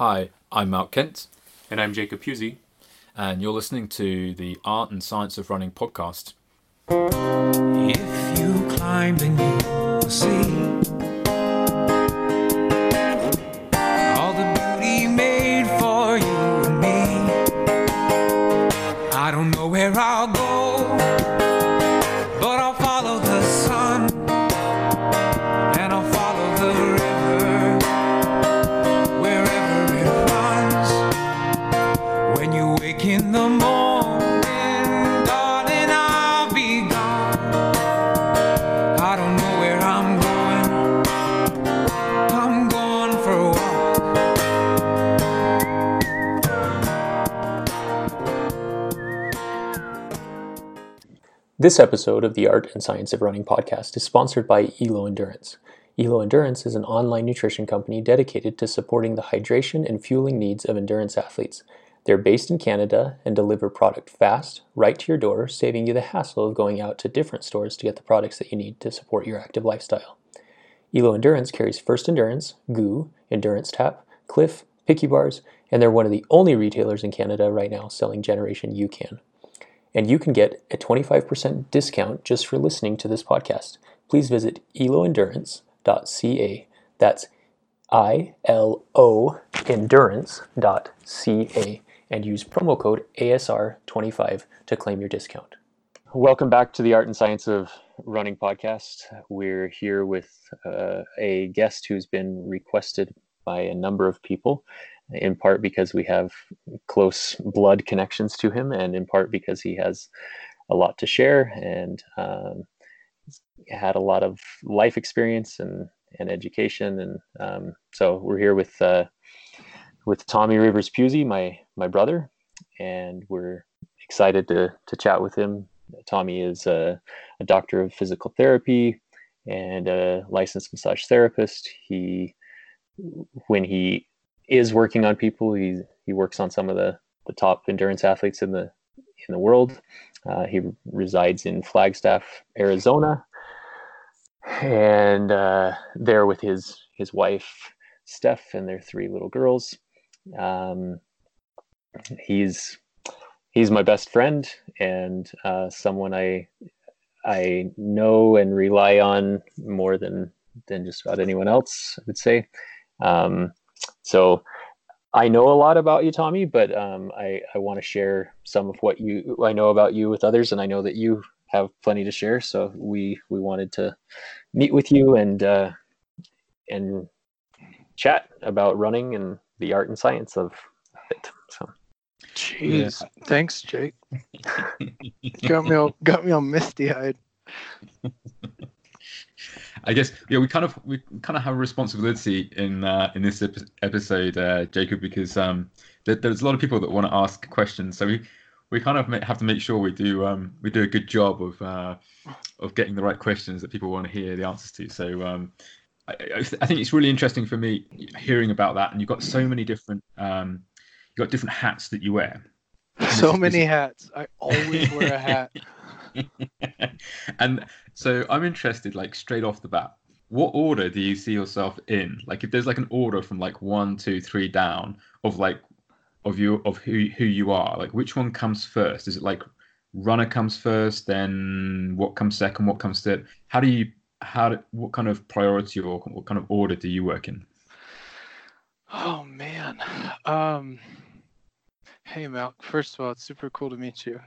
Hi, I'm Mark Kent, And I'm Jacob Puzey. and you're listening to the Art and Science of Running podcast. If you climb, then you will see This episode of the Art and Science of Running podcast is sponsored by Elo Endurance. Elo Endurance is an online nutrition company dedicated to supporting the hydration and fueling needs of endurance athletes. They're based in Canada and deliver product fast, right to your door, saving you the hassle of going out to different stores to get the products that you need to support your active lifestyle. Elo Endurance carries First Endurance, GU, Endurance Tap, Clif, Picky Bars, and they're one of the only retailers in Canada right now selling Generation UCAN and you can get a 25% discount just for listening to this podcast. Please visit eloendurance.ca. That's I L O endurance.ca and use promo code ASR25 to claim your discount. Welcome back to the Art and Science of Running podcast. We're here with uh, a guest who's been requested by a number of people, in part because we have close blood connections to him, and in part because he has a lot to share and um, had a lot of life experience and, and education. And um, so we're here with uh, with Tommy Rivers Puzey, my my brother, and we're excited to to chat with him. Tommy is a, a doctor of physical therapy and a licensed massage therapist. He when he is working on people, he he works on some of the the top endurance athletes in the in the world. Uh, he resides in Flagstaff, Arizona, and uh, there with his his wife Steph and their three little girls. Um, he's he's my best friend and uh, someone I I know and rely on more than than just about anyone else. I would say. Um, so I know a lot about you, Tommy, but um, I, I want to share some of what you I know about you with others, and I know that you have plenty to share. So we we wanted to meet with you and uh, and chat about running and the art and science of it. So Jeez, thanks, Jake. got me all got me all misty eyed. I guess yeah, we kind of we kind of have a responsibility in uh, in this epi- episode, uh, Jacob, because um, there, there's a lot of people that want to ask questions, so we we kind of have to make sure we do um, we do a good job of uh, of getting the right questions that people want to hear the answers to. So um, I, I think it's really interesting for me hearing about that, and you've got so many different um, you've got different hats that you wear. So many hats. I always wear a hat. and so I'm interested, like straight off the bat, what order do you see yourself in? Like, if there's like an order from like one, two, three down of like of you of who who you are, like which one comes first? Is it like runner comes first, then what comes second, what comes third? How do you how what kind of priority or what kind of order do you work in? Oh man. Um Hey Mal, first of all, it's super cool to meet you.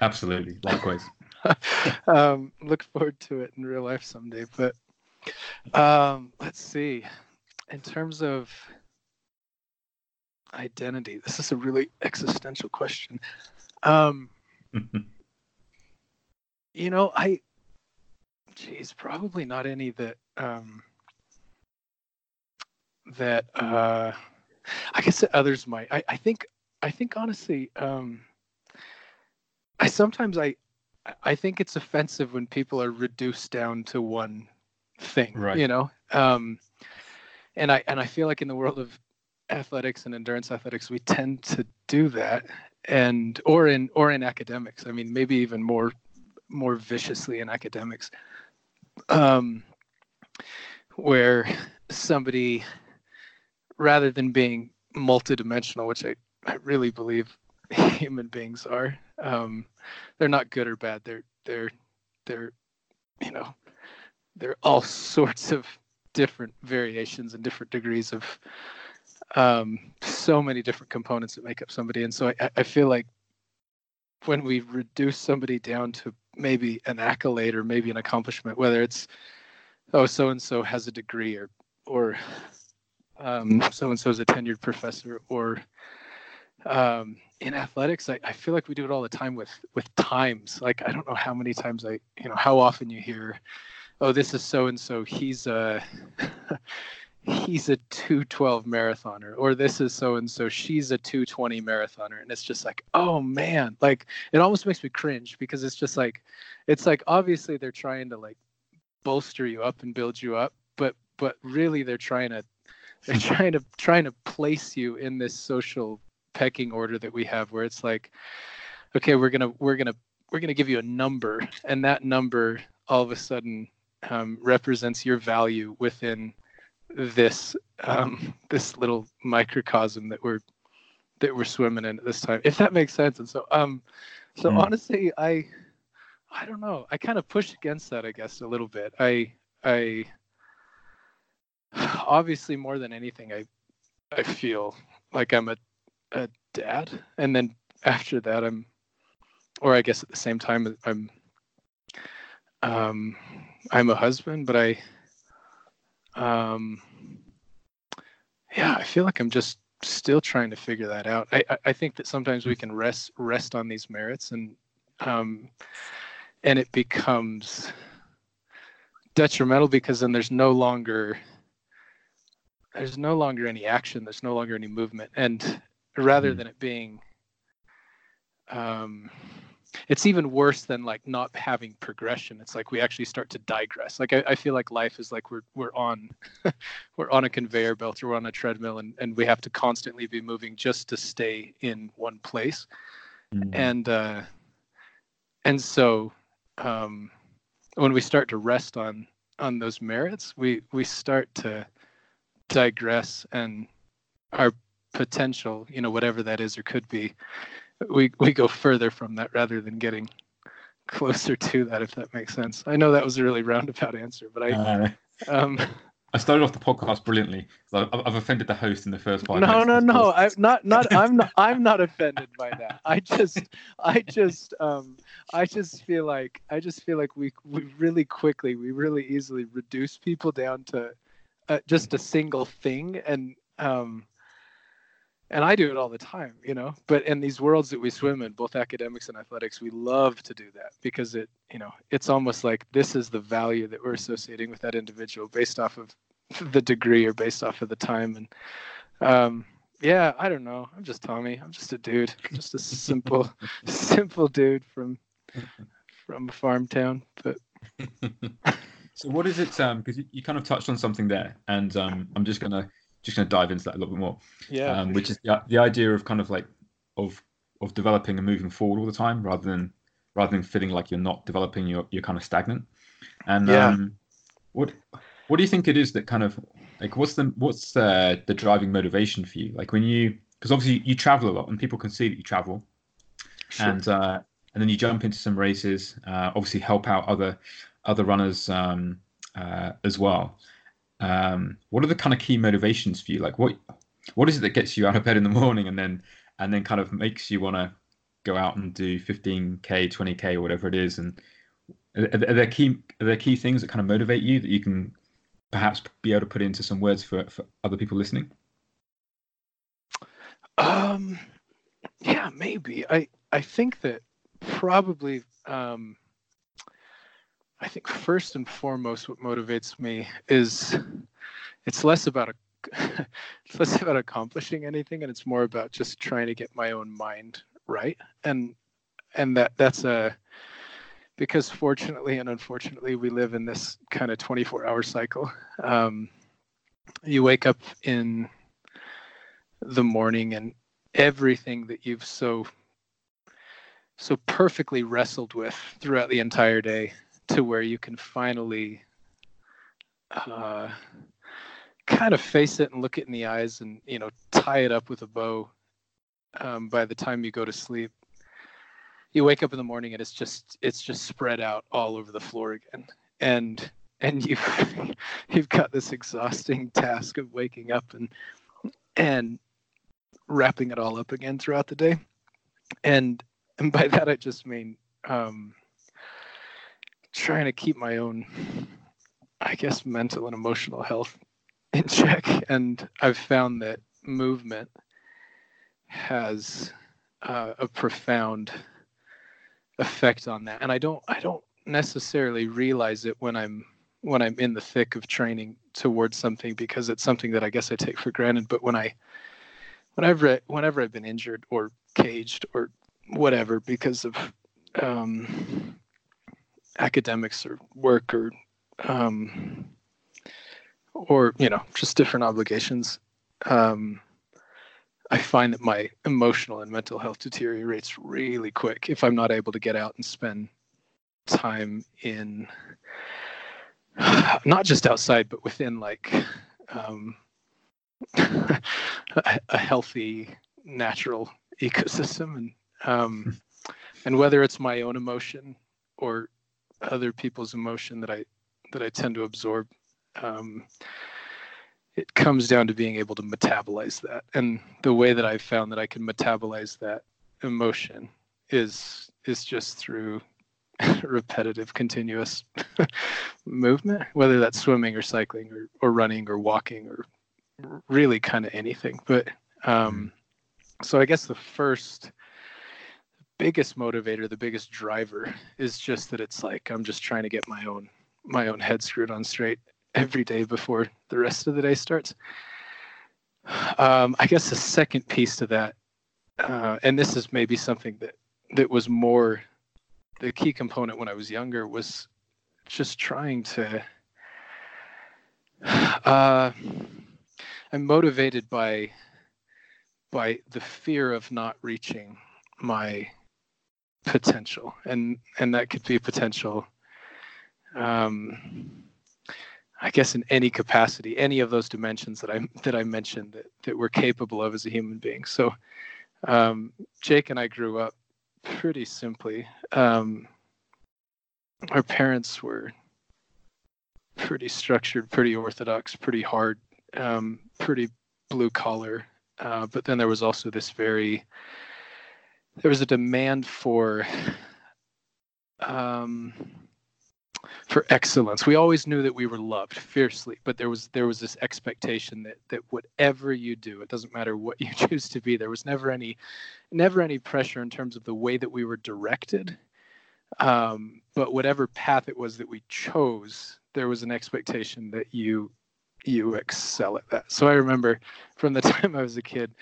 Absolutely, likewise. um, look forward to it in real life someday. But um, let's see. In terms of identity, this is a really existential question. Um, you know, I, geez, probably not any that um, that uh, I guess that others might. I, I think I think honestly, um, I sometimes I I think it's offensive when people are reduced down to one thing. Right. You know, um, and I and I feel like in the world of athletics and endurance athletics, we tend to do that, and or in or in academics. I mean, maybe even more more viciously in academics, um, where somebody rather than being multidimensional, which I, I really believe human beings are. Um, they're not good or bad. They're they're they're you know they're all sorts of different variations and different degrees of um, so many different components that make up somebody. And so I, I feel like when we reduce somebody down to maybe an accolade or maybe an accomplishment, whether it's oh so and so has a degree or or so and so is a tenured professor or um, in athletics I, I feel like we do it all the time with with times. Like i don't know how many times i you know how often you hear oh this is so and so he's a he's a 212 marathoner or this is so and so she's a 220 marathoner. And it's just like oh man. Like it almost makes me cringe because it's just like it's like obviously they're trying to like bolster you up and build you up but but really they're trying to they're trying to trying to place you in this social pecking order that we have where it's like okay we're gonna we're gonna we're gonna give you a number and that number all of a sudden um, represents your value within this um, this little microcosm that we're that we're swimming in at this time if that makes sense. And so um so mm. honestly i i don't know. I kind of push against that i guess a little bit. I i obviously more than anything i i feel like i'm a, a dad and then after that i'm or i guess at the same time i'm um i'm a husband but i um, yeah, I feel like I'm just still trying to figure that out. I, I think that sometimes we can rest rest on these merits and um, and it becomes detrimental because then there's no longer there's no longer any action there's no longer any movement and rather mm. than it being um, it's even worse than like not having progression it's like we actually start to digress like i, I feel like life is like we're we're on we're on a conveyor belt or we're on a treadmill and, and we have to constantly be moving just to stay in one place mm-hmm. and uh and so um when we start to rest on on those merits we we start to digress and our potential you know whatever that is or could be we we go further from that rather than getting closer to that if that makes sense i know that was a really roundabout answer but i uh, um I started off the podcast brilliantly. I've, I've offended the host in the first five. No, no, no. I'm not. Not. I'm not. I'm not offended by that. I just, I just, um, I just feel like, I just feel like we, we really quickly, we really easily reduce people down to, uh, just a single thing, and um, and I do it all the time, you know. But in these worlds that we swim in, both academics and athletics, we love to do that because it, you know, it's almost like this is the value that we're associating with that individual based off of the degree or based off of the time. And um, yeah, I don't know. I'm just Tommy. I'm just a dude, just a simple, simple dude from from a farm town. But so, what is it? Um, because you, you kind of touched on something there, and um, I'm just gonna just going to dive into that a little bit more. Yeah. Um, which is the, the idea of kind of like of of developing and moving forward all the time rather than rather than feeling like you're not developing, you're you're kind of stagnant. And yeah. um, what what do you think it is that kind of like what's the what's the the driving motivation for you? Like when you because obviously you travel a lot and people can see that you travel, sure. and uh, and then you jump into some races, uh, obviously help out other other runners um, uh, as well. Um, what are the kind of key motivations for you? Like what what is it that gets you out of bed in the morning and then and then kind of makes you want to go out and do 15k, 20k, or whatever it is? And are, are there key are there key things that kind of motivate you that you can perhaps be able to put into some words for for other people listening? Um, yeah, maybe. I I think that probably um, I think first and foremost, what motivates me is it's less about a it's less about accomplishing anything, and it's more about just trying to get my own mind right. And and that that's a because fortunately and unfortunately we live in this kind of 24 hour cycle. Um, you wake up in the morning and everything that you've so so perfectly wrestled with throughout the entire day to where you can finally uh, kind of face it and look it in the eyes and you know tie it up with a bow um, by the time you go to sleep. You wake up in the morning and it's just it's just spread out all over the floor again. And and you've you've got this exhausting task of waking up and and wrapping it all up again throughout the day. And and by that i just mean um trying to keep my own i guess mental and emotional health in check. And i've found that movement has uh, a profound effect on that. And i don't i don't necessarily realize it when i'm when i'm in the thick of training towards something because it's something that i guess i take for granted. But when i whenever whenever i've been injured or caged or whatever because of um, academics or work or um, or you know just different obligations um, i find that my emotional and mental health deteriorates really quick if i'm not able to get out and spend time in not just outside but within like um, a, a healthy natural ecosystem. And um, and whether it's my own emotion or other people's emotion that I that I tend to absorb, um, it comes down to being able to metabolize that. And the way that I've found that I can metabolize that emotion is is just through repetitive, continuous movement, whether that's swimming or cycling or, or running or walking or really kind of anything. But um, so I guess the first biggest motivator, the biggest driver is just that it's like I'm just trying to get my own my own head screwed on straight every day before the rest of the day starts. Um, I guess the second piece to that, uh, and this is maybe something that that was more the key component when I was younger was just trying to. Uh, I'm motivated by by the fear of not reaching my potential and and that could be potential um i guess in any capacity any of those dimensions that i that i mentioned that that we're capable of as a human being. So um jake and i grew up pretty simply. Um our parents were pretty structured pretty orthodox pretty hard um pretty blue collar uh, but then there was also this very there was a demand for um, for excellence. We always knew that we were loved fiercely, but there was there was this expectation that that whatever you do, it doesn't matter what you choose to be. There was never any never any pressure in terms of the way that we were directed. Um, but whatever path it was that we chose, there was an expectation that you you excel at that. So I remember from the time I was a kid,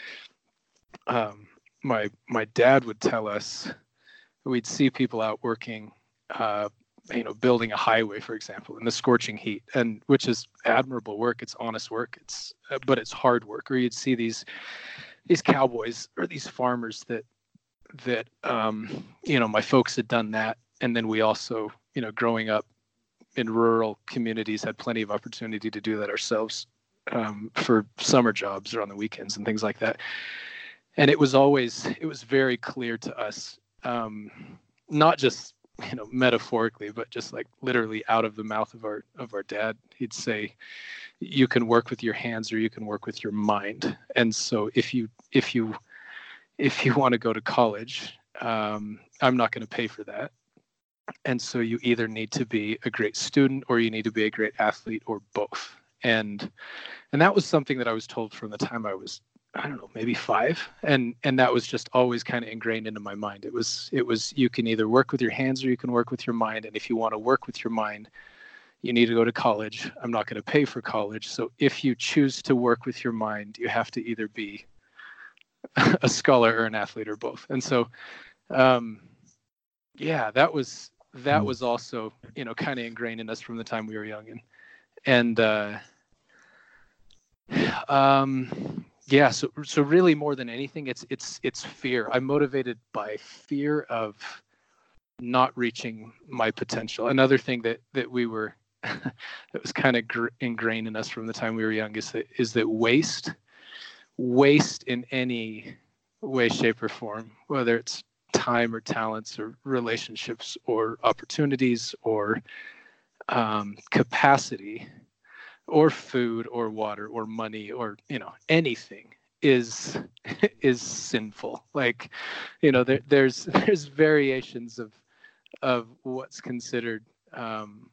um, my my dad would tell us we'd see people out working uh, you know building a highway for example in the scorching heat and which is admirable work. It's honest work. It's uh, but it's hard work. Or you'd see these these cowboys or these farmers that that um, you know my folks had done that. And then we also you know growing up in rural communities had plenty of opportunity to do that ourselves um, for summer jobs or on the weekends and things like that and it was always it was very clear to us um, not just you know metaphorically but just like literally out of the mouth of our of our dad. He'd say you can work with your hands or you can work with your mind. And so if you if you if you want to go to college um, i'm not going to pay for that. And so you either need to be a great student or you need to be a great athlete or both. And and that was something that i was told from the time i was I don't know, maybe five, and and that was just always kind of ingrained into my mind. It was it was you can either work with your hands or you can work with your mind, and if you want to work with your mind, you need to go to college. I'm not going to pay for college, so if you choose to work with your mind, you have to either be a scholar or an athlete or both. And so, um, yeah, that was that hmm. was also you know kind of ingrained in us from the time we were young, and and uh, um yeah so so really more than anything it's it's it's fear. I'm motivated by fear of not reaching my potential. Another thing that that we were that was kind of gr- ingrained in us from the time we were young is that is that waste waste in any way shape or form whether it's time or talents or relationships or opportunities or um, capacity or food or water or money or you know anything is is sinful. Like you know there, there's there's variations of of what's considered um,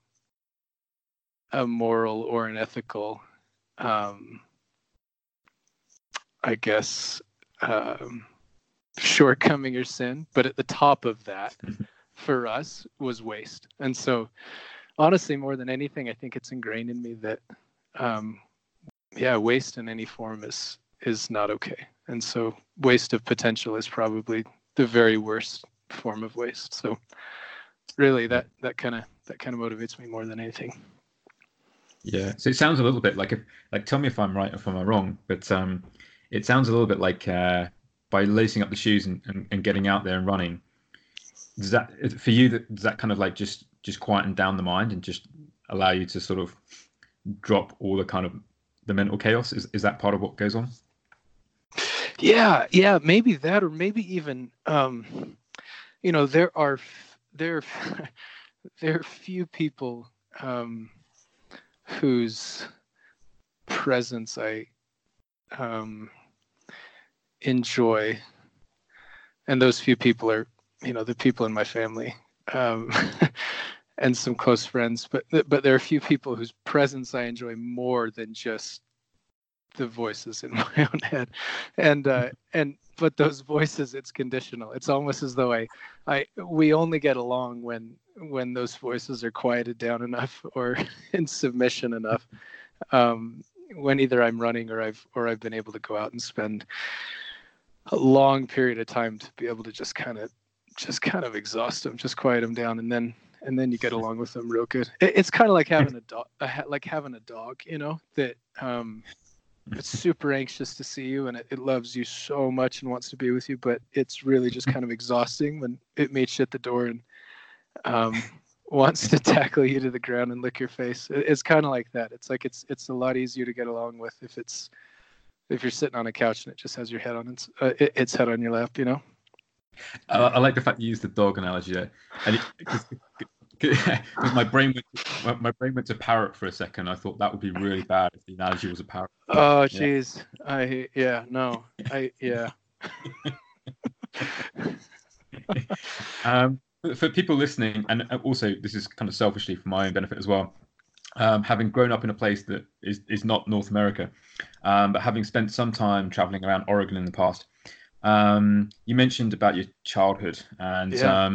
a moral or an ethical um, i guess um, shortcoming or sin. But at the top of that for us was waste. And so honestly more than anything i think it's ingrained in me that um, yeah waste in any form is is not okay and so waste of potential is probably the very worst form of waste so really that that kind of that kind of motivates me more than anything Yeah. So it sounds a little bit like if like tell me if I'm right or if I'm wrong, but um, it sounds a little bit like uh, by lacing up the shoes and, and, and getting out there and running. Does that for you? That does that kind of like just just quieten down the mind and just allow you to sort of drop all the kind of the mental chaos? Is is that part of what goes on? yeah yeah maybe that or maybe even um you know there are there there are few people um whose presence i um enjoy and those few people are you know the people in my family um and some close friends but but there are a few people whose presence i enjoy more than just the voices in my own head. And uh and but those voices it's conditional. It's almost as though i i we only get along when when those voices are quieted down enough or in submission enough um when either i'm running or i've or i've been able to go out and spend a long period of time to be able to just kind of just kind of exhaust them just quiet them down. And then and then you get along with them real good. It, it's kind of like having a dog like having a dog you know that um it's super anxious to see you and it, it loves you so much and wants to be with you but it's really just kind of exhausting when it meets you at the door and um, wants to tackle you to the ground and lick your face. It, it's kind of like that. It's like it's it's a lot easier to get along with if it's if you're sitting on a couch and it just has your head on its uh, it, its head on your lap you know? I, I like the fact you used the dog analogy there, and it, my brain went my, brain went to parrot for a second. I thought that would be really bad if the analogy was a parrot. oh Yeah. jeez i yeah no i yeah um, for people listening, and also this is kind of selfishly for my own benefit as well. Um, having grown up in a place that is, is not North America, um, but having spent some time traveling around Oregon in the past, um, you mentioned about your childhood, and Yeah.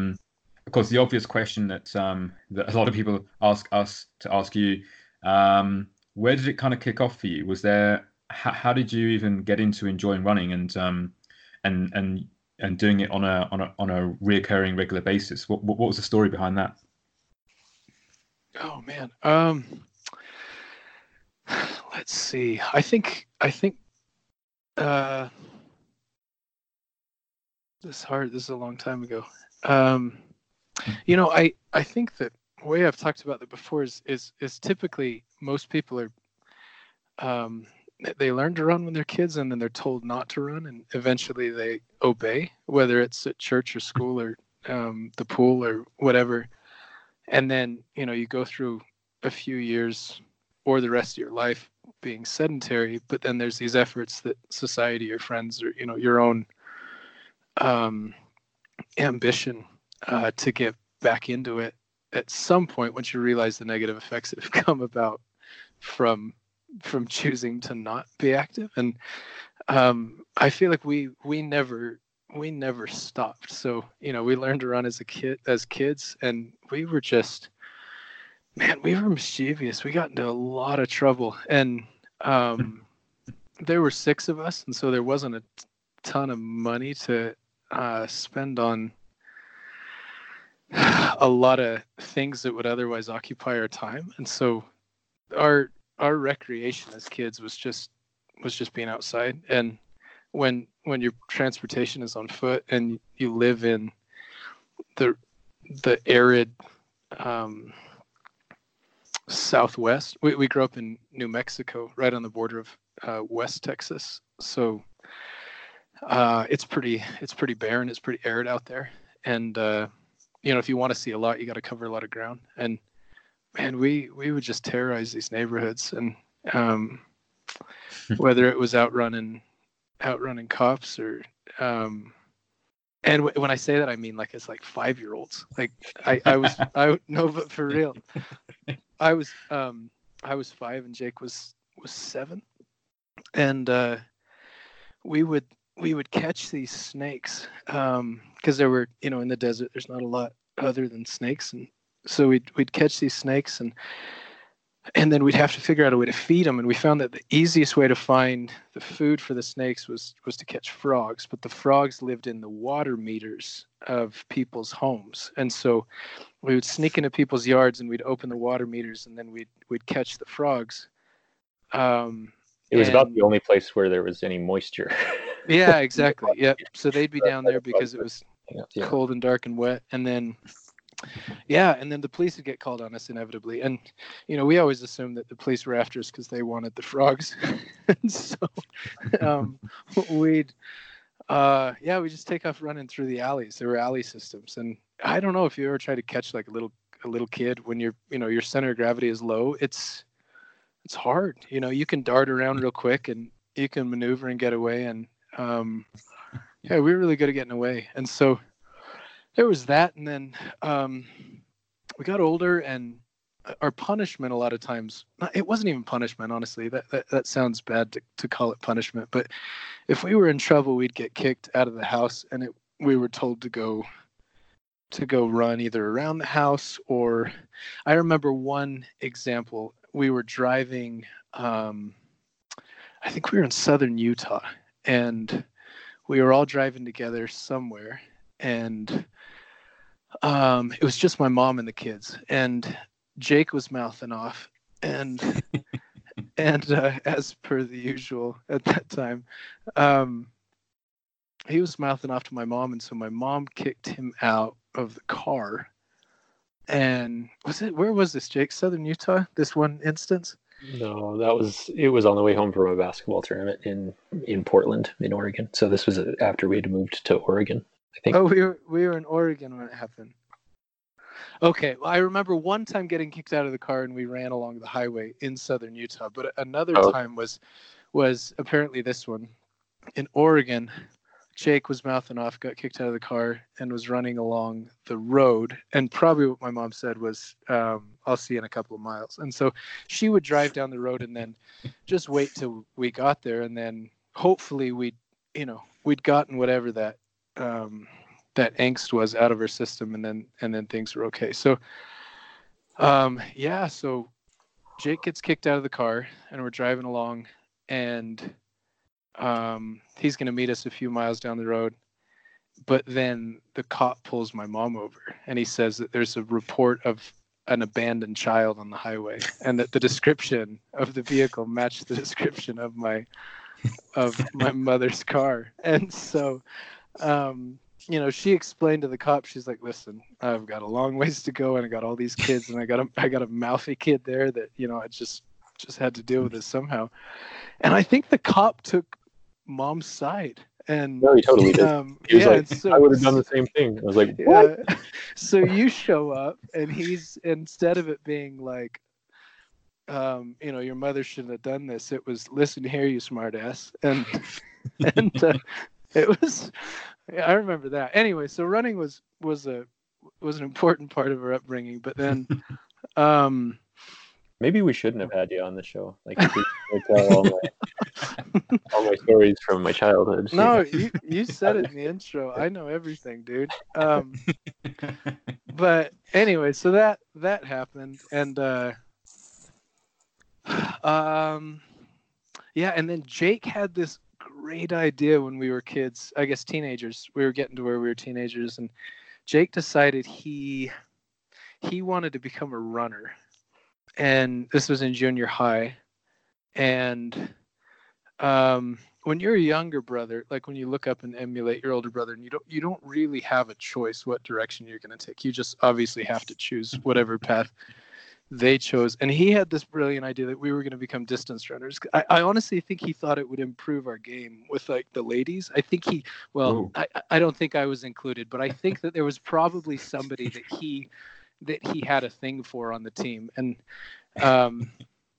Of course, the obvious question that um, that a lot of people ask us to ask you: um, Where did it kind of kick off for you? Was there? How, how did you even get into enjoying running and um, and and and doing it on a on a on a reoccurring regular basis? What what, what was the story behind that? Oh man. Um let's see. I think I think uh this is hard. This is a long time ago. Um you know, I I think that the way I've talked about that before is is is typically most people are um they learn to run when they're kids and then they're told not to run and eventually they obey whether it's at church or school or um, the pool or whatever. And then you know you go through a few years or the rest of your life being sedentary but then there's these efforts that society or friends or you know your own um, ambition uh, to get back into it at some point once you realize the negative effects that have come about from from choosing to not be active. And um, i feel like we we never we never stopped. So you know we learned to run as a kid as kids and we were just man we were mischievous. We got into a lot of trouble. And um, there were six of us and so there wasn't a ton of money to uh, spend on a lot of things that would otherwise occupy our time and so our our recreation as kids was just was just being outside and when when your transportation is on foot and you live in the the arid um, southwest. We we grew up in New Mexico, right on the border of uh, West Texas. So uh, it's pretty it's pretty barren. It's pretty arid out there, and uh, you know if you want to see a lot, you got to cover a lot of ground. And man, we we would just terrorize these neighborhoods, and um, whether it was outrunning outrunning cops or um, and w- when I say that, I mean like it's like five year olds. Like I, I was, I no, but for real, I was, um, I was five and Jake was was seven, and uh, we would we would catch these snakes um, because there were you know in the desert there's not a lot other than snakes and so we'd we'd catch these snakes and and then we'd have to figure out a way to feed them and we found that the easiest way to find the food for the snakes was was to catch frogs but the frogs lived in the water meters of people's homes and so we would sneak into people's yards and we'd open the water meters and then we'd we'd catch the frogs um It was about the only place where there was any moisture. yeah exactly. Yep. So they'd be down there because it was yeah, cold and dark and wet and then yeah and then the police would get called on us inevitably. And you know we always assumed that the police were after us because they wanted the frogs. And so um, we'd uh, yeah we just take off running through the alleys. There were alley systems. And i don't know if you ever try to catch like a little a little kid when you're you know your center of gravity is low it's it's hard. You know you can dart around real quick and you can maneuver and get away and um, yeah we were really good at getting away. And so there was that. And then um, we got older and our punishment a lot of times it wasn't even punishment honestly. That that, that sounds bad to, to call it punishment. But if we were in trouble we'd get kicked out of the house and it, we were told to go to go run either around the house or i remember one example. We were driving um, i think we were in southern utah and we were all driving together somewhere and um, it was just my mom and the kids and jake was mouthing off and and uh, as per the usual at that time um, he was mouthing off to my mom and so my mom kicked him out of the car. And was it where was this jake? Southern utah? This one instance No, that was it was on the way home from a basketball tournament in in Portland, in Oregon. So this was after we had moved to Oregon. I think. Oh, we were we were in Oregon when it happened. Okay, well, I remember one time getting kicked out of the car and we ran along the highway in southern Utah. But another Oh. time was was apparently this one in Oregon. Jake was mouthing off, got kicked out of the car, and was running along the road. And probably what my mom said was, um, "I'll see you in a couple of miles." And so she would drive down the road and then just wait till we got there, and then hopefully we'd, you know, we'd gotten whatever that um, that angst was out of her system, and then and then things were okay. So, um, yeah, so Jake gets kicked out of the car, and we're driving along, and um, he's going to meet us a few miles down the road. But then the cop pulls my mom over, and he says that there's a report of an abandoned child on the highway, and that the description of the vehicle matched the description of my of my mother's car. And so, um, you know, she explained to the cop, she's like, "Listen, I've got a long ways to go, and I got all these kids, and I got a I got a mouthy kid there that you know I just just had to deal with this somehow." And I think the cop took mom's side, and No, he totally did. um, He was yeah, like, so- I would have done the same thing. I was like, what? yeah. So you show up, and he's instead of it being like, um, you know, your mother shouldn't have done this. It was, listen here, you smartass, and and uh, it was. yeah, I remember that. Anyway, so running was was a was an important part of her upbringing, but then, um, Maybe we shouldn't have had you on the show. Like, if tell all my, all my stories from my childhood. no, you you said it in the intro. I know everything, dude. Um, but anyway, so that that happened, and uh, um, yeah, and then Jake had this great idea when we were kids. I guess teenagers. We were getting to where we were teenagers, and Jake decided he he wanted to become a runner, and this was in junior high, and um when you're a younger brother like when you look up and emulate your older brother and you don't you don't really have a choice what direction you're going to take you just obviously have to choose whatever path they chose, and he had this brilliant idea that we were going to become distance runners. I, I, honestly think he thought it would improve our game with like the ladies. I think he, well, I, I don't think I was included, but I think that there was probably somebody that he, that he had a thing for on the team. And um,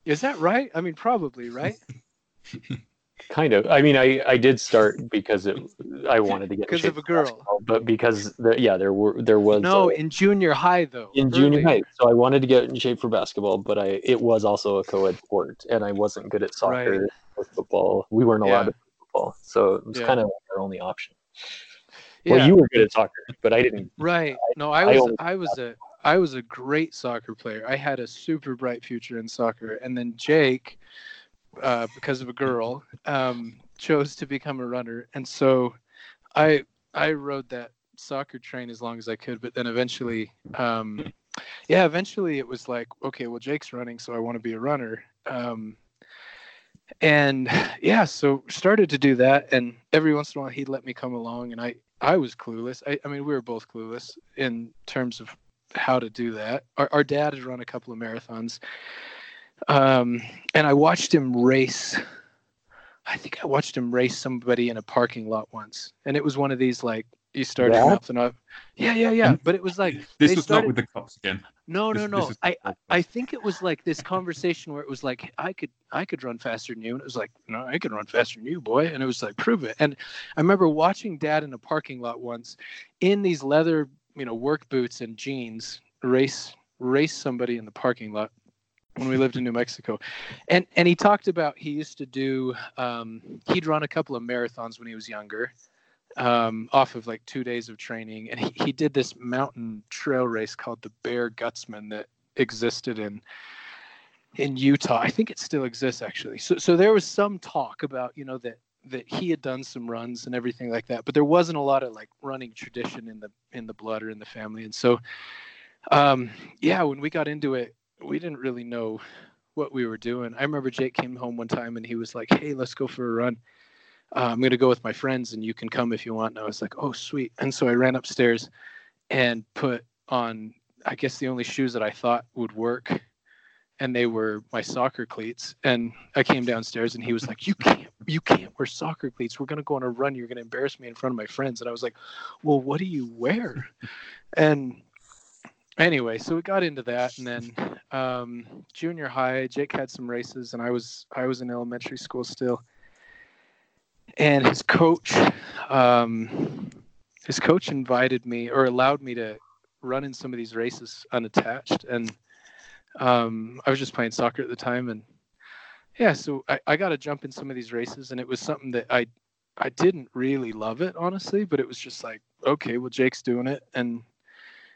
is that right? I mean, probably, right? kind of i mean i i did start because it i wanted to get because of a girl but because the, yeah there were there was no uh, in junior high though in early. junior high so i wanted to get in shape for basketball but i it was also a co-ed sport and i wasn't good at soccer right. or football we weren't allowed yeah. to play football so it was yeah. kind of our only option yeah. well you were good at soccer but i didn't right no i was i, I was a i was a great soccer player i had a super bright future in soccer and then jake uh, because of a girl, um, chose to become a runner, and so I I rode that soccer train as long as I could, but then eventually, um, yeah, eventually it was like, okay, well Jake's running, so I want to be a runner. Um, and yeah, so started to do that, and every once in a while he'd let me come along, and I I was clueless. I, I mean, we were both clueless in terms of how to do that. Our, our dad had run a couple of marathons, um, and I watched him race. I think I watched him race somebody in a parking lot once, and it was one of these like you started yeah. mouthing up. Yeah, yeah, yeah. But it was like this was started... not with the cops again. No, no, no. I, I think it was like this conversation where it was like I could I could run faster than you, and it was like no, I could run faster than you, boy. And it was like prove it. And I remember watching Dad in a parking lot once, in these leather you know work boots and jeans, race race somebody in the parking lot when we lived in New Mexico, and and he talked about he used to do um, he'd run a couple of marathons when he was younger, um, off of like two days of training, and he, he did this mountain trail race called the Bear Gutsman that existed in in Utah. I think it still exists actually. So so there was some talk about you know that that he had done some runs and everything like that, but there wasn't a lot of like running tradition in the in the blood or in the family, and so um, yeah, when we got into it we didn't really know what we were doing. I remember Jake came home one time and he was like, "Hey, let's go for a run. Uh, I'm gonna go with my friends and you can come if you want." And I was like, "Oh, sweet." And so I ran upstairs and put on, I guess, the only shoes that I thought would work, and they were my soccer cleats. And I came downstairs and he was like, "You can't, you can't wear soccer cleats. We're gonna go on a run. You're gonna embarrass me in front of my friends." And I was like, "Well, what do you wear?" And anyway, so we got into that, and then um, junior high, Jake had some races, and I was I was in elementary school still, and his coach, um, his coach invited me or allowed me to run in some of these races unattached, and um, I was just playing soccer at the time, and yeah, so I, I got to jump in some of these races, and it was something that I I didn't really love it honestly, but it was just like okay, well Jake's doing it, and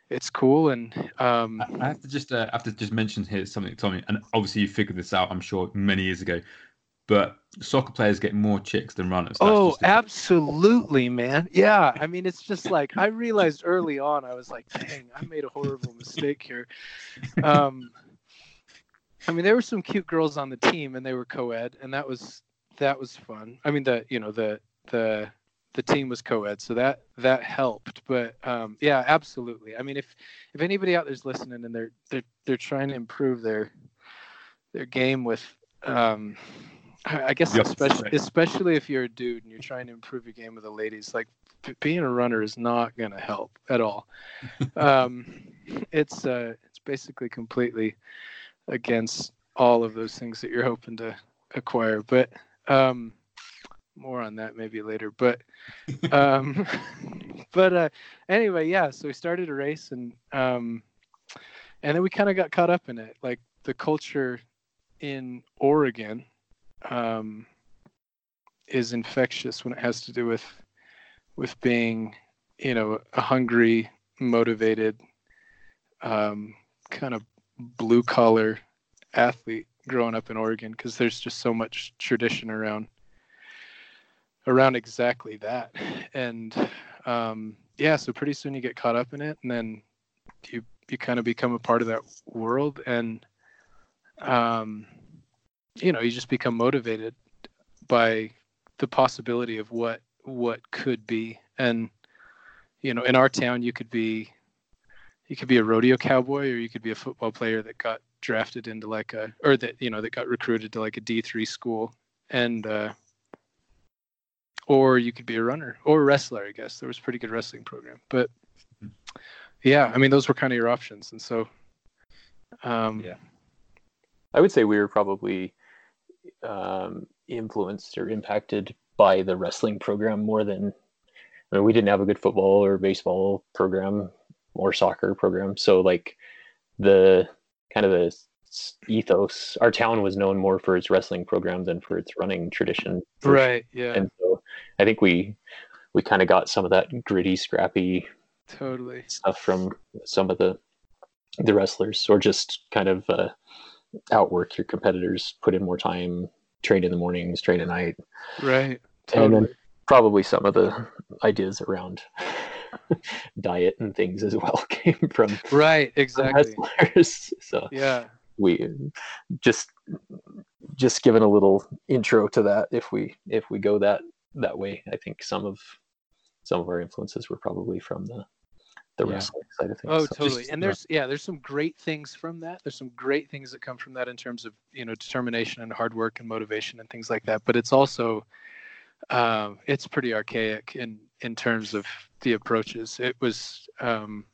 it's cool and um, I have to just uh, have to just mention here something, Tommy, and obviously you figured this out, I'm sure, many years ago. But soccer players get more chicks than runners. That's oh, absolutely, man. Yeah, I mean, it's just like I realized early on. I was like, "Dang, I made a horrible mistake here." Um, I mean, there were some cute girls on the team, and they were co-ed, and that was that was fun. I mean, the you know the the the team was co-ed, so that that helped. But um, yeah, absolutely. I mean, if if anybody out there's listening and they're they're they're trying to improve their their game with, um, I guess especially especially if you're a dude and you're trying to improve your game with the ladies, like being a runner is not going to help at all. um, it's uh, it's basically completely against all of those things that you're hoping to acquire. But um, more on that maybe later but um but uh anyway yeah so we started a race and um and then we kind of got caught up in it like the culture in oregon um is infectious when it has to do with with being you know a hungry motivated um kind of blue collar athlete growing up in oregon because there's just so much tradition around around exactly that. And um, yeah, so pretty soon you get caught up in it, and then you you kind of become a part of that world, and um, you know you just become motivated by the possibility of what what could be. And you know, in our town, you could be you could be a rodeo cowboy, or you could be a football player that got drafted into like a or that you know that got recruited to like a D3 school and uh or you could be a runner or a wrestler I guess there was a pretty good wrestling program but yeah I mean those were kind of your options and so um Yeah. I would say we were probably um, influenced or impacted by the wrestling program more than I mean, we didn't have a good football or baseball program or soccer program. So like the kind of the ethos, our town was known more for its wrestling program than for its running tradition. right yeah. And so I think we we kind of got some of that gritty, scrappy totally. stuff from some of the the wrestlers or just kind of uh, outwork your competitors put in more time train in the mornings train at night. Right. And then- probably some of the ideas around diet and things as well came from right from exactly wrestlers so yeah we just just given a little intro to that if we if we go that that way i think some of some of our influences were probably from the the Yeah. wrestling side of things Oh, so. totally. just- and there's yeah, there's some great things from that. There's some great things that come from that in terms of you know determination and hard work and motivation and things like that. But it's also um, it's pretty archaic in in terms of the approaches. It was um,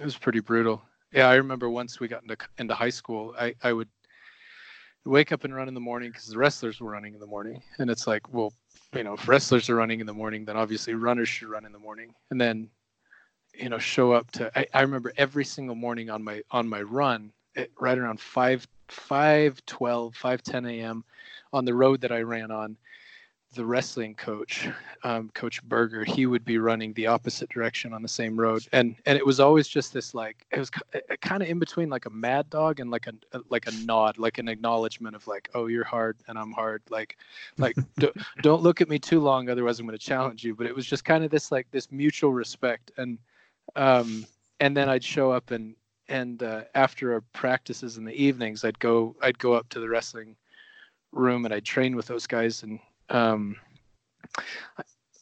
it was pretty brutal. Yeah, I remember once we got into into high school, I I would wake up and run in the morning because the wrestlers were running in the morning, and it's like, well, you know, if wrestlers are running in the morning, then obviously runners should run in the morning, and then you know show up to I, I remember every single morning on my on my run at, right around 5 5 12 5 10 a.m on the road that i ran on the wrestling coach um, coach berger he would be running the opposite direction on the same road. And and it was always just this like it was kind of in between like a mad dog and like a like a nod like an acknowledgement of like oh you're hard and i'm hard. Like like do, don't look at me too long otherwise i'm going to challenge you. But it was just kind of this like this mutual respect. And um, and then I'd show up and and uh, after our practices in the evenings, I'd go I'd go up to the wrestling room and I'd train with those guys. And um,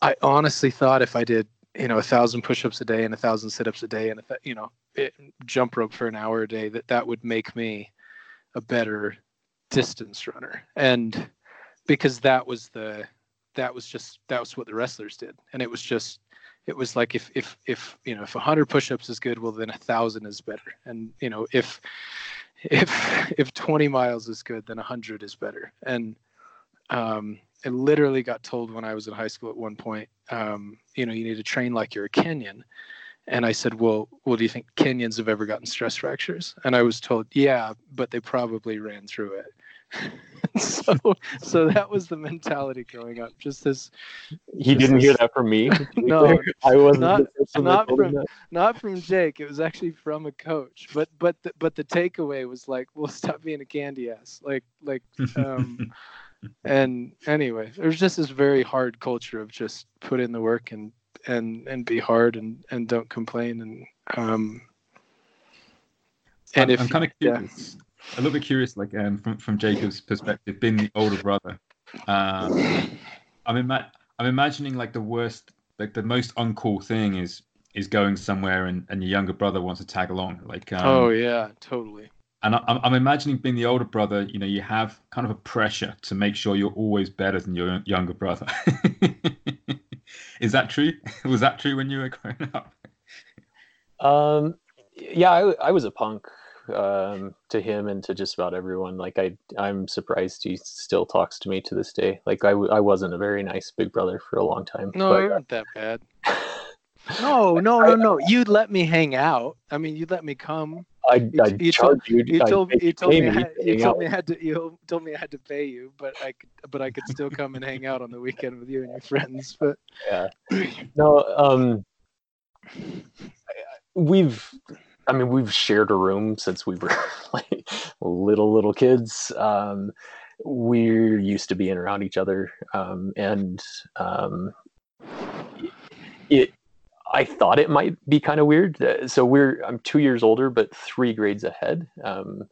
I, honestly thought if I did you know a thousand push-ups a day and a thousand sit-ups a day and a you know it, jump rope for an hour a day, that that would make me a better distance runner. And because that was the that was just that was what the wrestlers did, and it was just it was like if if if you know if a 100 push-ups is good well then a thousand is better. And you know if if if 20 miles is good then 100 is better. And um i literally got told when i was in high school at one point um you know you need to train like you're a kenyan and i said well well do you think kenyans have ever gotten stress fractures and i was told yeah but they probably ran through it so so that was the mentality growing up just this he didn't hear that from me. No. I wasn't not- the person that not told him from- that. not from Jake. It was actually from a coach. But but the, but the takeaway was like, well, stop being a candy ass. Like like um, and anyway, there's just this very hard culture of just put in the work and and and be hard and and don't complain and um. And I'm, if I'm kind of yeah. curious, a little bit curious, like um, from from Jacob's perspective, being the older brother. Um, I'm ima- I'm imagining like the worst, like the most uncool thing is is going somewhere and, and your younger brother wants to tag along. Like um, oh yeah, totally. And I, I'm I'm imagining being the older brother. You know, you have kind of a pressure to make sure you're always better than your younger brother. is that true? Was that true when you were growing up? Um, yeah, I, I was a punk um, to him and to just about everyone. Like I, I'm surprised he still talks to me to this day. Like I wasn't a very nice big brother for a long time. No, but, you weren't that bad. No, no, no, no. You'd let me hang out. I mean, you'd let me come. I, I you told- you. You told made you told me I had, you told me I had to you told me I had to pay you, but I could but I could still come and hang out on the weekend with you and your friends. But yeah no um we've i mean we've shared a room since we were like little little kids um we're used to being around each other um and um it i thought it might be kind of weird Uh, so we're i'm two years older but three grades ahead um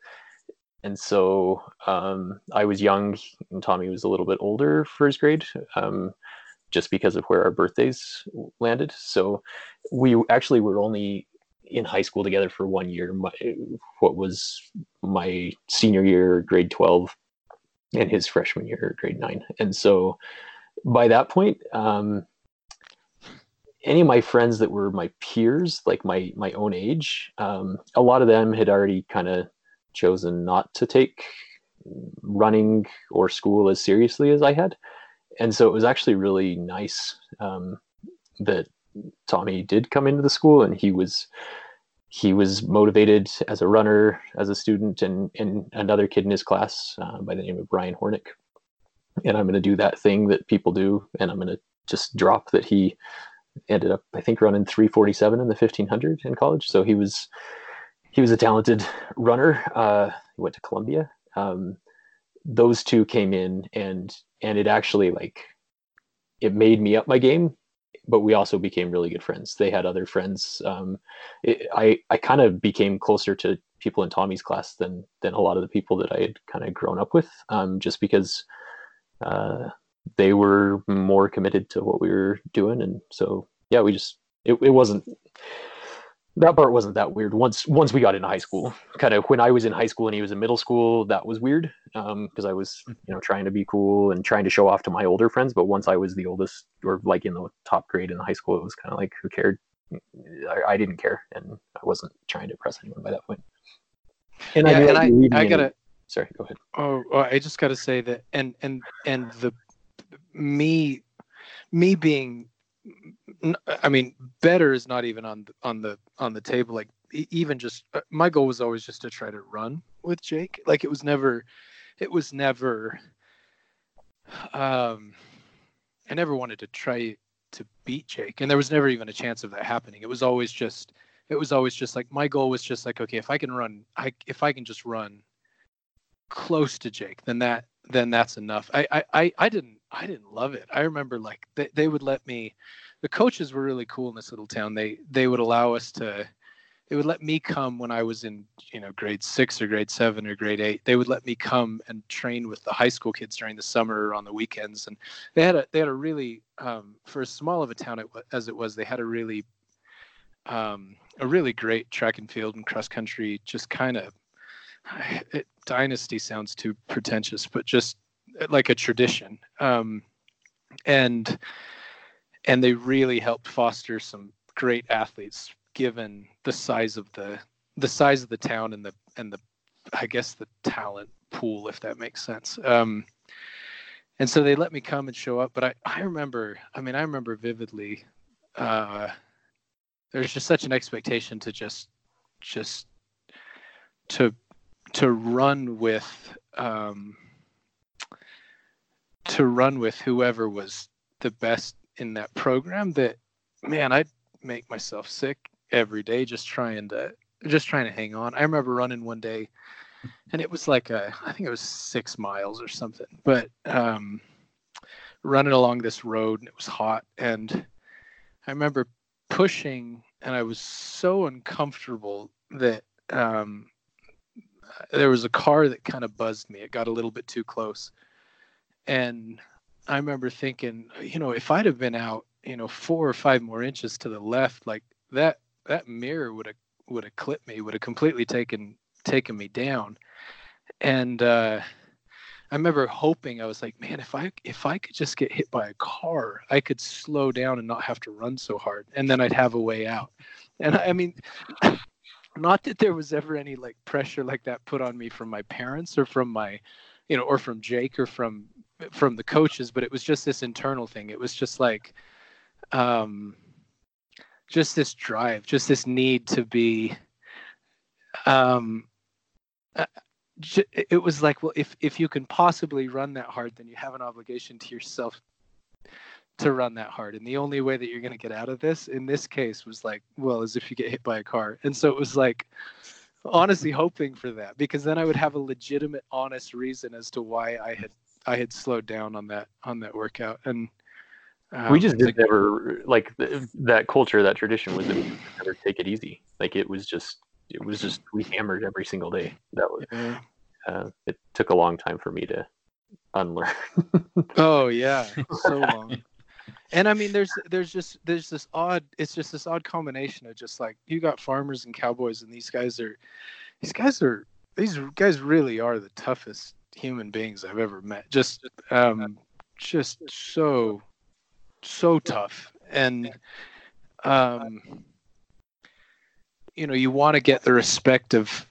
and so um, I was young, and Tommy was a little bit older for his grade. Um, just because of where our birthdays landed. So we actually were only in high school together for one year. My, what was my senior year, grade twelve, and his freshman year, grade nine. And so by that point, um, any of my friends that were my peers, like my my own age, um, a lot of them had already kind of chosen not to take running or school as seriously as I had, and so it was actually really nice um, that Tommy did come into the school and he was he was motivated as a runner as a student and and another kid in his class uh, by the name of Brian Hornick. And I'm going to do that thing that people do and I'm going to just drop that he ended up I think running 347 in the 1500 in college. So he was he was a talented runner. Uh, he went to Columbia. Um, those two came in and and it actually like it made me up my game but we also became really good friends. They had other friends. Um, it, i i kind of became closer to people in tommy's class than than a lot of the people that i had kind of grown up with um, just because uh, they were more committed to what we were doing. And so yeah we just it, it wasn't that part wasn't that weird. Once once we got into high school kind of when i was in high school and he was in middle school that was weird because um, i was you know trying to be cool and trying to show off to my older friends. But once i was the oldest or like in the top grade in the high school it was kind of like who cared? I, I, didn't care and i wasn't trying to impress anyone by that point. And yeah, i, and I, I gotta sorry go ahead. Oh i just gotta say that and and and the me me being I mean, better is not even on the, on the on the table. Like even just uh, my goal was always just to try to run with Jake. Like it was never, it was never. Um, I never wanted to try to beat Jake, and there was never even a chance of that happening. It was always just, it was always just like my goal was just like, okay, if I can run, I if I can just run close to Jake, then that then that's enough. I I I didn't I didn't love it. I remember like they, they would let me the coaches were really cool in this little town. They they would allow us to they would let me come when I was in, you know, grade 6 or grade 7 or grade 8. They would let me come and train with the high school kids during the summer or on the weekends and they had a they had a really um, for as small of a town as it was, they had a really um, a really great track and field and cross country just kind of dynasty sounds too pretentious, but just like a tradition. Um, and and they really helped foster some great athletes given the size of the the size of the town and the and the I guess the talent pool if that makes sense. Um, and so they let me come and show up, but I I remember I mean I remember vividly uh, there's just such an expectation to just just to to run with um, to run with whoever was the best in that program that man i'd make myself sick every day just trying to just trying to hang on. I remember running one day and it was like a i think it was six miles or something but um running along this road and it was hot. And i remember pushing and i was so uncomfortable that um there was a car that kind of buzzed me. It got a little bit too close and I remember thinking, you know, if I'd have been out, you know, four or five more inches to the left, like that that mirror would have would have clipped me, would have completely taken taken me down. And uh, I remember hoping I was like, man, if I if I could just get hit by a car, I could slow down and not have to run so hard, and then I'd have a way out. And I mean, not that there was ever any like pressure like that put on me from my parents or from my, you know, or from Jake or from from the coaches, but it was just this internal thing. It was just like, um, just this drive, just this need to be. Um, uh, it was like, well, if if you can possibly run that hard, then you have an obligation to yourself to run that hard. And the only way that you're going to get out of this, in this case, was like, well, as if you get hit by a car. And so it was like, honestly hoping for that because then I would have a legitimate, honest reason as to why I had I had slowed down on that on that workout, and um, we just did never like that culture, that tradition was that we never take it easy. Like it was just it was just we hammered every single day. That was yeah. uh, it took a long time for me to unlearn. oh yeah, so long. and I mean, there's there's just there's this odd. It's just this odd combination of just like you got farmers and cowboys, and these guys are, these guys are these guys really are the toughest human beings I've ever met. Just um, just so so tough, and um, you know, you want to get the respect of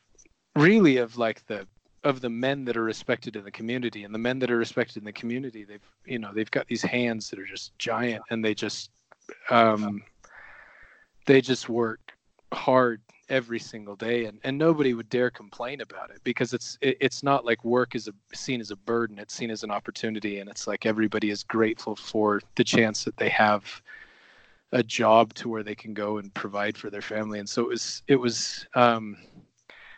really of like the of the men that are respected in the community. And the men that are respected in the community they've you know they've got these hands that are just giant and they just um they just work hard every single day and, and nobody would dare complain about it because it's it, it's not like work is a, seen as a burden. It's seen as an opportunity and it's like everybody is grateful for the chance that they have a job to where they can go and provide for their family. And so it was it was um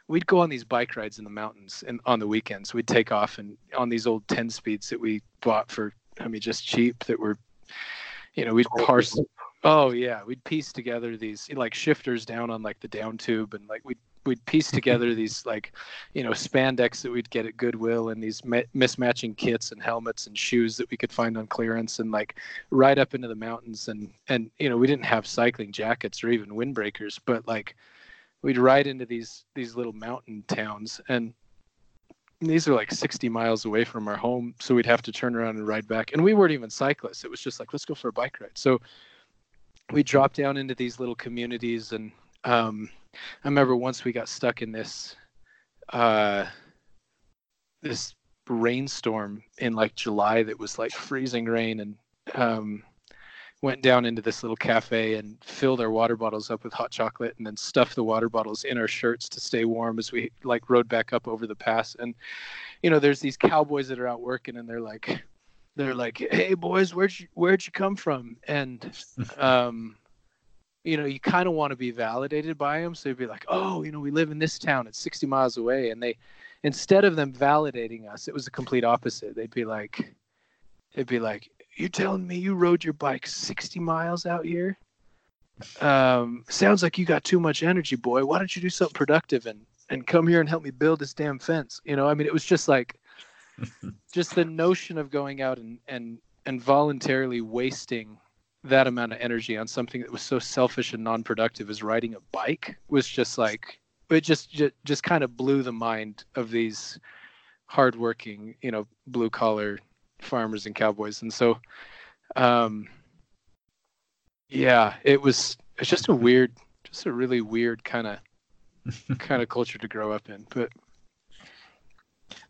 we'd go on these bike rides in the mountains and on the weekends. We'd take off and on these old 10 speeds that we bought for i mean just cheap that were you know we'd parse oh yeah we'd piece together these like shifters down on like the down tube and like we'd we'd piece mm-hmm. together these like you know spandex that we'd get at goodwill and these mi- mismatching kits and helmets and shoes that we could find on clearance and like ride up into the mountains and and you know we didn't have cycling jackets or even windbreakers but like we'd ride into these these little mountain towns and these are like 60 miles away from our home so we'd have to turn around and ride back and we weren't even cyclists. It was just like let's go for a bike ride. So we dropped down into these little communities and um, i remember once we got stuck in this uh, this rainstorm in like july that was like freezing rain and um, went down into this little cafe and filled our water bottles up with hot chocolate and then stuffed the water bottles in our shirts to stay warm as we like rode back up over the pass. And you know there's these cowboys that are out working and they're like they're like hey boys where'd you where'd you come from and um you know you kind of want to be validated by them so you'd be like oh you know we live in this town it's 60 miles away and they instead of them validating us it was the complete opposite they'd be like they'd be like you telling me you rode your bike 60 miles out here? Um, sounds like you got too much energy, boy. Why don't you do something productive and and come here and help me build this damn fence? You know, I mean, it was just like, just the notion of going out and and and voluntarily wasting that amount of energy on something that was so selfish and non-productive as riding a bike was just like it just just, just kind of blew the mind of these hardworking, you know, blue collar farmers and cowboys. And so um yeah it was it's just a weird just a really weird kind of kind of culture to grow up in. But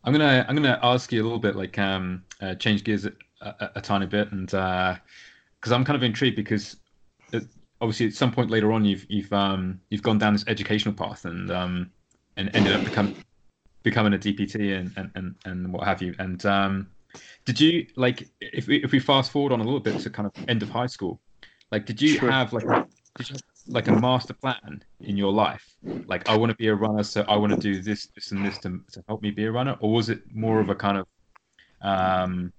i'm gonna i'm gonna ask you a little bit like um uh, change gears a, a, a, tiny bit and uh because i'm kind of intrigued because it, obviously at some point later on you've you've um you've gone down this educational path and um and ended up becoming becoming a dpt and and and, and what have you and um did you like if we if we fast forward on a little bit to kind of end of high school, like did you sure. have like did you have, like a master plan in your life? Like I want to be a runner, so I want to do this, this, and this to to help me be a runner, or was it more of a kind of um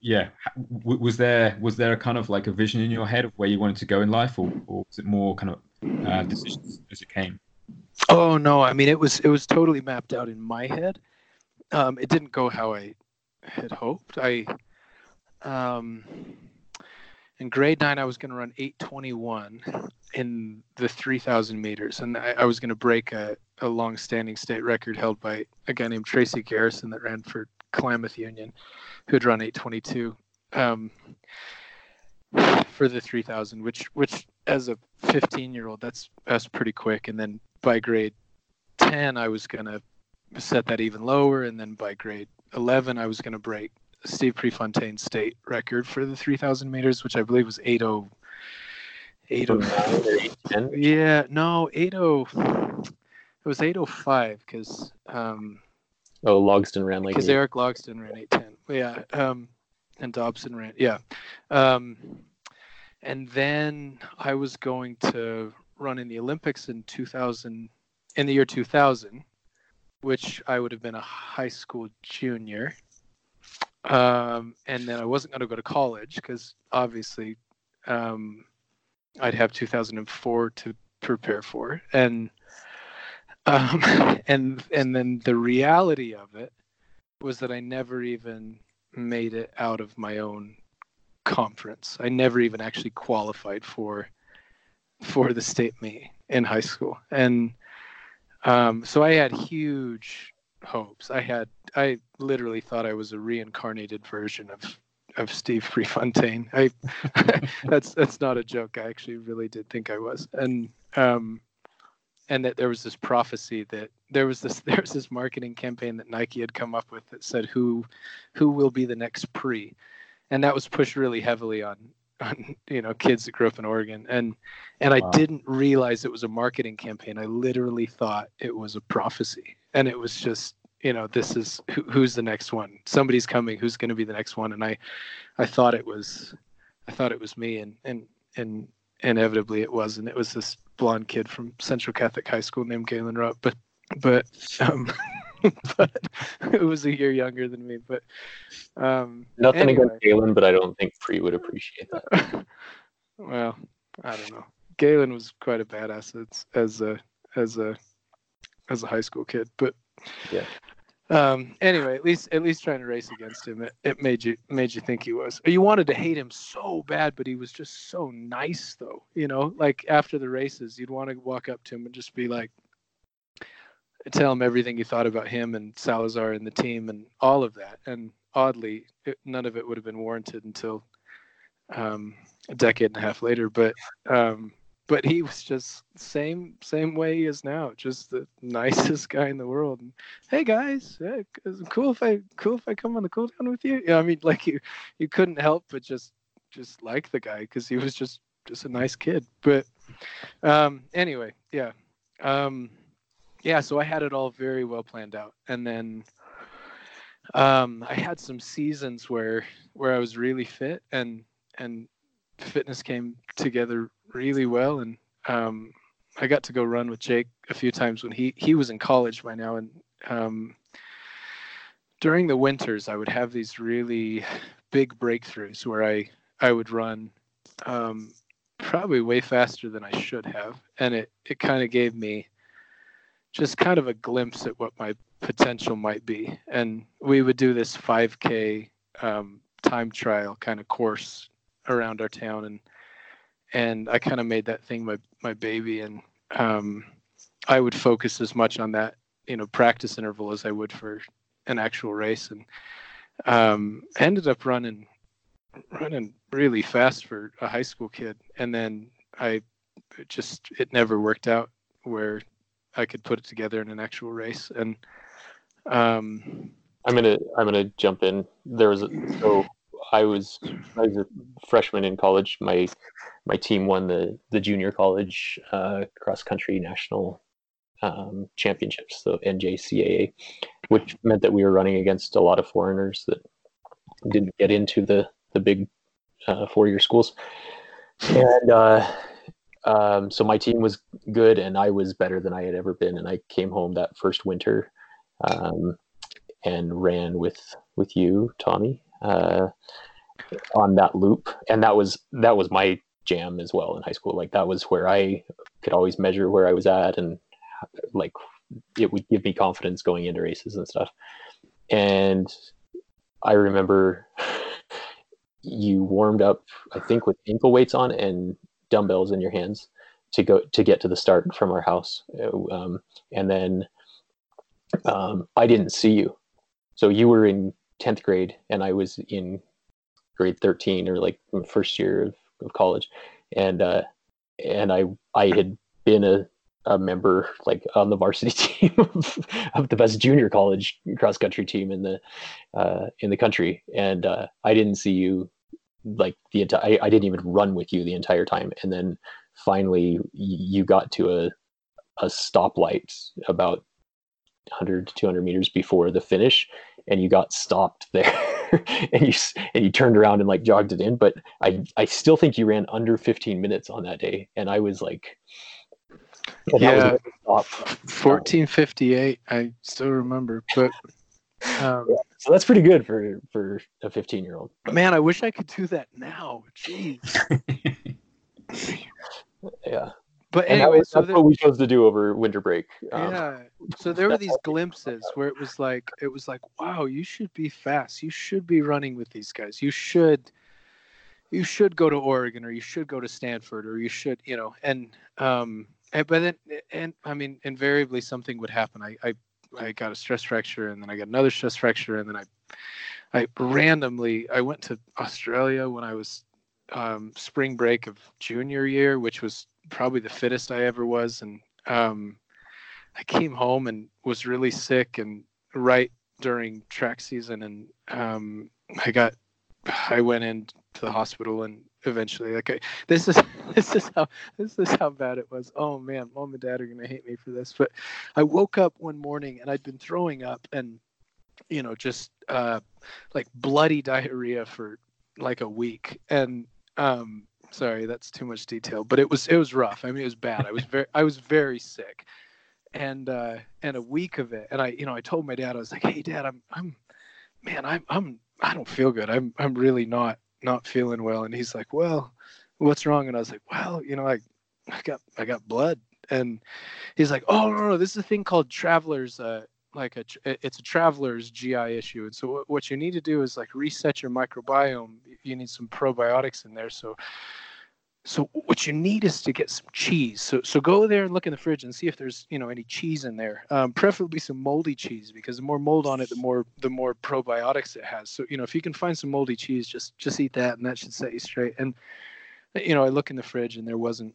yeah was there was there a kind of like a vision in your head of where you wanted to go in life or, or was it more kind of uh, decisions as it came oh no i mean it was it was totally mapped out in my head um, it didn't go how i had hoped. I um, in grade nine, I was going to run 821 in the 3,000 meters, and I, I was going to break a, a long-standing state record held by a guy named Tracy Garrison that ran for Klamath Union, who had run 822 um, for the 3,000, which which as a 15-year-old, that's that's pretty quick. And then by grade 10, I was going to set that even lower, and then by grade 11, I was going to break Steve Prefontaine state record for the 3,000 meters, which I believe was 80. 80 yeah, no, 80. It was 805 because. Um, oh, Logsdon ran like. Because Eric Logsdon ran 810. Yeah. Um, and Dobson ran. Yeah. Um, and then I was going to run in the Olympics in 2000, in the year 2000 which I would have been a high school junior. Um, and then I wasn't going to go to college because obviously um, I'd have 2004 to prepare for, and um, and and then the reality of it was that I never even made it out of my own conference. I never even actually qualified for for the state meet in high school, and um, so I had huge hopes. I had I literally thought I was a reincarnated version of of Steve Prefontaine. I that's that's not a joke. I actually really did think I was, and um, and that there was this prophecy that there was this there was this marketing campaign that Nike had come up with that said who who will be the next pre, and that was pushed really heavily on on you know kids that grew up in Oregon and and I didn't realize it was a marketing campaign. I literally thought it was a prophecy, and it was just you know this is who, who's the next one. Somebody's coming. Who's going to be the next one? And I I thought it was I thought it was me, and and and inevitably it was and It was this blonde kid from Central Catholic High School named Galen Rupp, but but um, but it was a year younger than me. But um, Nothing anyway. against Galen, but I don't think Pre would appreciate that. well, I don't know. Galen was quite a badass as, as a as a as a high school kid, but Yeah. Um. Anyway, at least at least trying to race against him, it, it made you made you think he was. You wanted to hate him so bad, but he was just so nice, though. You know, like after the races, you'd want to walk up to him and just be like, tell him everything you thought about him and Salazar and the team and all of that. And oddly, it, none of it would have been warranted until um, a decade and a half later. But um, but he was just same same way he is now, just the nicest guy in the world. And, hey guys, yeah, cool if I cool if I come on the cool down with you? Yeah, I mean, like you you couldn't help but just just like the guy because he was just just a nice kid. But um, anyway, yeah. Um, yeah, so I had it all very well planned out, and then um, I had some seasons where where I was really fit, and and fitness came together really well, and um, I got to go run with Jake a few times when he he was in college by now, and um, during the winters I would have these really big breakthroughs where I I would run um, probably way faster than I should have, and it it kind of gave me just kind of a glimpse at what my potential might be. And we would do this 5K um, time trial kind of course around our town, and and I kind of made that thing my my baby, and um, I would focus as much on that you know practice interval as I would for an actual race, and um, ended up running running really fast for a high school kid, and then I it just it never worked out where I could put it together in an actual race, and um, I'm gonna I'm gonna jump in. There was a, so I was I was a freshman in college. My my team won the the junior college uh, cross country national um, championships, so NJCAA, which meant that we were running against a lot of foreigners that didn't get into the the big uh, four year schools, and uh, um, so my team was good, and I was better than I had ever been. And I came home that first winter. Um, and ran with with you, Tommy, uh, on that loop, and that was that was my jam as well in high school. Like that was where I could always measure where I was at, and like it would give me confidence going into races and stuff. And I remember you warmed up, I think, with ankle weights on and dumbbells in your hands to go to get to the start from our house, um, and then um, I didn't see you. So you were in 10th grade and I was in grade 13 or like first year of, of college. And, uh, and I, I had been a, a member like on the varsity team of, of the best junior college cross country team in the, uh, in the country. And, uh, I didn't see you like the entire, I, I didn't even run with you the entire time. And then finally you got to a, a stoplight about 100 to 200 meters before the finish and you got stopped there and you and you turned around and like jogged it in but i i still think you ran under 15 minutes on that day and i was like was Yeah. a stop. 1458, I still remember, but. Um, so that's pretty good for for a 15 year old Man, I wish I could do that now. Jeez. yeah But that anyway, was, so that's there, what we chose to do over winter break um, yeah. So there were these glimpses where it was like it was like, wow, you should be fast. You should be running with these guys. You should you should go to Oregon or you should go to Stanford or you should, you know, and um, and, but then and I mean, invariably something would happen. I, I I got a stress fracture and then I got another stress fracture and then I I randomly I went to Australia when I was um, spring break of junior year, which was probably the fittest I ever was, and um, I came home and was really sick and right during track season, and um, I got I went into the hospital and eventually like I, this is this is how this is how bad it was. Oh man mom and dad are gonna hate me for this. But i woke up one morning and i'd been throwing up and you know just uh like bloody diarrhea for like a week. And um sorry that's too much detail but it was it was rough. I mean it was bad. I was very i was very sick. And uh and a week of it and i you know i told my dad i was like hey dad i'm i'm man i'm i'm i don't feel good. I'm i'm really not not feeling well. And he's like well what's wrong? And i was like well you know i i got i got blood. And he's like oh no no this is a thing called travelers uh like a it's a traveler's GI issue. And so what, you need to do is like reset your microbiome. You need some probiotics in there. So so what you need is to get some cheese. So so go there and look in the fridge and see if there's you know any cheese in there. Um, preferably some moldy cheese because the more mold on it, the more the more probiotics it has. So you know if you can find some moldy cheese, just just eat that and that should set you straight. And you know I look in the fridge and there wasn't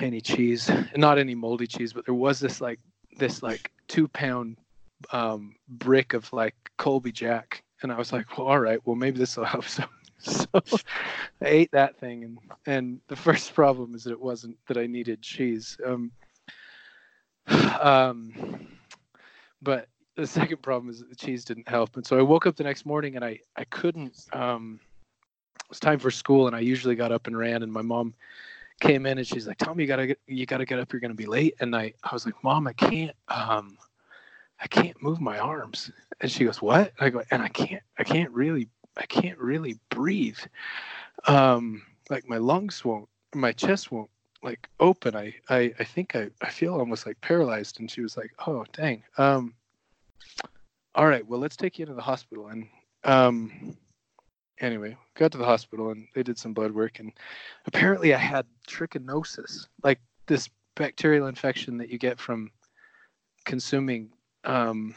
any cheese, not any moldy cheese, but there was this like this like two pound um, brick of like Colby Jack, and I was like, well, all right, well maybe this will help. So, so I ate that thing, and and the first problem is that it wasn't that I needed cheese. Um, um, but the second problem is that the cheese didn't help, and so I woke up the next morning and I I couldn't. Um, it was time for school, and I usually got up and ran, and my mom came in and she's like, "Tommy, you gotta get, you gotta get up. You're gonna be late." And I I was like, "Mom, I can't. Um, I can't move my arms. And she goes, What? I go, and I can't, I can't really, I can't really breathe. Um, like my lungs won't, my chest won't like open. I, I, I think I, I feel almost like paralyzed. And she was like, Oh, dang. Um, all right, well, let's take you to the hospital. And, um, anyway, got to the hospital and they did some blood work. And apparently I had trichinosis, like this bacterial infection that you get from consuming um,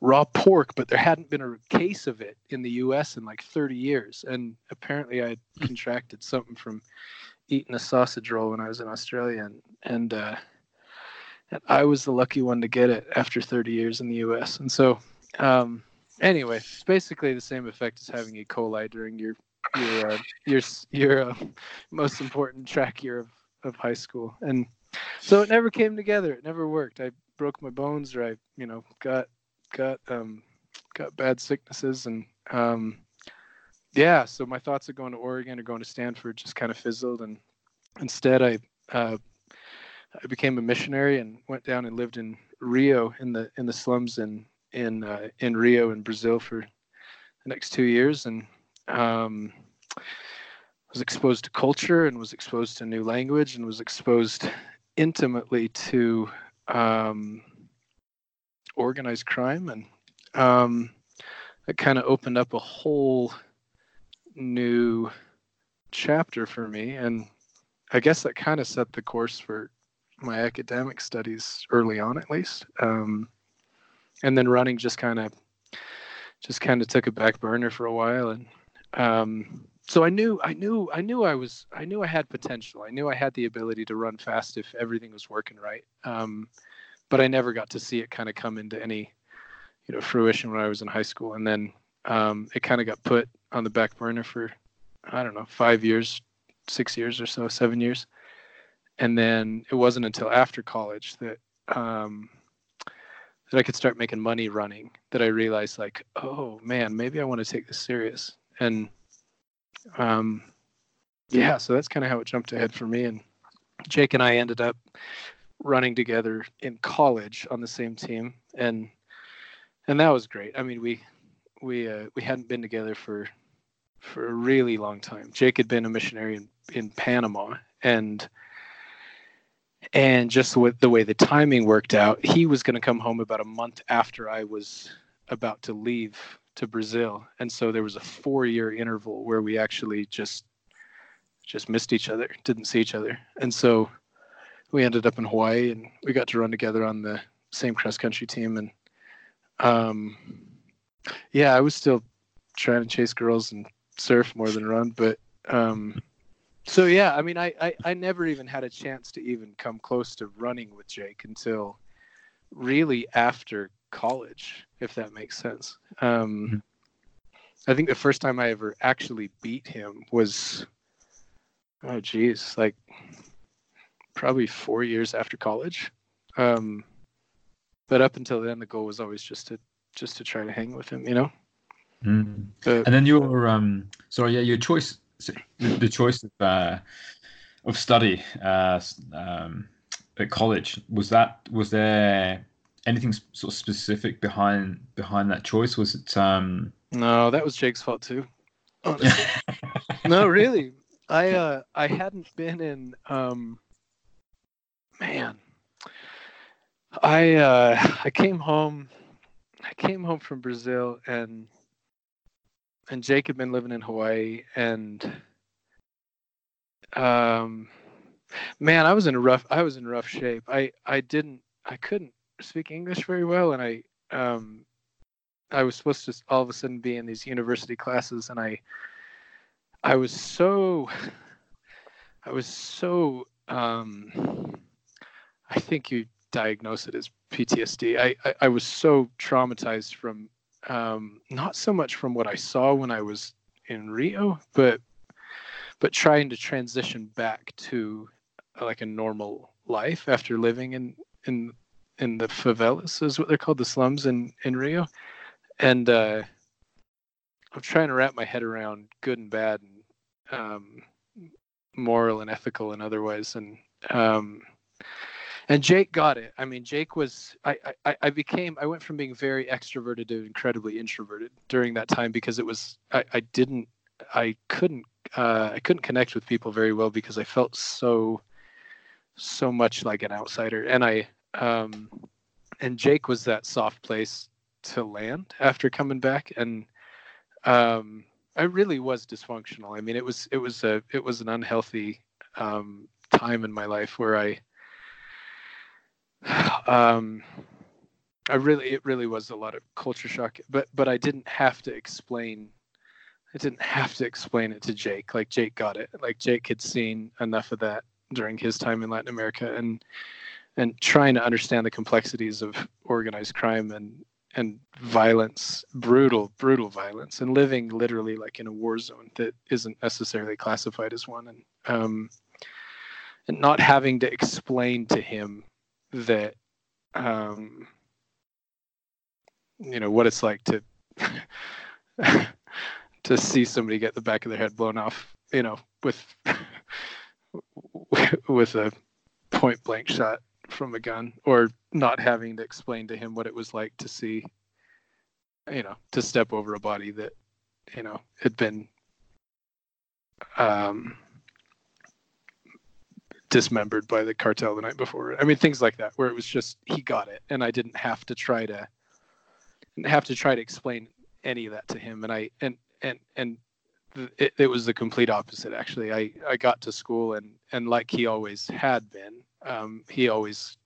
raw pork, but there hadn't been a case of it in the U.S. in like 30 years. And apparently, I contracted something from eating a sausage roll when I was in Australia, and and, uh, and I was the lucky one to get it after 30 years in the U.S. And so, um, anyway, it's basically the same effect as having E. coli during your your uh, your your uh, most important track year of, of high school, and so it never came together. It never worked. I broke my bones or I, you know, got got um got bad sicknesses and um yeah, so my thoughts of going to Oregon or going to Stanford just kind of fizzled and instead I uh I became a missionary and went down and lived in Rio in the in the slums in in uh, in Rio in Brazil for the next two years and um, was exposed to culture and was exposed to new language and was exposed intimately to um, organized crime, and um, it kind of opened up a whole new chapter for me. And I guess that kind of set the course for my academic studies early on, at least. Um, and then running just kind of just kind of took a back burner for a while and um, so I knew I knew I knew I was I knew I had potential. I knew I had the ability to run fast if everything was working right. Um, but I never got to see it kind of come into any you know fruition when I was in high school. And then um, it kind of got put on the back burner for I don't know five years, six years or so, seven years. And then it wasn't until after college that um, that I could start making money running that I realized like, oh man, maybe I want to take this serious. And um, yeah, so that's kind of how it jumped ahead for me. And Jake and I ended up running together in college on the same team, and and that was great. I mean, we we uh, we hadn't been together for for a really long time. Jake had been a missionary in, in Panama, and and just with the way the timing worked out, he was going to come home about a month after I was about to leave to Brazil. And so there was a four year interval where we actually just just missed each other, didn't see each other, and so we ended up in Hawaii, and we got to run together on the same cross country team, and um, yeah, I was still trying to chase girls and surf more than run, but um, so yeah, I mean, I, I I never even had a chance to even come close to running with Jake until really after college, if that makes sense. Um, I think the first time I ever actually beat him was, oh geez, like probably four years after college. Um, but up until then, the goal was always just to just to try to hang with him, you know. Mm. And then your um, sorry, yeah, your choice, the, the choice of uh, of study uh, um, at college was that was there anything sort of specific behind behind that choice? Was it um, no, that was Jake's fault too. No, really. I uh I hadn't been in um man. I uh I came home I came home from Brazil and and Jake had been living in Hawaii and um man, I was in a rough I was in rough shape. I I didn't I couldn't speak English very well and I um I was supposed to all of a sudden be in these university classes and I I was so I was so um I think you diagnose it as PTSD. I, I, I was so traumatized from um not so much from what I saw when I was in Rio, but but trying to transition back to like a normal life after living in in in the favelas is what they're called the slums in in Rio. And uh, I'm trying to wrap my head around good and bad and um, moral and ethical and otherwise. And um, and Jake got it. I mean, Jake was I, I I became I went from being very extroverted to incredibly introverted during that time because it was I, I didn't I couldn't uh, I couldn't connect with people very well because I felt so so much like an outsider. And I um, and Jake was that soft place to land after coming back. And um i really was dysfunctional. I mean it was it was a it was an unhealthy um time in my life where i um i really it really was a lot of culture shock but but i didn't have to explain i didn't have to explain it to jake. Like jake got it. Like jake had seen enough of that during his time in latin america. And and trying to understand the complexities of organized crime and and violence, brutal, brutal violence, and living literally like in a war zone that isn't necessarily classified as one, and um, and not having to explain to him that um, you know what it's like to to see somebody get the back of their head blown off, you know, with with a point blank shot from a gun or not having to explain to him what it was like to see you know to step over a body that you know had been um dismembered by the cartel the night before. I mean things like that where it was just he got it and i didn't have to try to have to try to explain any of that to him. And i and and and it, it was the complete opposite actually. I i got to school and and like he always had been um he always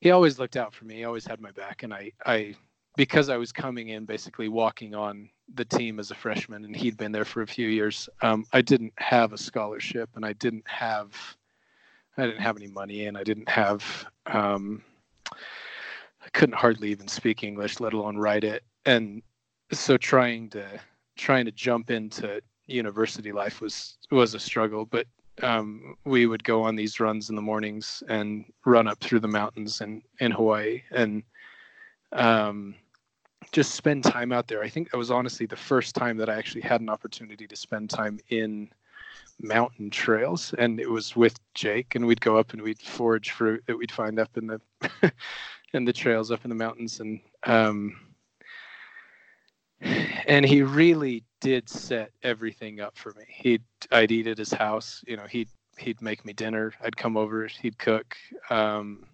he always looked out for me. He always had my back. And i i because i was coming in basically walking on the team as a freshman and he'd been there for a few years um i didn't have a scholarship and i didn't have i didn't have any money and i didn't have um i couldn't hardly even speak english let alone write it. And so trying to trying to jump into university life was was a struggle but um, we would go on these runs in the mornings and run up through the mountains in in Hawaii and um, just spend time out there. I think that was honestly the first time that I actually had an opportunity to spend time in mountain trails, and it was with Jake. And we'd go up and we'd forage fruit that we'd find up in the in the trails up in the mountains, and um, and he really did set everything up for me. He'd I'd eat at his house. You know, he'd he'd make me dinner. I'd come over. He'd cook. Um,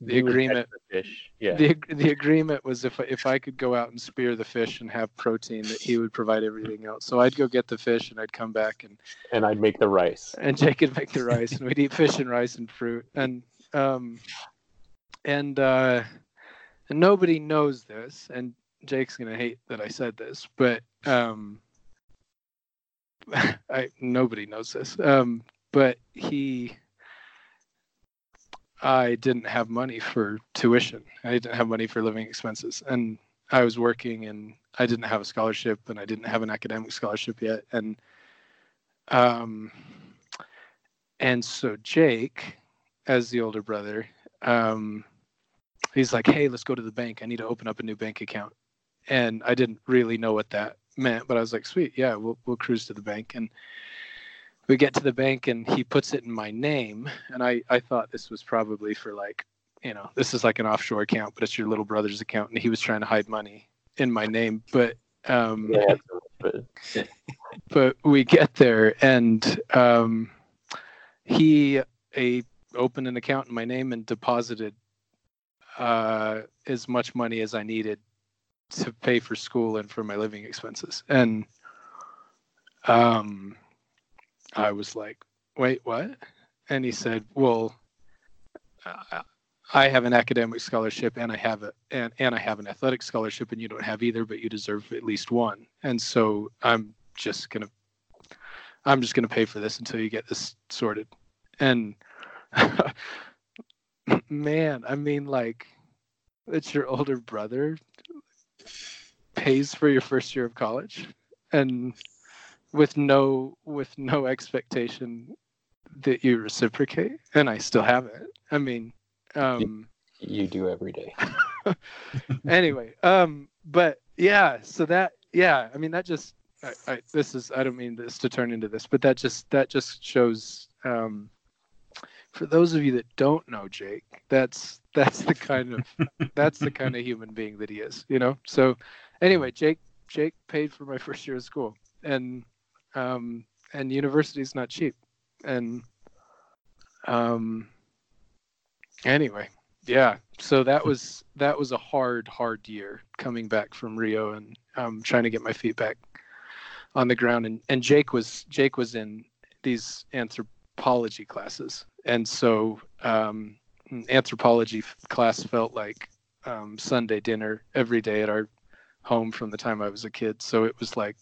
The You agreement- the fish. Yeah. the the agreement was if if I could go out and spear the fish and have protein, that he would provide everything else. So I'd go get the fish and I'd come back and and I'd make the rice. and Jake would make the rice and we'd eat fish and rice and fruit and um and uh and nobody knows this and Jake's gonna hate that I said this, but um I nobody knows this. Um but he I didn't have money for tuition. I didn't have money for living expenses. And I was working and I didn't have a scholarship and I didn't have an academic scholarship yet. And um and so Jake, as the older brother, um he's like, Hey, let's go to the bank. I need to open up a new bank account. And I didn't really know what that meant, but I was like, Sweet, yeah, we'll we'll cruise to the bank. And we get to the bank and he puts it in my name. And i i thought this was probably for like you know this is like an offshore account but it's your little brother's account. And he was trying to hide money in my name. But um Yeah, but but we get there and um he a opened an account in my name and deposited uh as much money as i needed to pay for school and for my living expenses. And um i was like wait what? And he said well i have an academic scholarship and i have a and, and i have an athletic scholarship and you don't have either but you deserve at least one. And so i'm just gonna i'm just gonna pay for this until you get this sorted. And man i mean like it's your older brother pays for your first year of college and with no with no expectation that you reciprocate and i still haven't i mean um you do every day. anyway um but yeah so that yeah i mean that just I, I this is i don't mean this to turn into this but that just that just shows um for those of you that don't know jake that's that's the kind of that's the kind of human being that he is you know? So anyway jake jake paid for my first year of school and um and university is not cheap and um anyway yeah. So that was that was a hard hard year coming back from rio and um trying to get my feet back on the ground. And and jake was jake was in these anthropology classes and so um anthropology class felt like um sunday dinner every day at our home from the time i was a kid. So it was like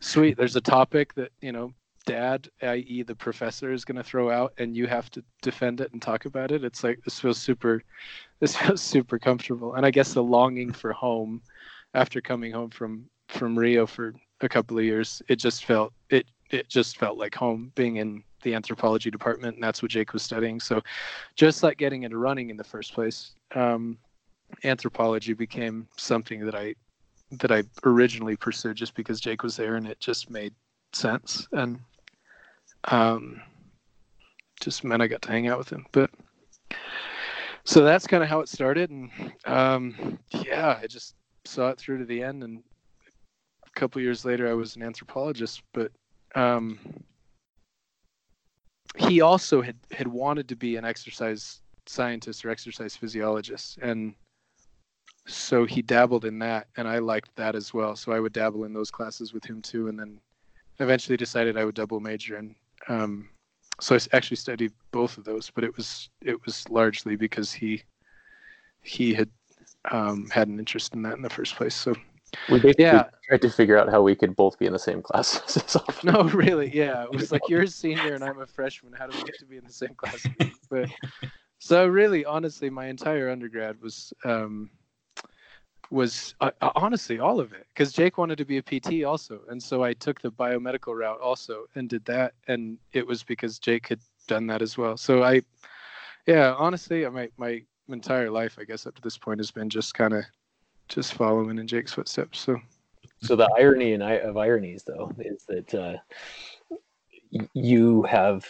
sweet there's a topic that you know dad i.e the professor is going to throw out and you have to defend it and talk about it. It's like this feels super this feels super comfortable. And i guess the longing for home after coming home from from rio for a couple of years it just felt it it just felt like home being in the anthropology department and that's what jake was studying so just like getting into running in the first place um, anthropology became something that i that i originally pursued just because jake was there and it just made sense and um, just meant I got to hang out with him. But so that's kind of how it started, and um, yeah, I just saw it through to the end. And a couple years later, I was an anthropologist. But um, he also had had wanted to be an exercise scientist or exercise physiologist, and so he dabbled in that, and I liked that as well. So I would dabble in those classes with him too, and then eventually decided I would double major and um, so i actually studied both of those, but it was it was largely because he he had um, had an interest in that in the first place. So We basically Yeah. tried to figure out how we could both be in the same class. no, really, yeah, it was like you're a senior and I'm a freshman. How do we get to be in the same class? But so really, honestly, my entire undergrad was um, was uh, uh, honestly all of it because Jake wanted to be a PT also, and so I took the biomedical route also and did that, and it was because Jake had done that as well. So I, yeah, honestly, my my entire life, I guess, up to this point has been just kind of just following in Jake's footsteps. So So the irony and I of ironies, though, is that uh, you have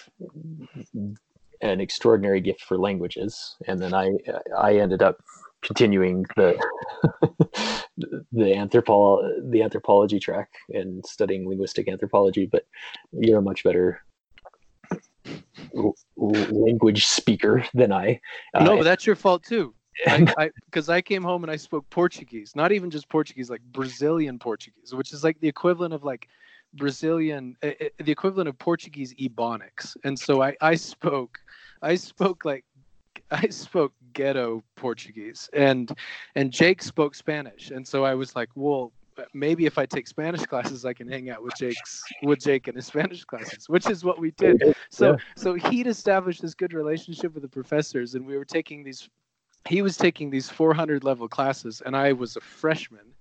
an extraordinary gift for languages, and then I I ended up continuing the the anthropo the anthropology track and studying linguistic anthropology. But you're a much better language speaker than I. no, Uh, but that's your fault too. I because I, came home and I spoke Portuguese, not even just Portuguese, like Brazilian Portuguese, which is like the equivalent of like Brazilian, uh, the equivalent of Portuguese Ebonics. And so I I spoke, I spoke like I spoke ghetto Portuguese, and and Jake spoke Spanish, and so I was like, well, maybe if I take Spanish classes, I can hang out with Jake's with Jake in his Spanish classes, which is what we did. So Yeah. so he'd established this good relationship with the professors, and we were taking these. He was taking these 400 level classes, and I was a freshman,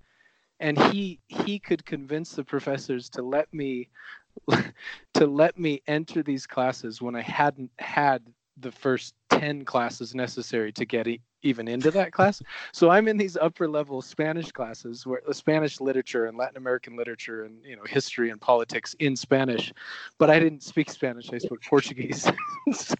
and he he could convince the professors to let me to let me enter these classes when I hadn't had the first 10 classes necessary to get e- even into that class. So I'm in these upper level Spanish classes where the Spanish literature and Latin American literature and you know history and politics in Spanish, but I didn't speak Spanish. I spoke Portuguese. so,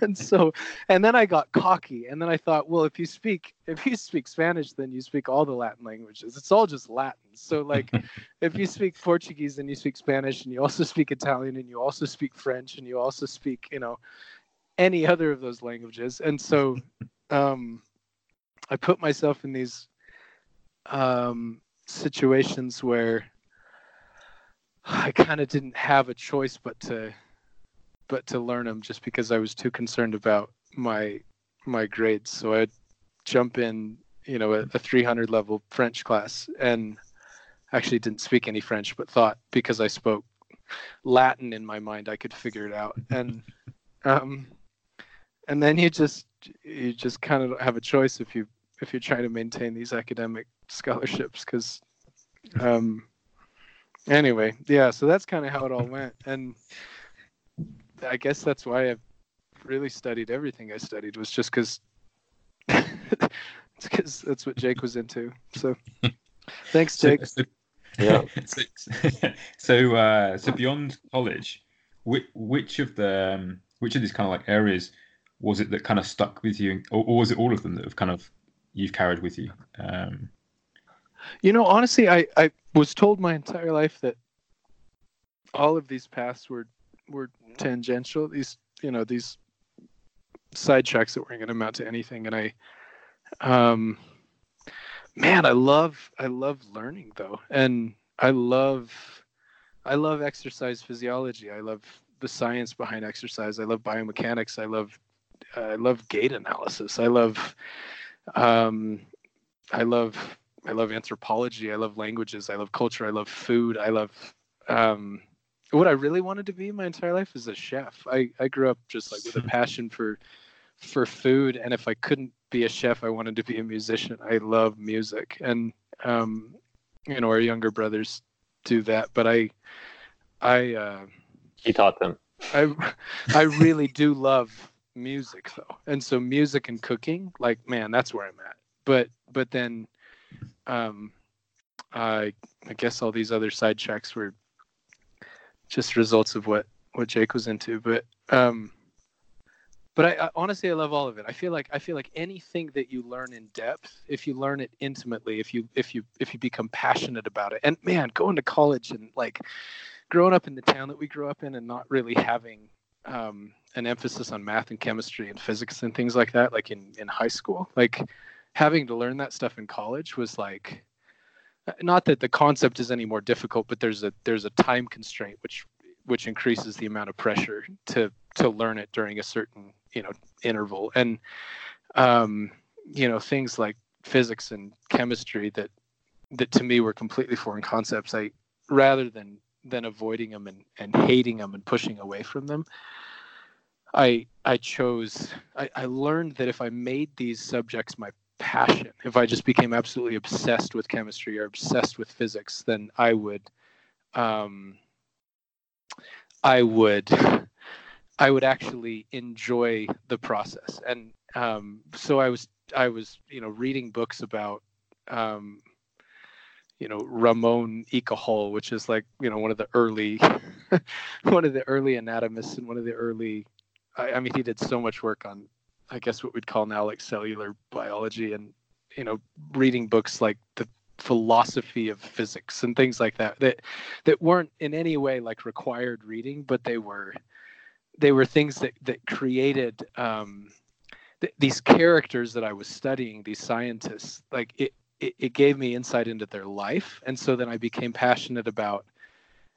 and so and then I got cocky and then I thought, well, if you speak if you speak Spanish, then you speak all the Latin languages. It's all just Latin. So like if you speak Portuguese, then you speak Spanish and you also speak Italian and you also speak French and you also speak, you know, any other of those languages. And so um, I put myself in these um, situations where I kind of didn't have a choice but to but to learn them just because I was too concerned about my my grades. So I'd jump in, you know, a, a 300 level French class and actually didn't speak any French, but thought because I spoke Latin in my mind, I could figure it out. And um, and then you just you just kind of have a choice if you if you're trying to maintain these academic scholarships because um anyway yeah so that's kind of how it all went. And i guess that's why i've really studied everything i studied was just because it's because that's what jake was into so. Thanks So, jake. so, Yeah. so, so, uh, so beyond college, which, which of the um, which of these kind of like areas was it that kind of stuck with you, or, or was it all of them that have kind of you've carried with you? Um, You know, honestly, I, I was told my entire life that all of these paths were were tangential. These, you know, these sidetracks that weren't going to amount to anything. And I, um, man, I love I love learning though, and I love I love exercise physiology. I love the science behind exercise. I love biomechanics. I love I love gait analysis. I love um, I love I love anthropology. I love languages. I love culture. I love food. I love um, what I really wanted to be my entire life is a chef. I, I grew up just like with a passion for for food, and if I couldn't be a chef, I wanted to be a musician. I love music, and um, you know our younger brothers do that, but I I uh, He taught them. I I really do love music though. And so music and cooking, like man, that's where I'm at. But but then um I I guess all these other sidetracks were just results of what what Jake was into. But um but I, I honestly I love all of it. I feel like I feel like anything that you learn in depth, if you learn it intimately, if you if you if you become passionate about it. And man, going to college and like growing up in the town that we grew up in and not really having um, an emphasis on math and chemistry and physics and things like that, like in, in high school, like having to learn that stuff in college was like, not that the concept is any more difficult, but there's a, there's a time constraint, which, which increases the amount of pressure to, to learn it during a certain, you know, interval. And, um, you know, things like physics and chemistry that, that to me were completely foreign concepts. I, rather than than avoiding them and, and hating them and pushing away from them. I I chose I, I learned that if I made these subjects my passion, if I just became absolutely obsessed with chemistry or obsessed with physics, then I would um, I would I would actually enjoy the process. And um, so I was I was you know reading books about um, you know Ramon y Cajal, which is like you know one of the early one of the early anatomists and one of the early I, I mean he did so much work on I guess what we'd call now like cellular biology and you know reading books like the philosophy of physics and things like that that that weren't in any way like required reading but they were they were things that that created um, th- these characters that I was studying, these scientists. Like it, it, it gave me insight into their life, and so then I became passionate about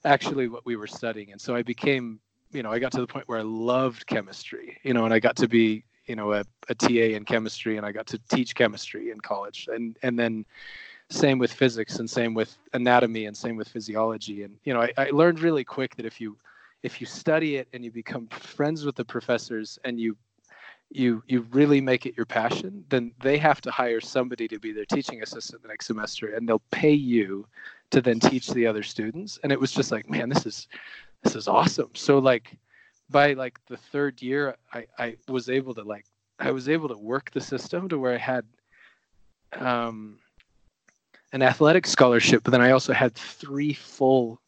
actually what we were studying, and so I became, you know, I got to the point where I loved chemistry, you know, and I got to be, you know, a, a TA in chemistry, and I got to teach chemistry in college, and and then same with physics and same with anatomy and same with physiology. And you know I, I, learned really quick that if you if you study it and you become friends with the professors and you you you really make it your passion then they have to hire somebody to be their teaching assistant the next semester and they'll pay you to then teach the other students. And it was just like man this is this is awesome so like by like the third year i i was able to like i was able to work the system to where i had um an athletic scholarship but then i also had three full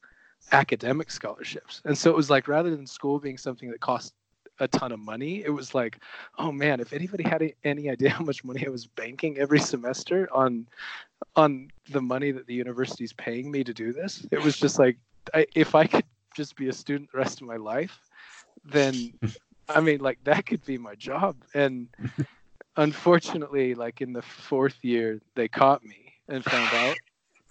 academic scholarships and so it was like rather than school being something that cost a ton of money. It was like, oh man, if anybody had any idea how much money I was banking every semester on on the money that the university is paying me to do this, it was just like, I, if I could just be a student the rest of my life, then I mean, like that could be my job. And unfortunately, like in the fourth year, they caught me and found out.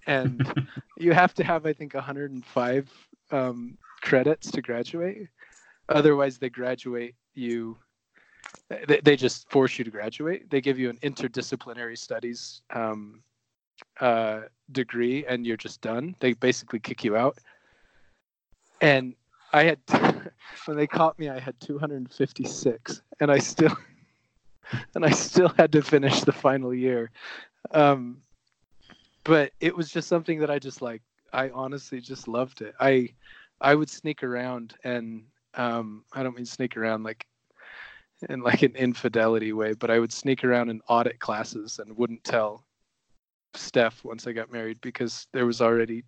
And you have to have, I think, 105 um, credits to graduate Otherwise, they graduate you. They, they just force you to graduate. They give you an interdisciplinary studies um, uh, degree, and you're just done. They basically kick you out. And I had when they caught me, I had 256, and I still and I still had to finish the final year. Um, but it was just something that I just like. I honestly just loved it. I I would sneak around and um, I don't mean sneak around like in like an infidelity way, but I would sneak around and audit classes and wouldn't tell Steph once I got married because there was already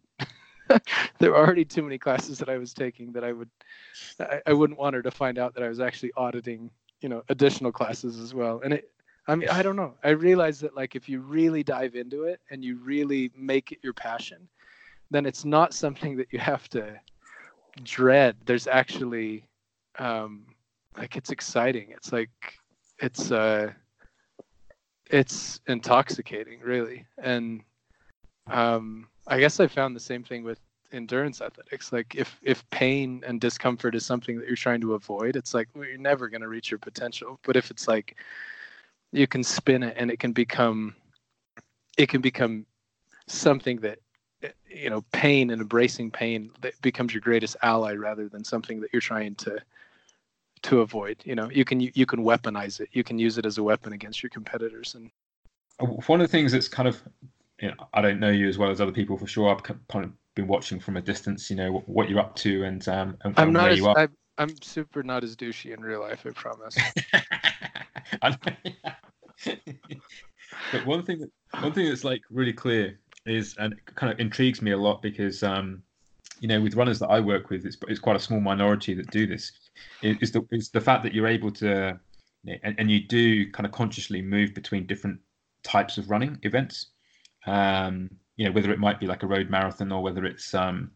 there were already too many classes that I was taking that I would I, I wouldn't want her to find out that I was actually auditing, you know, additional classes as well. And it I mean, I don't know. I realize that like if you really dive into it and you really make it your passion, then it's not something that you have to dread there's actually um like it's exciting it's like it's uh it's intoxicating really and um i guess i found the same thing with endurance athletics. Like if if pain and discomfort is something that you're trying to avoid it's like well, you're never going to reach your potential. But if it's like you can spin it and it can become it can become something that you know pain and embracing pain that becomes your greatest ally rather than something that you're trying to to avoid you know? You can you, you can weaponize it. You can use it as a weapon against your competitors and one of the things that's kind of you know i don't know you as well as other people for sure i've kind of been watching from a distance you know what you're up to and um and, i'm not where as, you are. I, i'm super not as douchey in real life i promise but one thing that one thing that's like really clear is and kind of intrigues me a lot because um, you know with runners that I work with, it's, it's quite a small minority that do this. Is the is the fact that you're able to and, and you do kind of consciously move between different types of running events. Um, you know whether it might be like a road marathon or whether it's um,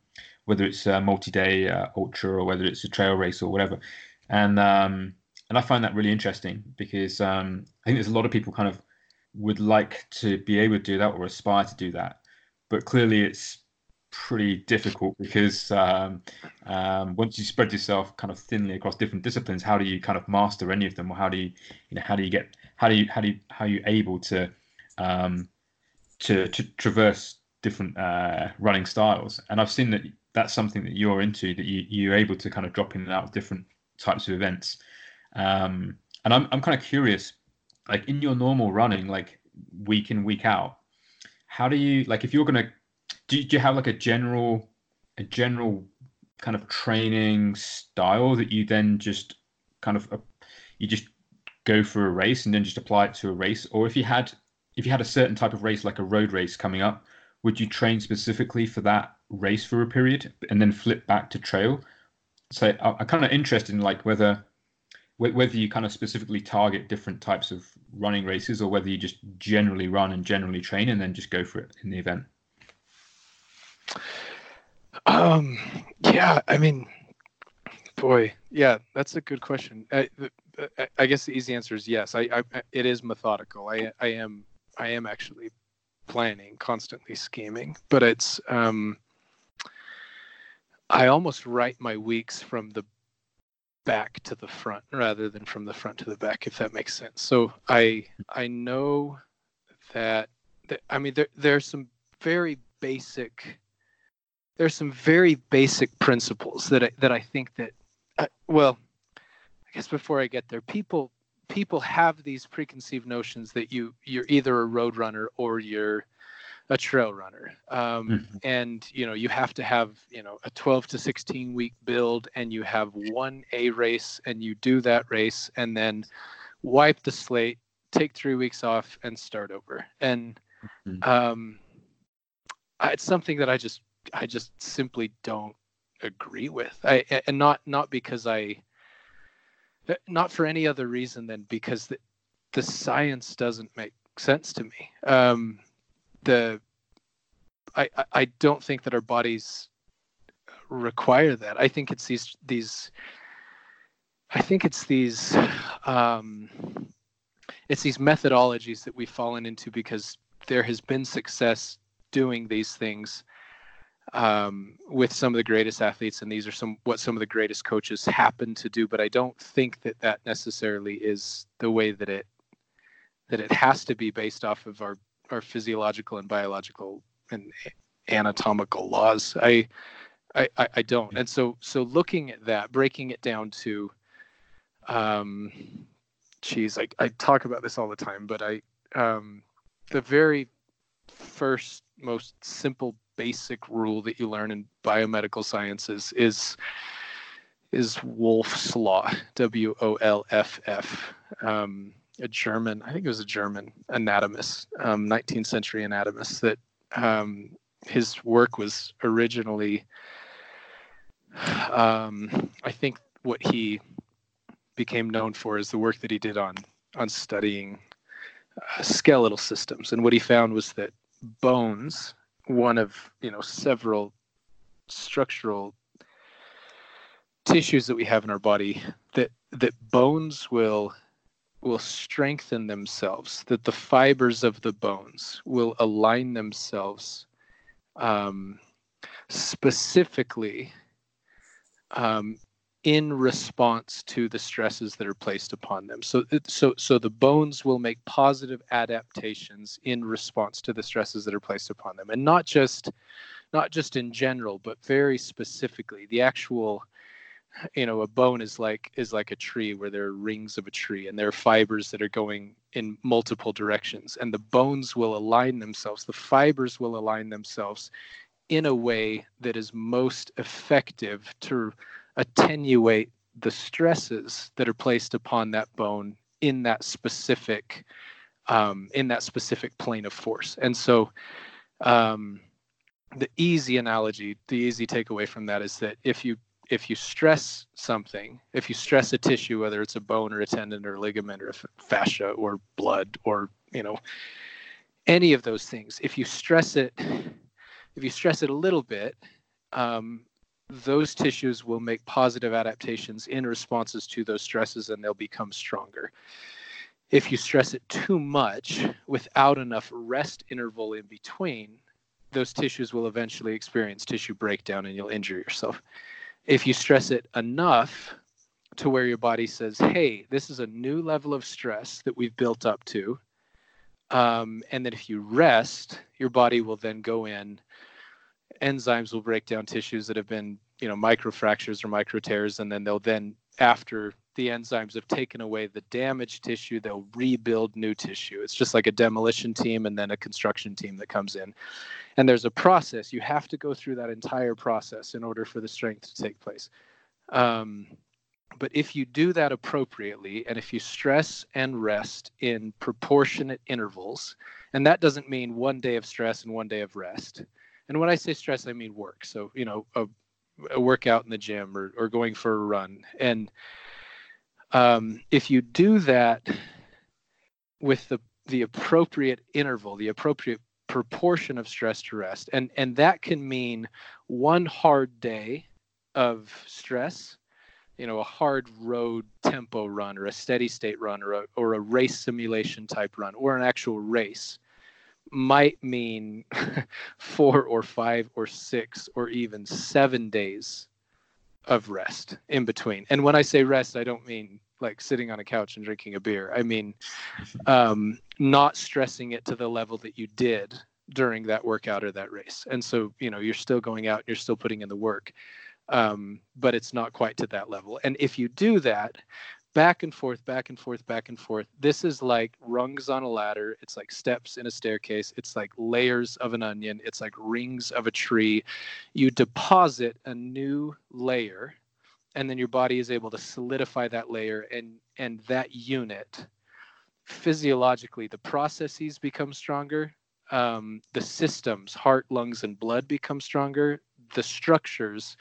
whether it's a multi-day uh, ultra or whether it's a trail race or whatever. And um, and I find that really interesting because um, I think there's a lot of people kind of would like to be able to do that or aspire to do that, but clearly it's pretty difficult because um, um, once you spread yourself kind of thinly across different disciplines, how do you kind of master any of them, or how do you, you know, how do you get, how do you, how do you, how are you able to, um, to, to traverse different uh, running styles? And I've seen that that's something that you're into, that you you're able to kind of drop in and out of different types of events. Um, and I'm I'm kind of curious like in your normal running, like week in week out, how do you like if you're gonna do, do you have like a general a general kind of training style that you then just kind of uh, you just go for a race and then just apply it to a race or if you had if you had a certain type of race like a road race coming up would you train specifically for that race for a period and then flip back to trail so I, i'm kind of interested in like whether whether you kind of specifically target different types of running races or whether you just generally run and generally train and then just go for it in the event um yeah i mean Boy, yeah, that's a good question. I, I guess the easy answer is yes. I, I, it is methodical. I, I am, I am actually planning, constantly scheming, but it's, um, I almost write my weeks from the back to the front rather than from the front to the back, if that makes sense. So I, I know that, that I mean, there, there's some very basic there's some very basic principles that I, that I think that uh, well I guess before I get there people people have these preconceived notions that you you're either a road runner or you're a trail runner um, mm-hmm. and you know you have to have you know a 12 to 16 week build and you have one a race and you do that race and then wipe the slate take three weeks off and start over and mm-hmm. um, it's something that i just I just simply don't agree with. I and not not because I not for any other reason than because the, the science doesn't make sense to me. Um, the I, I don't think that our bodies require that. I think it's these these I think it's these um, it's these methodologies that we've fallen into because there has been success doing these things um, with some of the greatest athletes, and these are some what some of the greatest coaches happen to do. But I don't think that that necessarily is the way that it that it has to be based off of our our physiological and biological and anatomical laws. I I, I don't. And so so looking at that, breaking it down to um geez, I, I talk about this all the time, but I um the very first most simple basic rule that you learn in biomedical sciences is is Wolff's law, W O L F F. Um, a German, I think it was a German anatomist, um, 19th century anatomist, that um, his work was originally, um, I think, what he became known for is the work that he did on on studying uh, skeletal systems, and what he found was that bones one of you know several structural tissues that we have in our body that that bones will will strengthen themselves that the fibers of the bones will align themselves um, specifically um, in response to the stresses that are placed upon them. So, so, so the bones will make positive adaptations in response to the stresses that are placed upon them, and not just, not just in general, but very specifically. The actual, you know, a bone is like is like a tree where there are rings of a tree, and there are fibers that are going in multiple directions, and the bones will align themselves. The fibers will align themselves in a way that is most effective to attenuate the stresses that are placed upon that bone in that specific um, in that specific plane of force. And so um, the easy analogy, the easy takeaway from that is that if you if you stress something, if you stress a tissue, whether it's a bone or a tendon or a ligament or a fascia or blood or you know any of those things, if you stress it, if you stress it a little bit, um, those tissues will make positive adaptations in responses to those stresses and they'll become stronger. If you stress it too much without enough rest interval in between, those tissues will eventually experience tissue breakdown and you'll injure yourself. If you stress it enough to where your body says, hey, this is a new level of stress that we've built up to, um, and that if you rest, your body will then go in enzymes will break down tissues that have been you know microfractures or micro tears and then they'll then after the enzymes have taken away the damaged tissue they'll rebuild new tissue. It's just like a demolition team and then a construction team that comes in. And there's a process. You have to go through that entire process in order for the strength to take place. Um, but if you do that appropriately and if you stress and rest in proportionate intervals and that doesn't mean one day of stress and one day of rest and when I say stress, I mean work. So, you know, a, a workout in the gym or, or going for a run. And um, if you do that with the, the appropriate interval, the appropriate proportion of stress to rest, and, and that can mean one hard day of stress you know a hard road tempo run or a steady state run or a, or a race simulation type run or an actual race might mean four or five or six or even seven days of rest in between. And when i say rest i don't mean like sitting on a couch and drinking a beer. I mean um, not stressing it to the level that you did during that workout or that race. And so you know you're still going out and you're still putting in the work um, but it's not quite to that level. And if you do that, back and forth, back and forth, back and forth, this is like rungs on a ladder. It's like steps in a staircase. It's like layers of an onion. It's like rings of a tree. You deposit a new layer, and then your body is able to solidify that layer and and that unit. Physiologically, the processes become stronger. Um, the systems, heart, lungs, and blood become stronger. The structures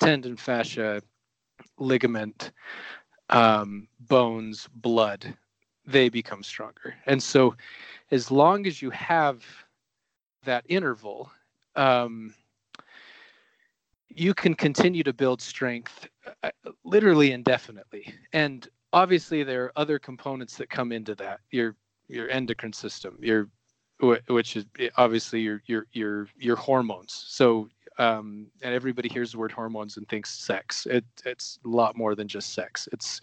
tendon, fascia, ligament, um, bones, blood, they become stronger. And so, as long as you have that interval, um, you can continue to build strength uh, literally indefinitely. And obviously, there are other components that come into that. Your your endocrine system, your which is obviously your your your your hormones. So um, and everybody hears the word hormones and thinks sex. It, it's a lot more than just sex. It's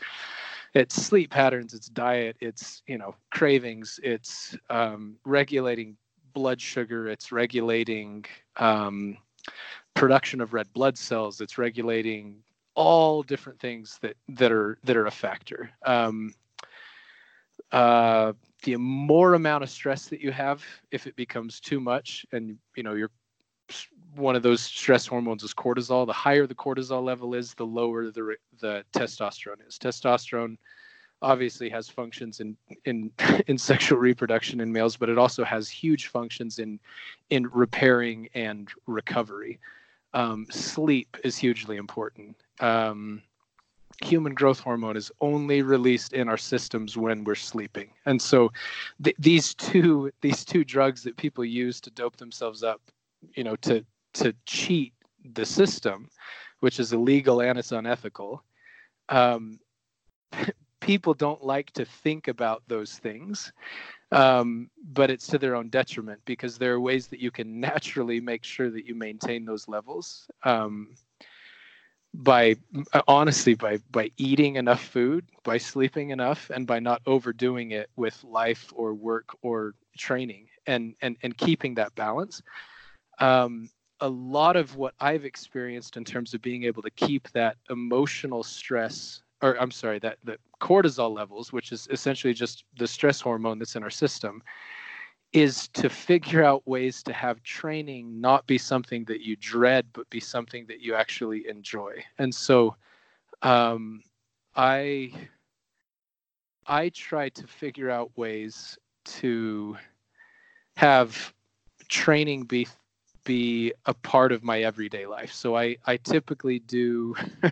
it's sleep patterns, it's diet, it's you know cravings, it's um, regulating blood sugar, it's regulating um, production of red blood cells, it's regulating all different things that that are that are a factor. Um, uh, the more amount of stress that you have, if it becomes too much, and you know you're one of those stress hormones is cortisol. The higher the cortisol level is, the lower the the testosterone is. Testosterone obviously has functions in in in sexual reproduction in males, but it also has huge functions in in repairing and recovery. Um, sleep is hugely important. Um, human growth hormone is only released in our systems when we're sleeping, and so th- these two these two drugs that people use to dope themselves up, you know, to to cheat the system, which is illegal and it's unethical. Um, people don't like to think about those things, um, but it's to their own detriment because there are ways that you can naturally make sure that you maintain those levels. Um, by honestly by by eating enough food by sleeping enough and by not overdoing it with life or work or training and and and keeping that balance um, a lot of what I've experienced in terms of being able to keep that emotional stress, or I'm sorry, that that cortisol levels, which is essentially just the stress hormone that's in our system, is to figure out ways to have training not be something that you dread, but be something that you actually enjoy. And so, um, I I try to figure out ways to have training be be a part of my everyday life. So I, I typically do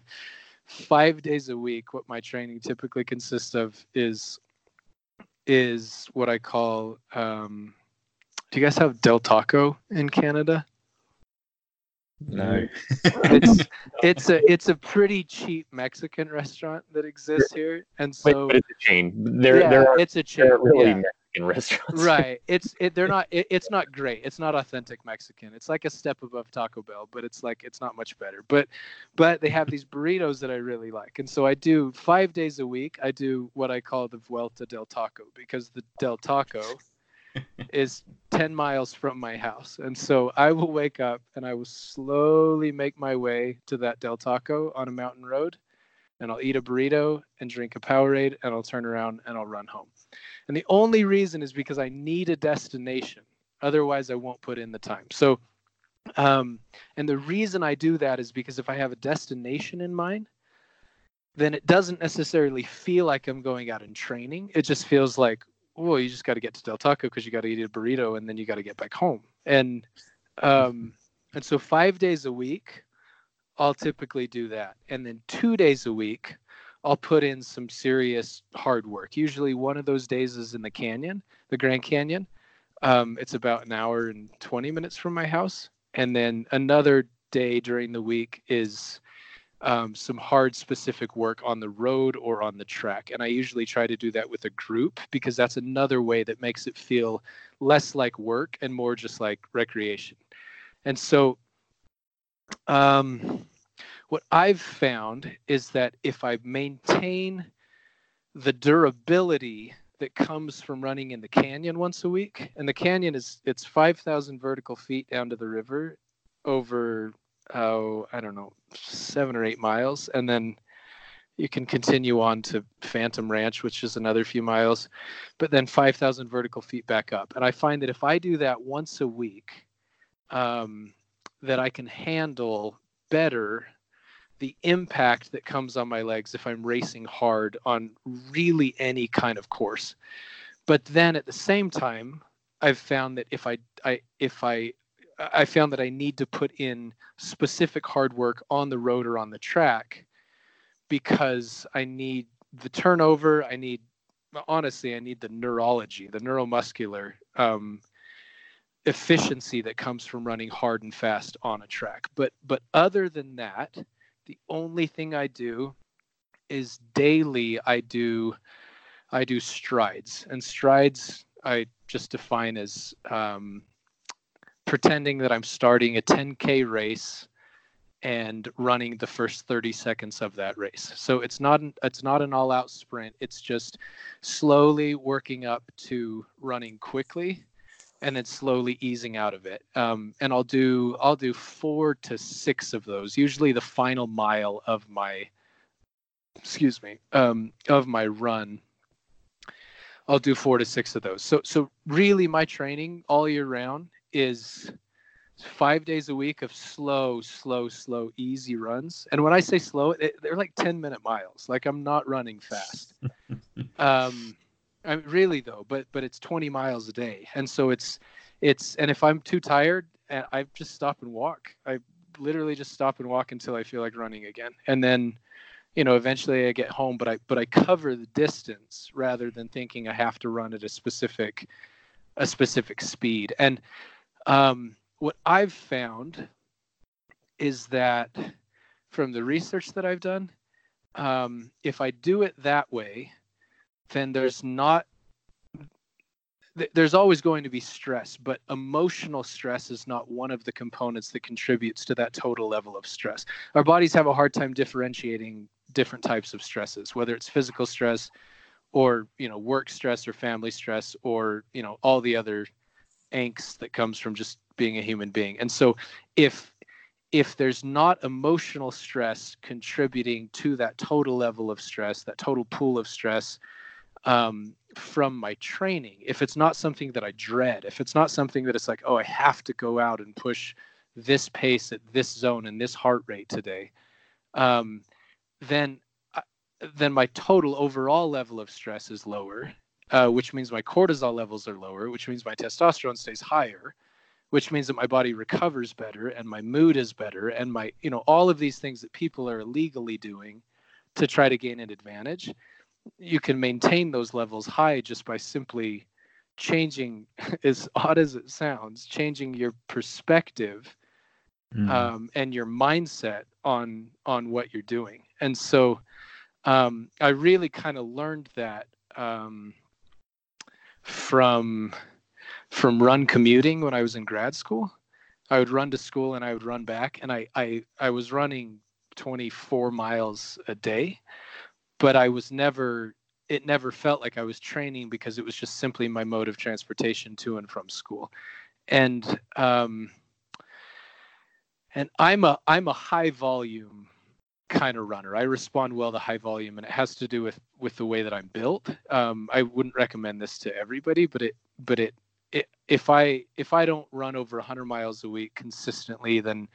five days a week. What my training typically consists of is is what I call. Um, do you guys have Del Taco in Canada? No. it's it's a it's a pretty cheap Mexican restaurant that exists here, and so but, but it's a chain. There yeah, there are, it's a chain. really yeah. Mexican restaurants. right. It's it, they're not it, it's not great. It's not authentic mexican. It's like a step above taco bell but it's like it's not much better. But but they have these burritos that i really like. And so i do five days a week i do what i call the vuelta del taco because the del taco is 10 miles from my house. And so i will wake up and i will slowly make my way to that del taco on a mountain road and i'll eat a burrito and drink a powerade and i'll turn around and i'll run home and the only reason is because I need a destination. Otherwise, I won't put in the time. So, um, and the reason I do that is because if I have a destination in mind, then it doesn't necessarily feel like I'm going out and training. It just feels like, well, you just got to get to Del Taco because you got to eat a burrito and then you got to get back home. And um, and so five days a week, I'll typically do that. And then two days a week, I'll put in some serious hard work. Usually, one of those days is in the canyon, the Grand Canyon. Um, it's about an hour and 20 minutes from my house. And then another day during the week is um, some hard specific work on the road or on the track. And I usually try to do that with a group because that's another way that makes it feel less like work and more just like recreation. And so, um, what I've found is that if I maintain the durability that comes from running in the canyon once a week, and the canyon is it's 5,000 vertical feet down to the river over oh I don't know seven or eight miles, and then you can continue on to Phantom Ranch, which is another few miles, but then 5,000 vertical feet back up. And I find that if I do that once a week, um, that I can handle better the impact that comes on my legs if I'm racing hard on really any kind of course. But then at the same time, I've found that if I, I if I I found that I need to put in specific hard work on the road or on the track because I need the turnover. I need, honestly, I need the neurology, the neuromuscular um, efficiency that comes from running hard and fast on a track. But but other than that, the only thing I do is daily. I do I do strides, and strides I just define as um, pretending that I'm starting a 10k race and running the first 30 seconds of that race. So it's not an, it's not an all-out sprint. It's just slowly working up to running quickly, and then slowly easing out of it. Um, and I'll do I'll do four to six of those. Usually the final mile of my excuse me um, of my run. I'll do four to six of those. So so really my training all year round is five days a week of slow, slow, slow, easy runs. And when I say slow, it, they're like 10 minute miles. Like I'm not running fast. um, I mean, really though, but, but it's 20 miles a day. And so it's, it's, and if I'm too tired, eh, I just stop and walk. I literally just stop and walk until I feel like running again. And then, you know, eventually I get home, but I, but I cover the distance rather than thinking I have to run at a specific, a specific speed. And, um, what I've found is that from the research that I've done, um, if I do it that way, then there's not there's always going to be stress, but emotional stress is not one of the components that contributes to that total level of stress. Our bodies have a hard time differentiating different types of stresses, whether it's physical stress or, you know, work stress or family stress or, you know, all the other angst that comes from just being a human being. And so if if there's not emotional stress contributing to that total level of stress, that total pool of stress um, from my training, if it's not something that I dread, if it's not something that it's like, oh, I have to go out and push this pace at this zone and this heart rate today, um, then uh, then my total overall level of stress is lower, uh, which means my cortisol levels are lower, which means my testosterone stays higher, which means that my body recovers better and my mood is better and my you know all of these things that people are illegally doing to try to gain an advantage you can maintain those levels high just by simply changing as odd as it sounds changing your perspective mm. um, and your mindset on on what you're doing and so um, i really kind of learned that um, from from run commuting when I was in grad school. I would run to school and I would run back, and I I, I was running 24 miles a day, but I was never it never felt like I was training because it was just simply my mode of transportation to and from school, and um, and I'm a I'm a high volume kind of runner. I respond well to high volume, and it has to do with with the way that I'm built. Um, I wouldn't recommend this to everybody, but it but it if I if I don't run over 100 miles a week consistently, then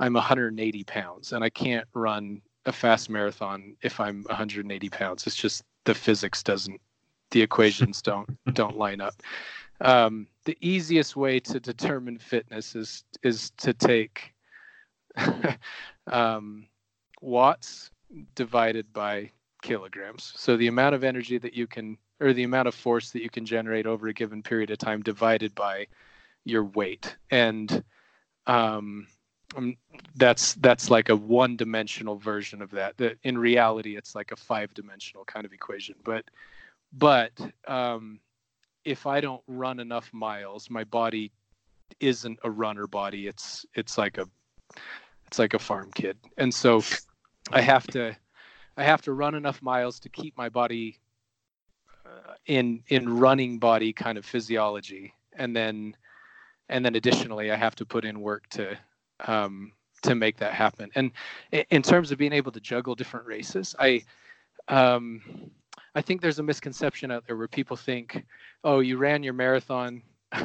I'm 180 pounds, and I can't run a fast marathon if I'm 180 pounds. It's just the physics doesn't, the equations don't don't line up. Um, the easiest way to determine fitness is is to take um, watts divided by kilograms. So the amount of energy that you can or the amount of force that you can generate over a given period of time divided by your weight. And um, um, that's that's like a one-dimensional version of that. That in reality, it's like a five-dimensional kind of equation. But but um, if I don't run enough miles, my body isn't a runner body. It's it's like a it's like a farm kid, and so I have to I have to run enough miles to keep my body uh, in in running body kind of physiology, and then and then additionally I have to put in work to um, to make that happen. And in terms of being able to juggle different races, I um, I think there's a misconception out there where people think, oh, you ran your marathon,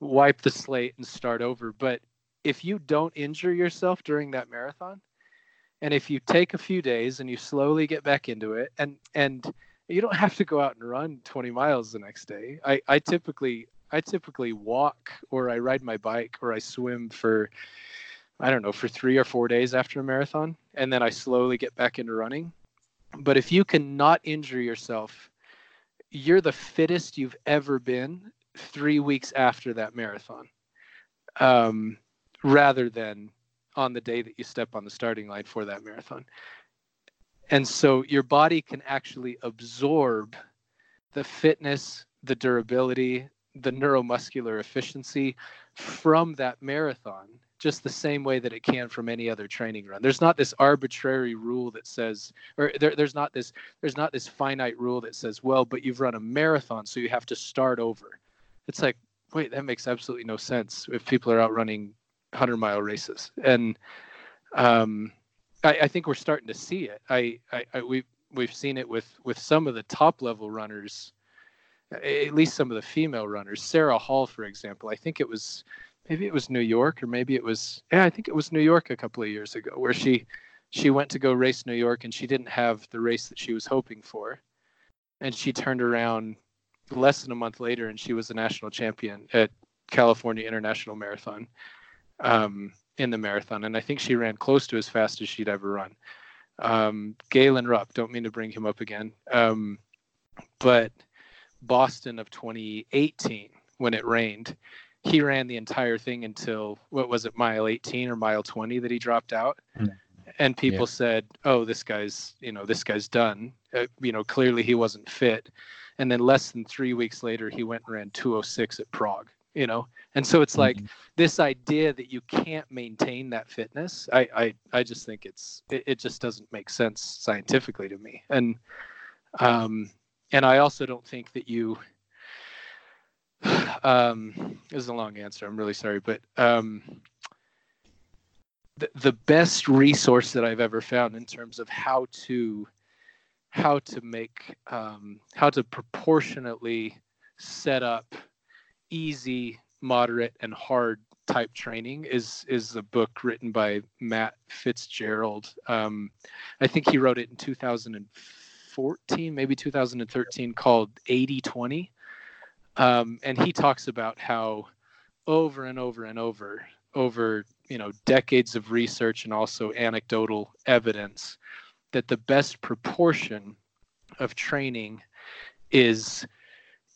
wipe the slate and start over. But if you don't injure yourself during that marathon, and if you take a few days and you slowly get back into it, and and you don't have to go out and run 20 miles the next day. I, I typically I typically walk or I ride my bike or I swim for I don't know for 3 or 4 days after a marathon and then I slowly get back into running. But if you can not injure yourself, you're the fittest you've ever been 3 weeks after that marathon. Um, rather than on the day that you step on the starting line for that marathon. And so your body can actually absorb the fitness, the durability, the neuromuscular efficiency from that marathon just the same way that it can from any other training run. There's not this arbitrary rule that says or there, there's not this there's not this finite rule that says well but you've run a marathon so you have to start over. It's like wait that makes absolutely no sense if people are out running 100 mile races. And um, I, I, think we're starting to see it. I, I, I we've we've seen it with with some of the top level runners at least some of the female runners. Sarah Hall, for example, I think it was maybe it was New York or maybe it was yeah, I think it was New York a couple of years ago where she she went to go race New York and she didn't have the race that she was hoping for. And she turned around less than a month later and she was the national champion at California International Marathon um, in the marathon. And I think she ran close to as fast as she'd ever run. Um, Galen Rupp, don't mean to bring him up again. Um, but Boston of 2018 when it rained. He ran the entire thing until what was it, mile 18 or mile 20 that he dropped out. Mm. And people yeah. said, "Oh, this guy's, you know, this guy's done." Uh, you know, clearly he wasn't fit. And then less than three weeks later, he went and ran 206 at Prague. You know, and so it's mm-hmm. like this idea that you can't maintain that fitness. I I, I just think it's it, it just doesn't make sense scientifically to me. And um, and I also don't think that you. Um, this is a long answer. I'm really sorry, but um, the the best resource that I've ever found in terms of how to how to make um, how to proportionately set up easy, moderate, and hard type training is is a book written by Matt Fitzgerald. Um, I think he wrote it in 2004 2014, maybe 2013, called 8020. Um, and he talks about how over and over and over, over you know decades of research and also anecdotal evidence, that the best proportion of training is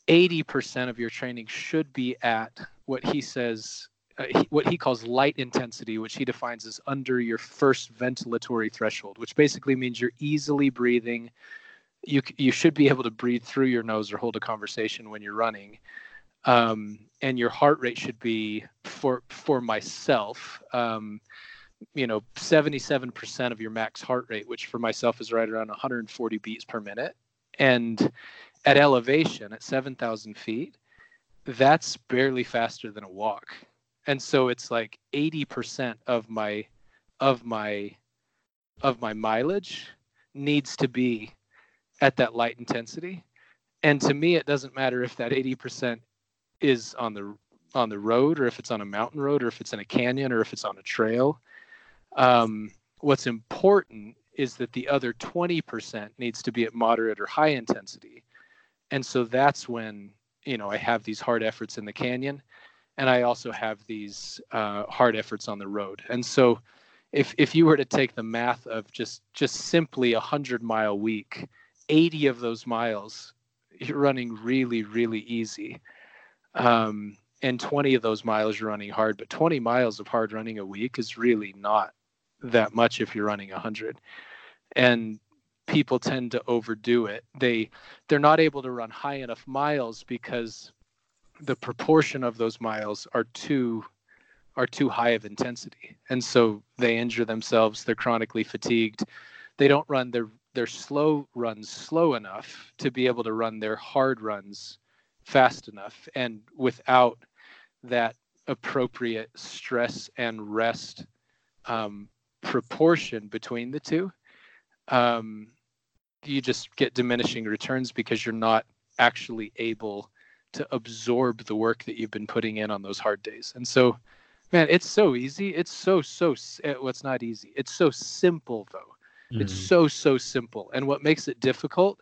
80% of your training should be at what he says uh, he, what he calls light intensity, which he defines as under your first ventilatory threshold, which basically means you're easily breathing, you you should be able to breathe through your nose or hold a conversation when you're running. Um, and your heart rate should be for for myself um, you know 77% of your max heart rate which for myself is right around 140 beats per minute. And at elevation at 7000 feet that's barely faster than a walk. And so it's like 80% of my of my of my mileage needs to be at that light intensity. And to me, it doesn't matter if that 80% is on the on the road or if it's on a mountain road or if it's in a canyon or if it's on a trail. Um, what's important is that the other 20% needs to be at moderate or high intensity. And so that's when, you know, I have these hard efforts in the canyon and I also have these uh, hard efforts on the road. And so if, if you were to take the math of just, just simply a hundred mile week 80 of those miles you're running really really easy. Um, and 20 of those miles you're running hard but 20 miles of hard running a week is really not that much if you're running 100 and people tend to overdo it. They they're not able to run high enough miles because the proportion of those miles are too are too high of intensity. And so they injure themselves they're chronically fatigued. They don't run their their slow runs slow enough to be able to run their hard runs fast enough and without that appropriate stress and rest um, proportion between the two um, you just get diminishing returns because you're not actually able to absorb the work that you've been putting in on those hard days. And so man it's so easy. It's so so what's well, not easy. It's so simple though mm-hmm. it's so so simple. And what makes it difficult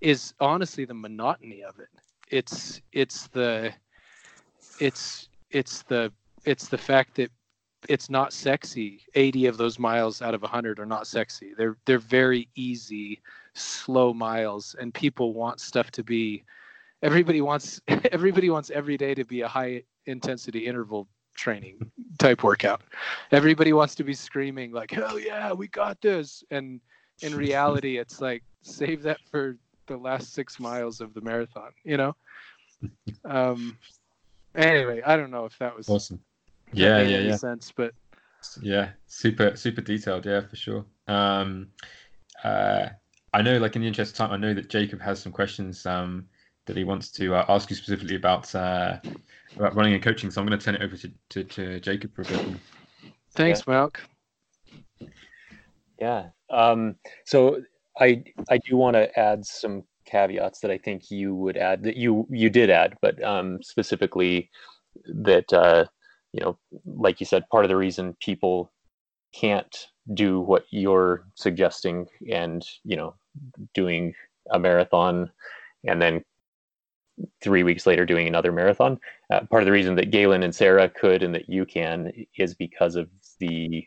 is honestly the monotony of it. It's it's the it's it's the it's the fact that it's not sexy. 80 of those miles out of 100 are not sexy. They're they're very easy slow miles and people want stuff to be everybody wants everybody wants every day to be a high intensity interval training type workout. Everybody wants to be screaming like hell yeah we got this. And in reality it's like save that for the last six miles of the marathon you know? Um anyway i don't know if that was awesome. yeah yeah yeah. sense but yeah super super detailed yeah for sure. Um uh i know like in the interest of time i know that jacob has some questions um that he wants to uh, ask you specifically about uh about running and coaching so i'm going to turn it over to, to, to jacob for a bit thanks yeah. malk yeah um so i i do want to add some caveats that i think you would add that you you did add but um specifically that uh you know, like you said, part of the reason people can't do what you're suggesting and, you know, doing a marathon and then three weeks later doing another marathon. Uh, part of the reason that Galen and Sarah could and that you can is because of the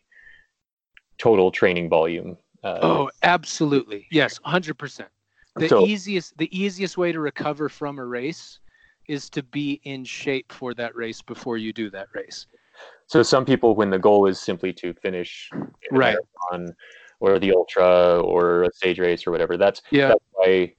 total training volume. Uh, oh, absolutely. Yes, 100%. The so, easiest the easiest way to recover from a race is to be in shape for that race before you do that race. So some people, when the goal is simply to finish right on or the ultra or a stage race or whatever, that's yeah. That's why,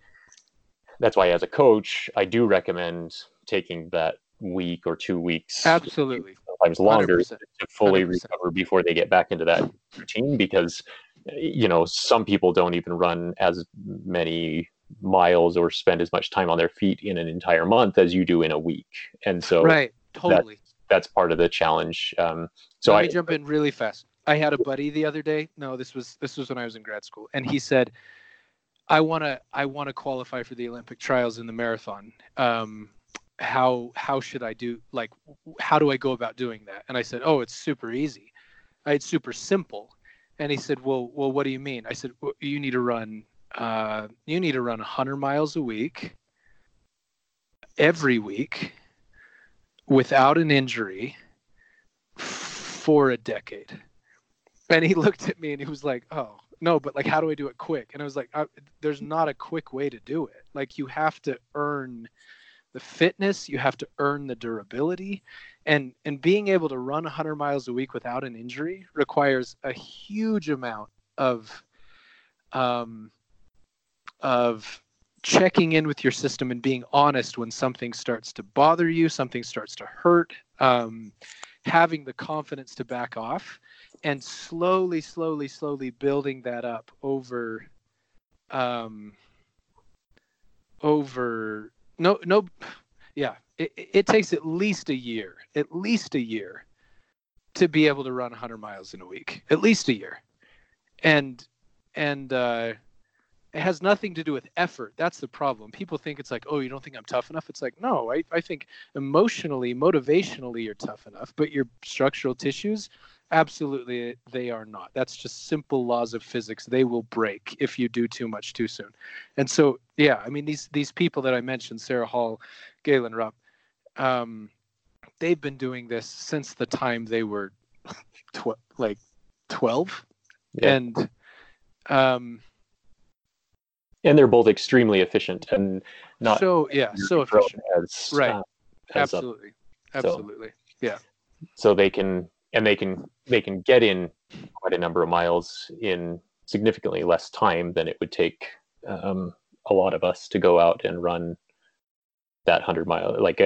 that's why as a coach, I do recommend taking that week or two weeks, absolutely, sometimes longer, 100%. to fully 100%. recover before they get back into that routine. Because you know some people don't even run as many miles or spend as much time on their feet in an entire month as you do in a week. And so, right, totally. That, that's part of the challenge. Um, so let me jump in really fast. I had a buddy the other day. No, this was this was when I was in grad school, and he said, "I want to I want to qualify for the Olympic trials in the marathon. Um, how how should I do? Like, how do I go about doing that?" And I said, "Oh, it's super easy. It's super simple." And he said, "Well, well, what do you mean?" I said, well, "You need to run uh, you need to run 100 miles a week every week without an injury for a decade and he looked at me and he was like oh no but like how do i do it quick? And i was like I, there's not a quick way to do it. Like you have to earn the fitness you have to earn the durability and and being able to run 100 miles a week without an injury requires a huge amount of um, of checking in with your system and being honest when something starts to bother you, something starts to hurt, um, having the confidence to back off, and slowly, slowly, slowly building that up over, um, over no, no, yeah. It, it takes at least a year, at least a year, to be able to run 100 miles in a week, at least a year, and and uh, it has nothing to do with effort. That's the problem. People think it's like, oh, you don't think I'm tough enough? It's like, no, I, I think emotionally, motivationally, you're tough enough, but your structural tissues, absolutely, they are not. That's just simple laws of physics. They will break if you do too much too soon. And so, yeah, I mean, these these people that I mentioned, Sarah Hall, Galen Rupp, um, they've been doing this since the time they were tw- like 12. Yeah. And, um, and they're both extremely efficient and not so yeah so efficient as, right uh, as absolutely absolutely. yeah. So they can and they can they can get in quite a number of miles in significantly less time than it would take um, a lot of us to go out and run that 100 mile like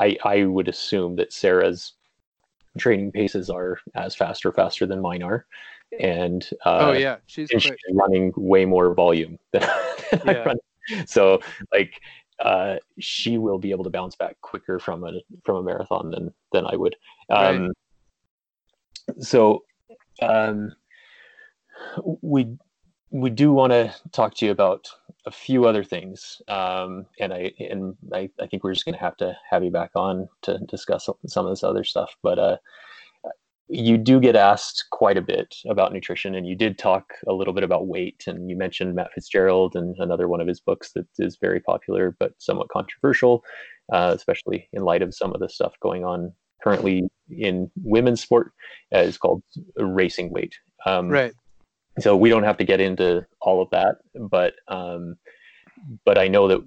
i i would assume that sarah's training paces are as fast or faster than mine are and uh, oh yeah, she's she's running way more volume than, than I Yeah. run. So like uh, she will be able to bounce back quicker from a from a marathon than than I would. Right. So um, we we do want to talk to you about a few other things, um, and I and I, I think we're just going to have to have you back on to discuss some of this other stuff. But uh, you do get asked quite a bit about nutrition, and you did talk a little bit about weight, and you mentioned Matt Fitzgerald and another one of his books that is very popular but somewhat controversial, uh, especially in light of some of the stuff going on currently in women's sport. Uh, is called Racing Weight. Um, right. so we don't have to get into all of that but um but i know that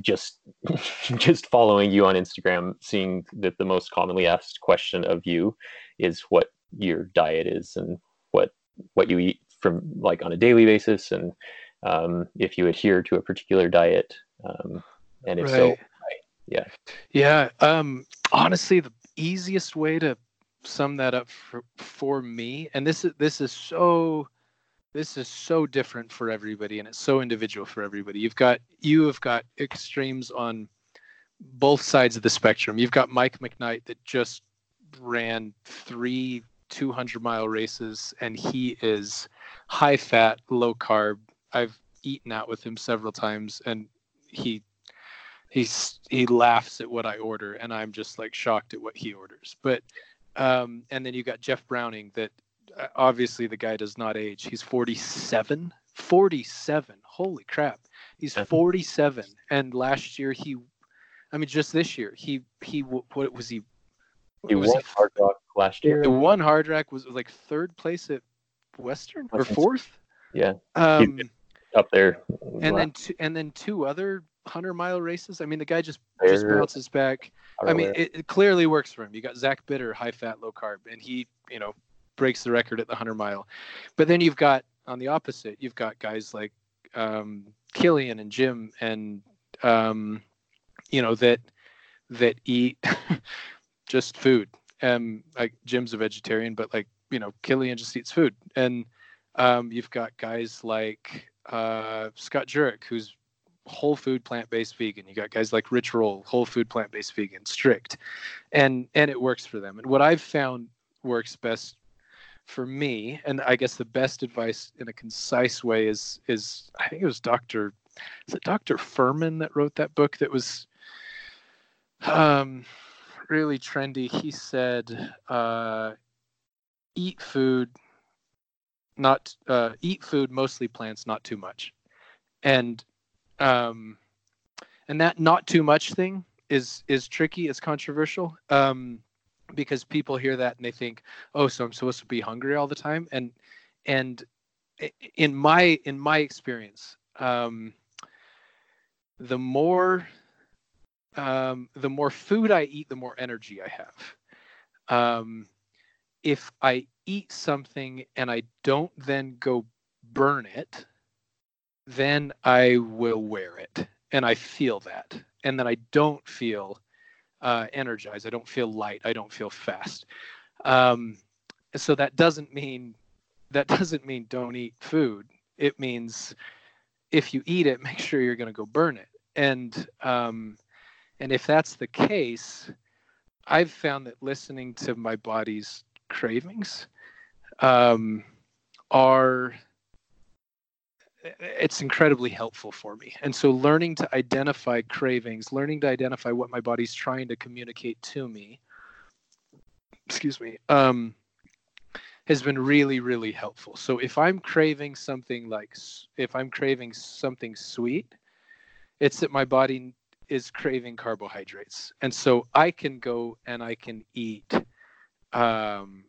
just just following you on instagram seeing that the most commonly asked question of you is what your diet is and what what you eat from like on a daily basis and um, if you adhere to a particular diet um, and if so Right. yeah. Yeah. Um, honestly, the easiest way to sum that up for, for me, and this is this is so this is so different for everybody, and it's so individual for everybody. You've got you have got extremes on both sides of the spectrum. You've got Mike McKnight that just ran three 200 mile races, and he is high fat, low carb. I've eaten out with him several times, and he he's he laughs at what I order, and I'm just like shocked at what he orders. But um, and then you got Jeff Browning that uh, obviously the guy does not age. He's 47. 47. Holy crap. He's 47 and last year he I mean just this year he he what was he you was won Hardrock last year the one Hardrock was like third place at Western or fourth. yeah Um, up there and then two, and then two other hundred mile races. I mean, the guy just just bounces back. I mean, it, it clearly works for him. You got Zach Bitter, high fat, low carb, and he, you know, breaks the record at the 100 mile. But then you've got on the opposite, you've got guys like um, Kilian and Jim, and um, you know that that eat just food. Um, like Jim's a vegetarian, but like you know, Kilian just eats food, and um, you've got guys like uh, Scott Jurek, who's whole food plant-based vegan. You got guys like Rich Roll whole food plant-based vegan strict. And and it works for them. And what i've found works best for me and i guess the best advice in a concise way is is i think it was dr is it dr Fuhrman that wrote that book that was um really trendy? He said uh eat food not uh eat food mostly plants not too much. And um and that not too much thing is is tricky it's controversial um because people hear that and they think oh so i'm supposed to be hungry all the time? And and in my in my experience um the more um the more food i eat the more energy i have. Um if i eat something and i don't then go burn it then I will wear it and I feel that. And then I don't feel uh, energized. I don't feel light. I don't feel fast. Um, so that doesn't mean that doesn't mean don't eat food. It means if you eat it, make sure you're going to go burn it. And um, and if that's the case, I've found that listening to my body's cravings um, are it's incredibly helpful for me. And so learning to identify cravings, learning to identify what my body's trying to communicate to me, excuse me, um, has been really, really helpful. So if I'm craving something like, if I'm craving something sweet, it's that my body is craving carbohydrates. And so I can go and I can eat, um,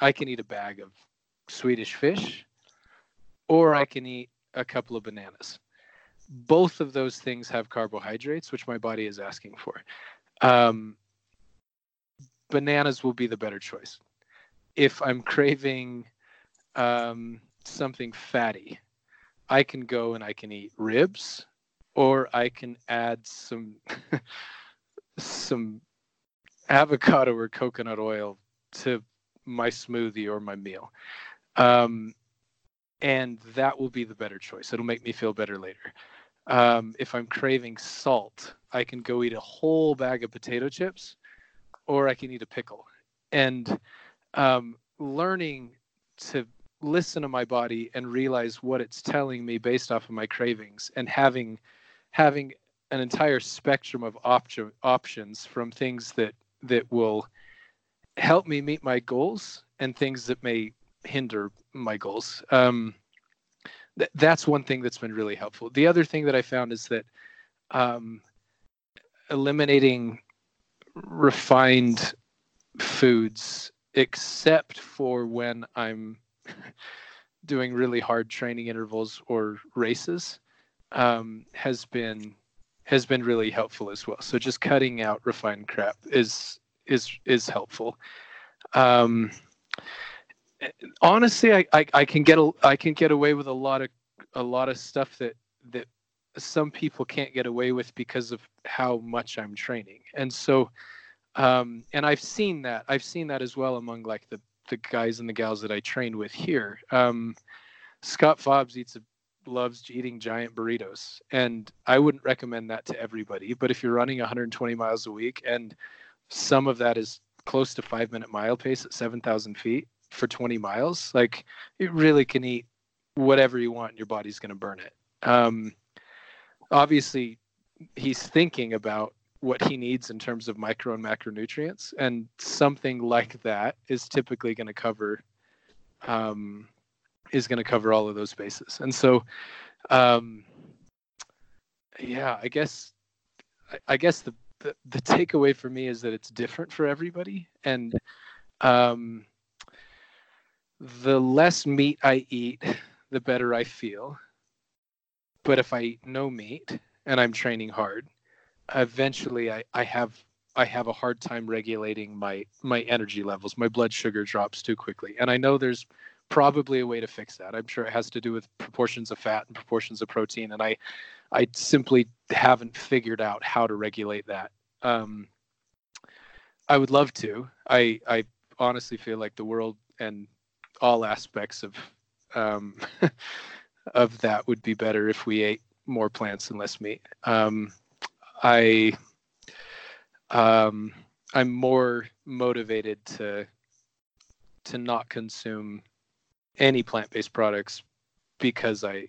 I can eat a bag of Swedish fish or I can eat a couple of bananas. Both of those things have carbohydrates, which my body is asking for. Um, bananas will be the better choice. If I'm craving um, something fatty, I can go and I can eat ribs, or I can add some some avocado or coconut oil to my smoothie or my meal. Um, and that will be the better choice. It'll make me feel better later. Um, if I'm craving salt, I can go eat a whole bag of potato chips or I can eat a pickle. And um, learning to listen to my body and realize what it's telling me based off of my cravings and having having an entire spectrum of option options from things that that will help me meet my goals and things that may hinder my goals. Um, th- that's one thing that's been really helpful. The other thing that I found is that um, eliminating refined foods, except for when I'm doing really hard training intervals or races, um, has been has been really helpful as well. So just cutting out refined crap is is is helpful. Um, honestly, I, I, I can get a, I can get away with a lot of a lot of stuff that that some people can't get away with because of how much I'm training. And so, um, and I've seen that I've seen that as well among like the the guys and the gals that I train with here. Um, Scott Fauble eats a loves eating giant burritos and i wouldn't recommend that to everybody but if you're running 120 miles a week and some of that is close to five minute mile pace at 7,000 feet for 20 miles. Like you really can eat whatever you want, your body's going to burn it. Um, obviously, he's thinking about what he needs in terms of micro and macronutrients, and something like that is typically going to cover um, is going to cover all of those bases. And so, um, yeah, I guess I, I guess the the, the takeaway for me is that it's different for everybody and um, the less meat i eat the better i feel. But if i eat no meat and i'm training hard eventually i, I have i have a hard time regulating my my energy levels. My blood sugar drops too quickly. And i know there's probably a way to fix that. I'm sure it has to do with proportions of fat and proportions of protein. And i I simply haven't figured out how to regulate that. Um, I would love to. I I honestly feel like the world and all aspects of um, of that would be better if we ate more plants and less meat. Um, I um, I'm more motivated to to not consume any plant-based products because I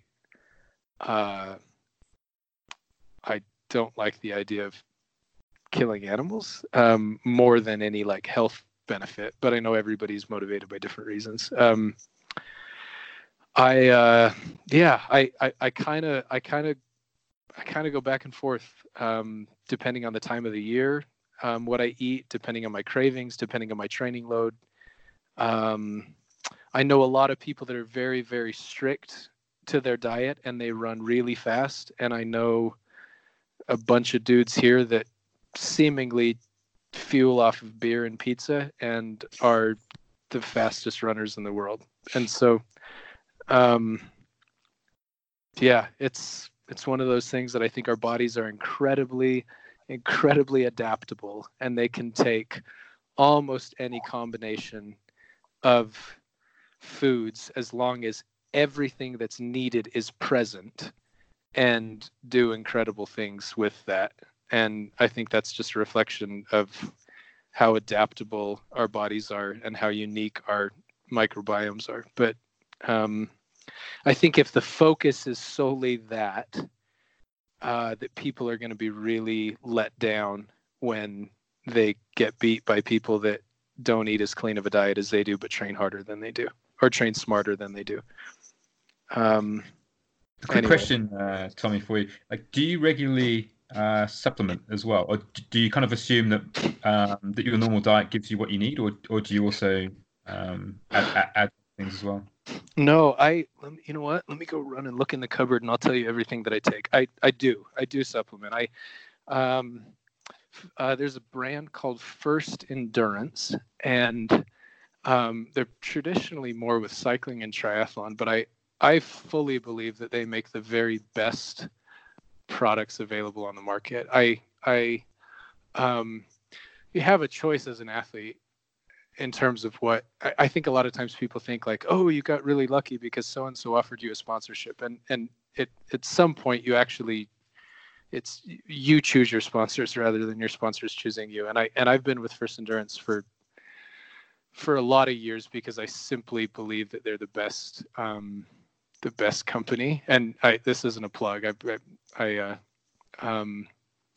uh, I don't like the idea of killing animals um, more than any like health benefit. But I know everybody's motivated by different reasons. Um, I uh, yeah, I I kind of I kind of I kind of go back and forth um, depending on the time of the year, um, what I eat, depending on my cravings, depending on my training load. Um, I know a lot of people that are very very strict to their diet and they run really fast, and I know a bunch of dudes here that seemingly fuel off of beer and pizza and are the fastest runners in the world. And so, um, yeah, it's it's one of those things that I think our bodies are incredibly, incredibly adaptable, and they can take almost any combination of foods as long as everything that's needed is present and do incredible things with that. And I think that's just a reflection of how adaptable our bodies are and how unique our microbiomes are. But um, I think if the focus is solely that, uh, that people are going to be really let down when they get beat by people that don't eat as clean of a diet as they do, but train harder than they do, or train smarter than they do. Um, a quick anyway. question, uh, Tommy, for you. Like, do you regularly uh, supplement as well, or do you kind of assume that um, that your normal diet gives you what you need, or or do you also um, add, add, things as well? No, I. You know what? Let me go run and look in the cupboard, and I'll tell you everything that I take. I I do. I do supplement. I um, uh, there's a brand called First Endurance, and um, they're traditionally more with cycling and triathlon, but I I fully believe that they make the very best products available on the market. I I um, you have a choice as an athlete in terms of what I, I think a lot of times people think like, oh, you got really lucky because so and so offered you a sponsorship, and and it at some point you actually it's you choose your sponsors rather than your sponsors choosing you. And I and I've been with First Endurance for for a lot of years because I simply believe that they're the best um, the best company. And I this isn't a plug. I I I, uh, um,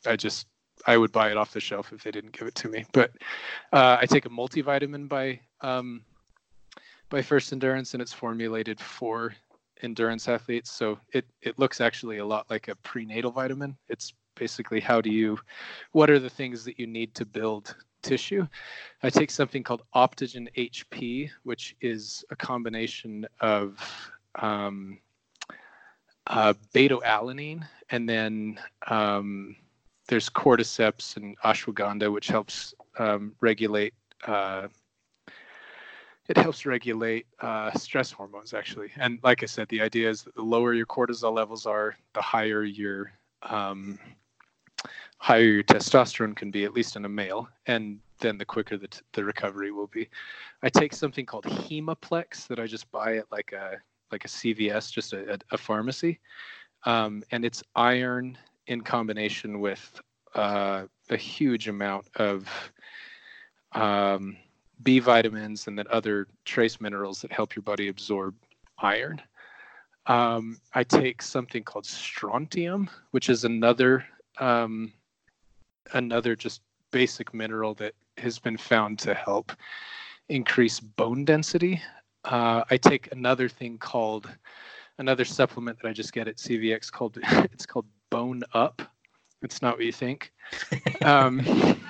I just I would buy it off the shelf if they didn't give it to me. But uh, I take a multivitamin by um, by First Endurance, and it's formulated for endurance athletes. So it it looks actually a lot like a prenatal vitamin. It's basically how do you, what are the things that you need to build tissue? I take something called Optygen HP, which is a combination of um, uh, beta alanine and then um, there's cordyceps and ashwagandha, which helps um, regulate. Uh, it helps regulate uh, stress hormones actually, and like I said, the idea is that the lower your cortisol levels are, the higher your um, higher your testosterone can be, at least in a male, and then the quicker the, t- the recovery will be. I take something called Hemaplex that I just buy at like a like a CVS, just a, a pharmacy, um, and it's iron in combination with uh, a huge amount of um, B vitamins and then other trace minerals that help your body absorb iron. Um, I take something called strontium, which is another um, another just basic mineral that has been found to help increase bone density. Uh, I take another thing called another supplement that I just get at CVS called it's called Bone Up. It's not what you think. Um,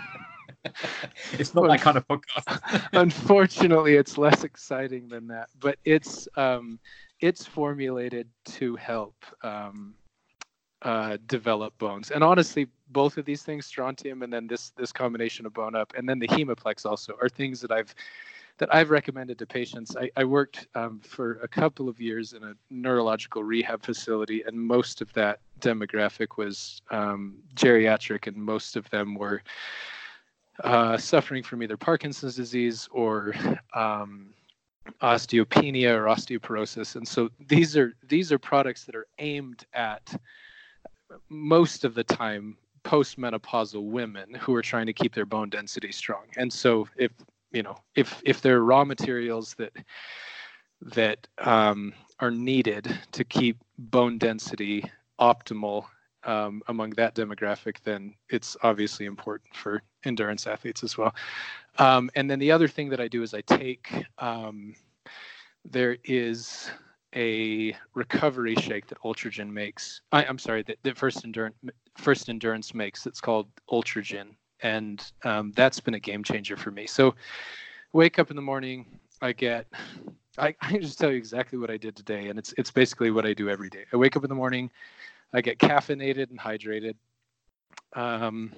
it's not that kind of podcast. unfortunately, it's less exciting than that, but it's um, it's formulated to help um, uh, develop bones. And honestly, both of these things, strontium and then this this combination of bone up, and then the hemaplex also, are things that I've that I've recommended to patients. I, I worked um, for a couple of years in a neurological rehab facility, and most of that demographic was um, geriatric, and most of them were uh, suffering from either Parkinson's disease or um, osteopenia or osteoporosis. And so these are these are products that are aimed at most of the time postmenopausal women who are trying to keep their bone density strong. And so if you know if if there are raw materials that that um, are needed to keep bone density optimal um, among that demographic, then it's obviously important for endurance athletes as well. Um, and then the other thing that I do is I take um, there is a recovery shake that Ultragen makes. I, am sorry, that, that First Endurance First Endurance makes. It's called Ultragen, and um, that's been a game changer for me. So, wake up in the morning, I get. I, I just tell you exactly what I did today, and it's it's basically what I do every day. I wake up in the morning, I get caffeinated and hydrated. Um,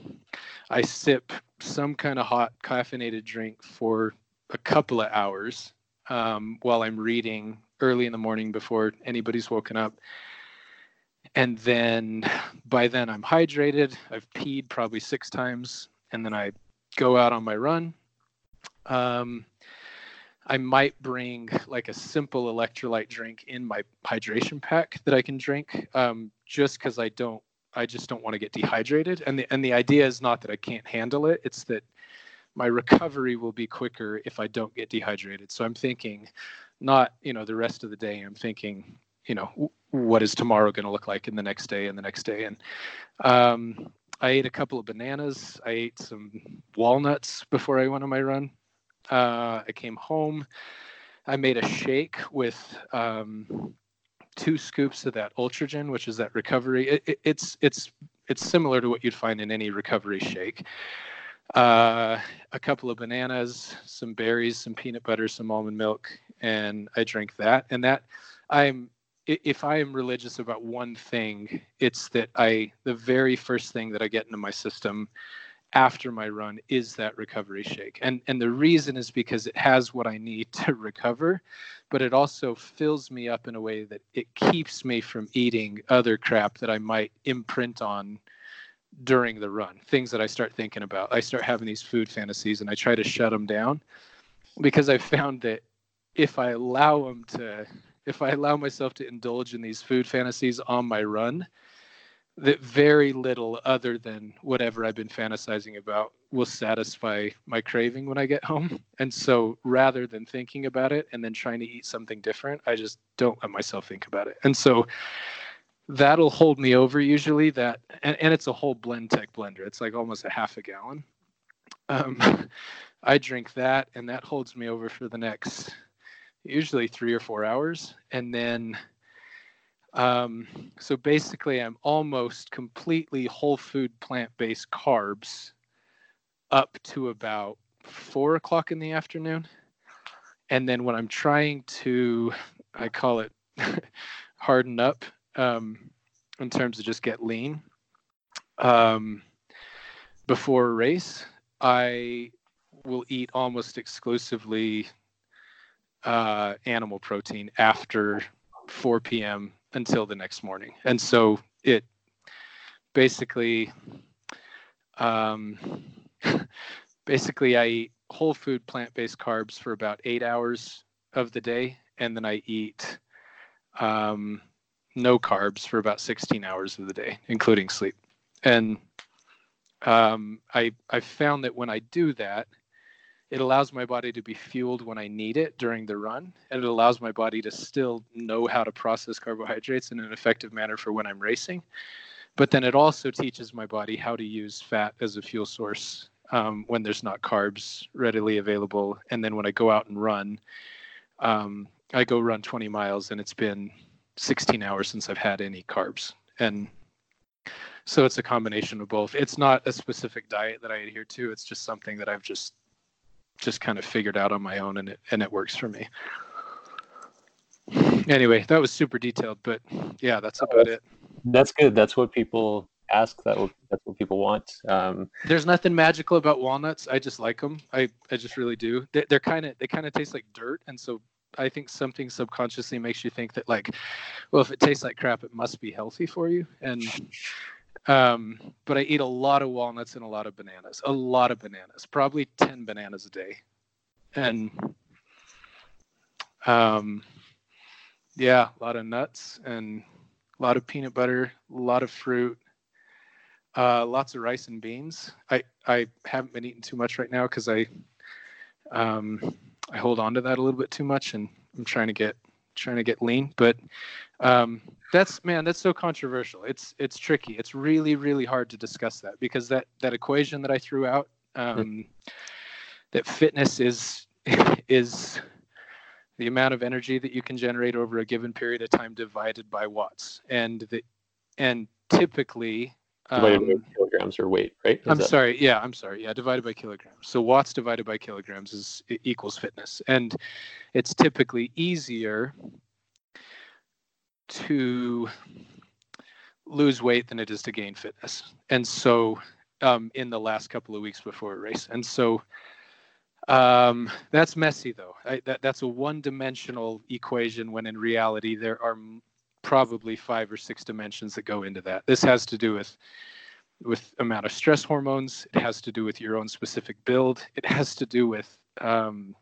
I sip some kind of hot caffeinated drink for a couple of hours um, while I'm reading early in the morning before anybody's woken up. And then by then I'm hydrated. I've peed probably six times, and then I go out on my run. Um, I might bring like a simple electrolyte drink in my hydration pack that I can drink, um, just because I don't, I just don't want to get dehydrated. And the and the idea is not that I can't handle it; it's that my recovery will be quicker if I don't get dehydrated. So I'm thinking, not you know the rest of the day. I'm thinking, you know, what is tomorrow going to look like in the next day and the next day. And um, I ate a couple of bananas. I ate some walnuts before I went on my run. Uh, I came home. I made a shake with um, two scoops of that Ultragen, which is that recovery. It, it, it's it's it's similar to what you'd find in any recovery shake. Uh, a couple of bananas, some berries, some peanut butter, some almond milk, and I drink that. And that I'm if I am religious about one thing, it's that I the very first thing that I get into my system after my run is that recovery shake. And and the reason is because it has what I need to recover, but it also fills me up in a way that it keeps me from eating other crap that I might imprint on during the run. Things that I start thinking about. I start having these food fantasies and I try to shut them down because I found that if I allow them to if I allow myself to indulge in these food fantasies on my run, that very little other than whatever I've been fantasizing about will satisfy my craving when I get home. And so rather than thinking about it and then trying to eat something different, I just don't let myself think about it. And so that'll hold me over usually that and, and it's a whole Blendtec blender. It's like almost a half a gallon. Um, I drink that and that holds me over for the next usually three or four hours. And then um, so basically, I'm almost completely whole food plant based carbs up to about four o'clock in the afternoon. And then when I'm trying to, I call it harden up um, in terms of just get lean um, before a race, I will eat almost exclusively uh, animal protein after 4 p.m until the next morning. And so it basically, um, basically, I eat whole food plant based carbs for about eight hours of the day, and then I eat um, no carbs for about 16 hours of the day, including sleep. And um, I I found that when I do that, it allows my body to be fueled when I need it during the run, and it allows my body to still know how to process carbohydrates in an effective manner for when I'm racing. But then it also teaches my body how to use fat as a fuel source um, when there's not carbs readily available. And then when I go out and run, um, I go run 20 miles, and it's been 16 hours since I've had any carbs. And so it's a combination of both. It's not a specific diet that I adhere to. It's just something that I've just just kind of figured out on my own and it and it works for me. Anyway that was super detailed but yeah that's about it. That's good. That's what people ask that that's what people want. Um, there's nothing magical about walnuts. I just like them i i just really do. They, they're kind of they kind of taste like dirt and so i think something subconsciously makes you think that like well if it tastes like crap it must be healthy for you. And um, but I eat a lot of walnuts and a lot of bananas, a lot of bananas, probably 10 bananas a day. And um, yeah, a lot of nuts and a lot of peanut butter, a lot of fruit, uh, lots of rice and beans. I, I haven't been eating too much right now because I um, I hold on to that a little bit too much and I'm trying to get trying to get lean. But um, that's man, that's so controversial. It's it's tricky. It's really really hard to discuss that because that that equation that I threw out, um, that fitness is is the amount of energy that you can generate over a given period of time divided by watts, and the and typically um, kilograms or weight, right? Is I'm that... sorry. Yeah, I'm sorry. Yeah, divided by kilograms. So watts divided by kilograms is equals fitness, and it's typically easier to lose weight than it is to gain fitness. And so, um, in the last couple of weeks before a race, and so um, that's messy though. I, that, that's a one-dimensional equation when in reality there are probably five or six dimensions that go into that. This has to do with with amount of stress hormones. It has to do with your own specific build. It has to do with um,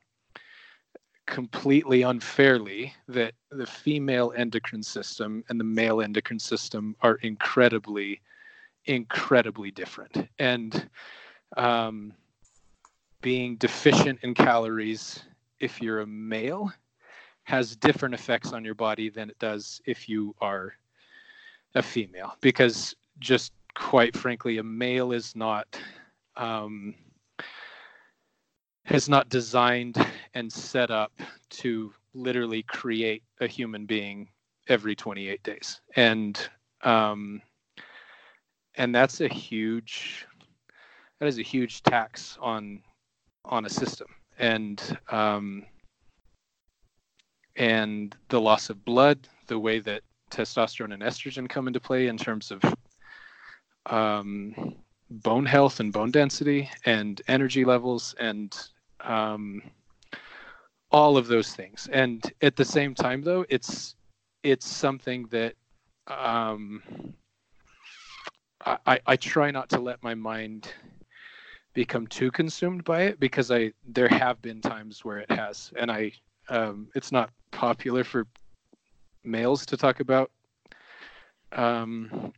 completely unfairly that the female endocrine system and the male endocrine system are incredibly, incredibly different. And um, being deficient in calories if you're a male has different effects on your body than it does if you are a female because just quite frankly a male is not um, has not designed and set up to literally create a human being every 28 days. And um, and that's a huge that is a huge tax on on a system. And um, and the loss of blood the way that testosterone and estrogen come into play in terms of um, bone health and bone density and energy levels and um, all of those things. And at the same time, though, it's it's something that um, I, I try not to let my mind become too consumed by it because I there have been times where it has, and I um, it's not popular for males to talk about um,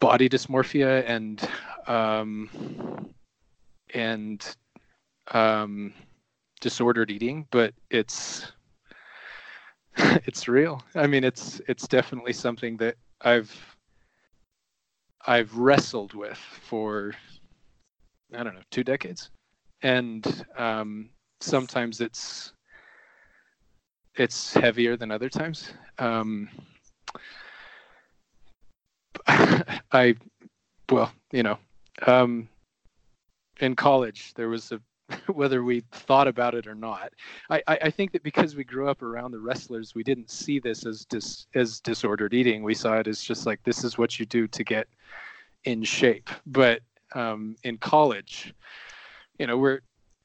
body dysmorphia and um, and um, disordered eating, but it's it's real. I mean, it's it's definitely something that I've I've wrestled with for I don't know two decades, and um, sometimes it's it's heavier than other times. Um, I well, you know, um, in college there was a whether we thought about it or not. I, I, think that because we grew up around the wrestlers, we didn't see this as dis, as disordered eating. We saw it as just like this is what you do to get in shape. But um, in college, you know, we're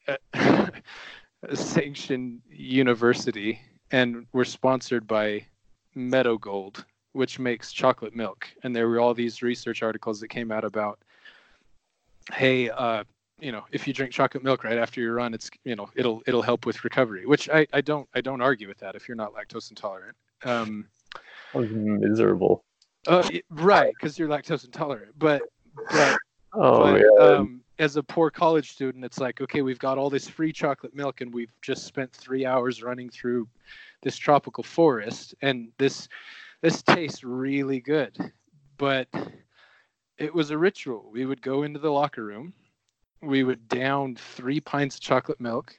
a sanctioned university and we're sponsored by Meadow Gold, which makes chocolate milk. And there were all these research articles that came out about, hey, uh, you know, if you drink chocolate milk right after your run, it's you know, it'll it'll help with recovery. Which I, I don't I don't argue with that if you're not lactose intolerant. Um, miserable. Uh, right, because you're lactose intolerant. But but, oh, but um, as a poor college student, it's like okay, we've got all this free chocolate milk, and we've just spent three hours running through this tropical forest, and this this tastes really good, but it was a ritual. We would go into the locker room we would down three pints of chocolate milk.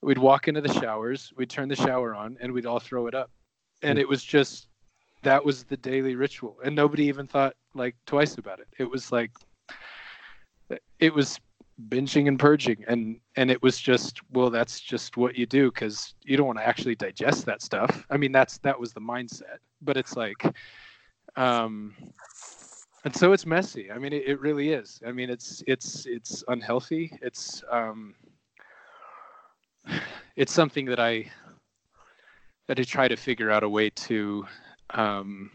We'd walk into the showers, we'd turn the shower on, and we'd all throw it up. And hmm. it was just that was the daily ritual. And nobody even thought like twice about it. It was like it was binging and purging and and it was just well that's just what you do because you don't want to actually digest that stuff i mean that's that was the mindset but it's like um and so it's messy. I mean, it, it really is. I mean, it's it's it's unhealthy. It's um, it's something that I that I try to figure out a way to. Um,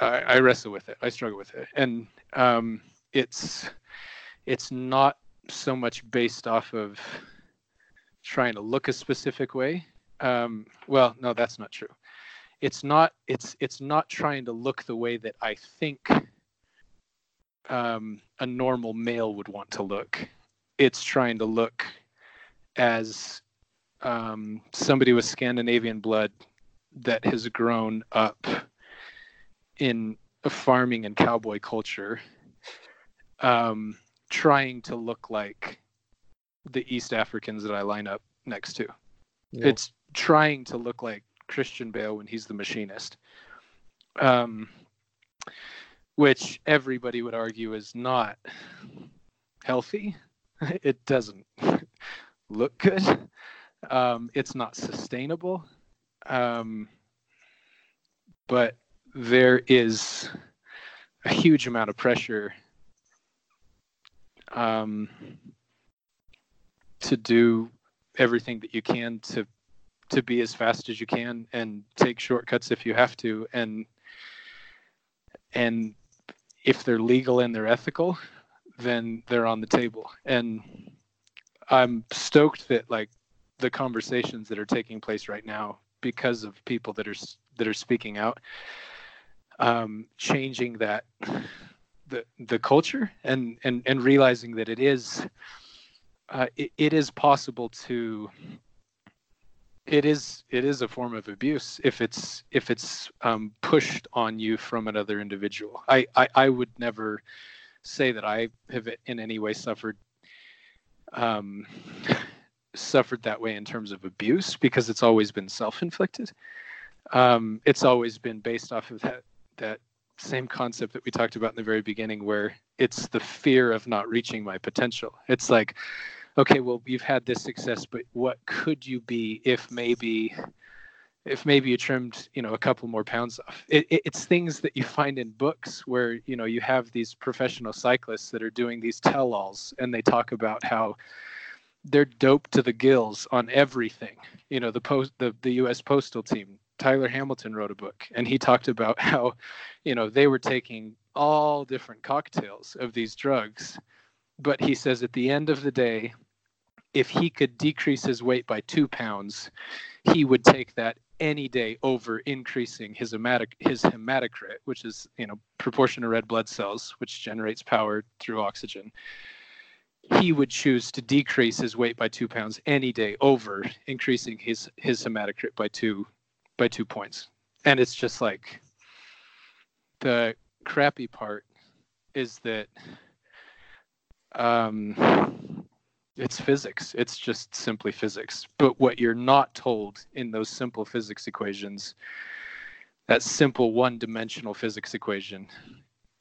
I, I wrestle with it. I struggle with it, and um, it's it's not so much based off of trying to look a specific way. Um, well, no, that's not true it's not it's it's not trying to look the way that I think um, a normal male would want to look. It's trying to look as um, somebody with Scandinavian blood that has grown up in a farming and cowboy culture, um, trying to look like the East Africans that I line up next to. Yeah. It's trying to look like Christian Bale when he's the machinist. Um, which everybody would argue is not healthy. It doesn't look good. Um, it's not sustainable. Um, but there is a huge amount of pressure um, to do everything that you can to to be as fast as you can and take shortcuts if you have to. And and if they're legal and they're ethical then they're on the table. And i'm stoked that like the conversations that are taking place right now because of people that are that are speaking out um, changing that the the culture and and and realizing that it is uh, it, it is possible to it is it is a form of abuse if it's if it's um, pushed on you from another individual. I, I I would never say that I have in any way suffered um, suffered that way in terms of abuse because it's always been self-inflicted. Um, it's always been based off of that that same concept that we talked about in the very beginning, where it's the fear of not reaching my potential. It's like okay, well, you've had this success, but what could you be if maybe if maybe you trimmed you know a couple more pounds off it, it, it's things that you find in books where you know you have these professional cyclists that are doing these tell-alls and they talk about how they're doped to the gills on everything you know the post the, the us postal team tyler hamilton wrote a book and he talked about how you know they were taking all different cocktails of these drugs but he says at the end of the day if he could decrease his weight by two pounds he would take that any day over increasing his hematic his hematocrit, which is you know proportion of red blood cells, which generates power through oxygen. He would choose to decrease his weight by two pounds any day over increasing his his hematocrit by two by two points. And it's just like the crappy part is that um it's physics. It's just simply physics. But what you're not told in those simple physics equations, that simple one dimensional physics equation,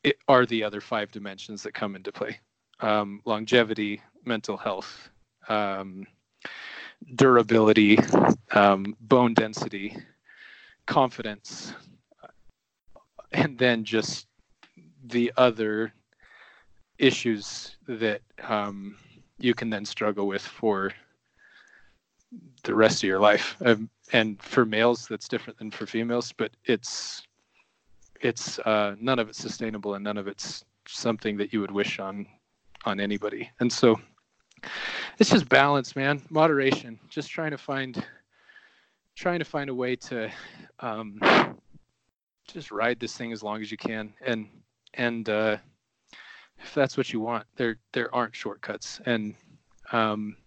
it are the other five dimensions that come into play um, longevity, mental health, um, durability, um, bone density, confidence, and then just the other issues that um, you can then struggle with for the rest of your life. Um, and for males, that's different than for females, but it's it's uh, none of it's sustainable and none of it's something that you would wish on on anybody. And so it's just balance, man, moderation. Just trying to find trying to find a way to um, just ride this thing as long as you can and and uh, if that's what you want. There there aren't shortcuts, and um,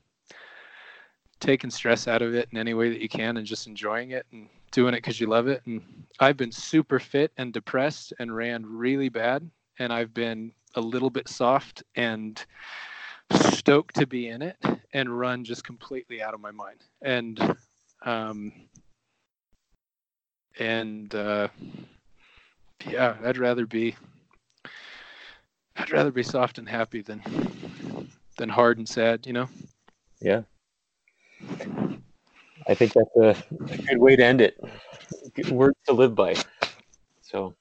taking stress out of it in any way that you can, and just enjoying it and doing it because you love it. And I've been super fit and depressed and ran really bad, and I've been a little bit soft and stoked to be in it and run just completely out of my mind. And um, and uh, yeah, I'd rather be I'd rather be soft and happy than than hard and sad, you know? Yeah. I think that's a, a good way to end it. Good words to live by. So,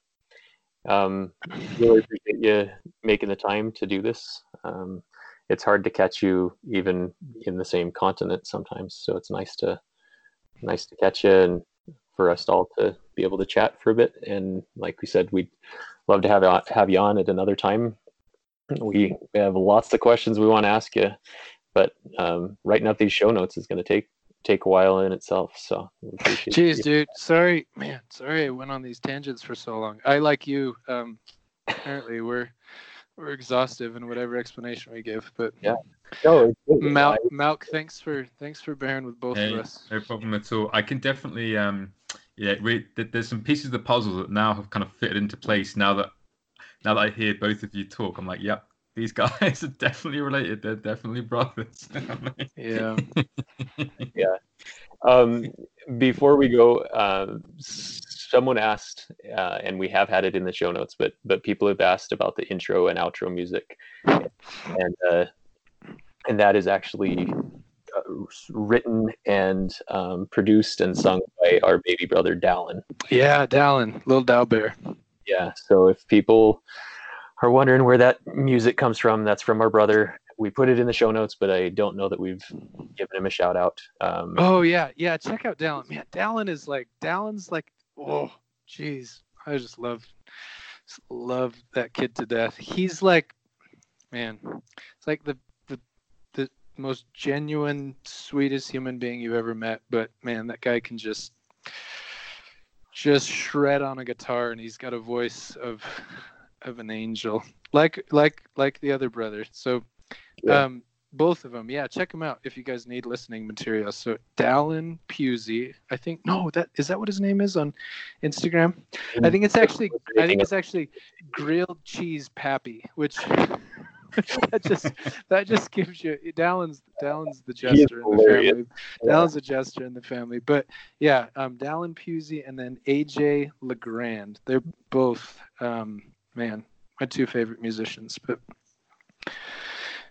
um, really appreciate you making the time to do this. Um, it's hard to catch you even in the same continent sometimes, so it's nice to nice to catch you and for us all to be able to chat for a bit. And like we said, we'd love to have have you on at another time we have lots of questions we want to ask you, but um, writing up these show notes is going to take take a while in itself. So, jeez, you. dude, sorry, man, sorry, I went on these tangents for so long. I like you. Um, apparently, we're we're exhaustive in whatever explanation we give, but yeah. No, Malk, Malk, thanks for thanks for bearing with both hey, of us. No problem at all. I can definitely, um, yeah, we, there's some pieces of the puzzle that now have kind of fitted into place now that now that I hear both of you talk, I'm like, yep, these guys are definitely related. They're definitely brothers. yeah. yeah. Um, before we go, uh, someone asked, uh, and we have had it in the show notes, but but people have asked about the intro and outro music, and uh, and that is actually uh, written and um, produced and sung by our baby brother Dallin. Yeah, Dallin, little Dow Bear. Yeah so if people are wondering where that music comes from that's from our brother. We put it in the show notes but i don't know that we've given him a shout out. Um, oh yeah yeah check out dallin. Man dallin is like dallin's like oh jeez. I just love just love that kid to death. He's like man it's like the the the most genuine sweetest human being you've ever met but man that guy can just just shred on a guitar and he's got a voice of of an angel. Like like like the other brother. So yeah. um both of them yeah check them out if you guys need listening material so dallin Puzey i think no that is that what his name is on instagram i think it's actually i think it's actually grilled cheese pappy which that just that just gives you Dallin's Dallin's the jester in the family. Yeah. Dallin's a jester in the family. But yeah, um, Dallin Puzey and then AJ Legrand. They're both um, man, my two favorite musicians. But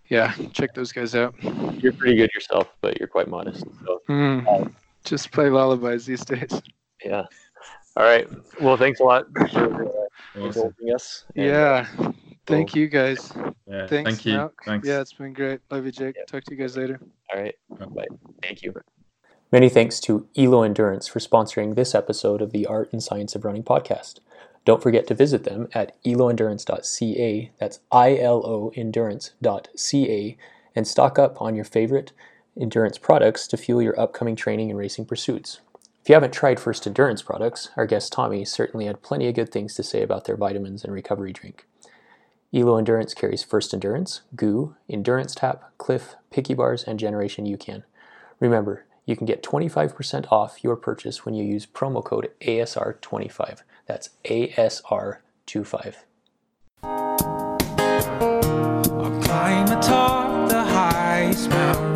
yeah, check those guys out. You're pretty good yourself, but you're quite modest. So. Mm. just play lullabies these days. Yeah. All right. Well, thanks a lot for Awesome. indulging us. and, uh, Yeah. Thank you guys. Yeah, Thanks. thank you. Malk. Thanks. Yeah, it's been great. Love you, Jake. Yeah. Talk to you guys later. All right. Bye. Thank you. Many thanks to Elo Endurance for sponsoring this episode of the Art and Science of Running podcast. Don't forget to visit them at eloendurance.ca, that's I L O endurance.ca, and stock up on your favorite endurance products to fuel your upcoming training and racing pursuits. If you haven't tried First Endurance products, our guest Tommy certainly had plenty of good things to say about their vitamins and recovery drink. Elo Endurance carries First Endurance, GU, Endurance Tap, Clif, Picky Bars, and Generation UCAN. Remember, you can get 25% off your purchase when you use promo code ASR25. That's ASR25. I'll climb atop the highest mountain.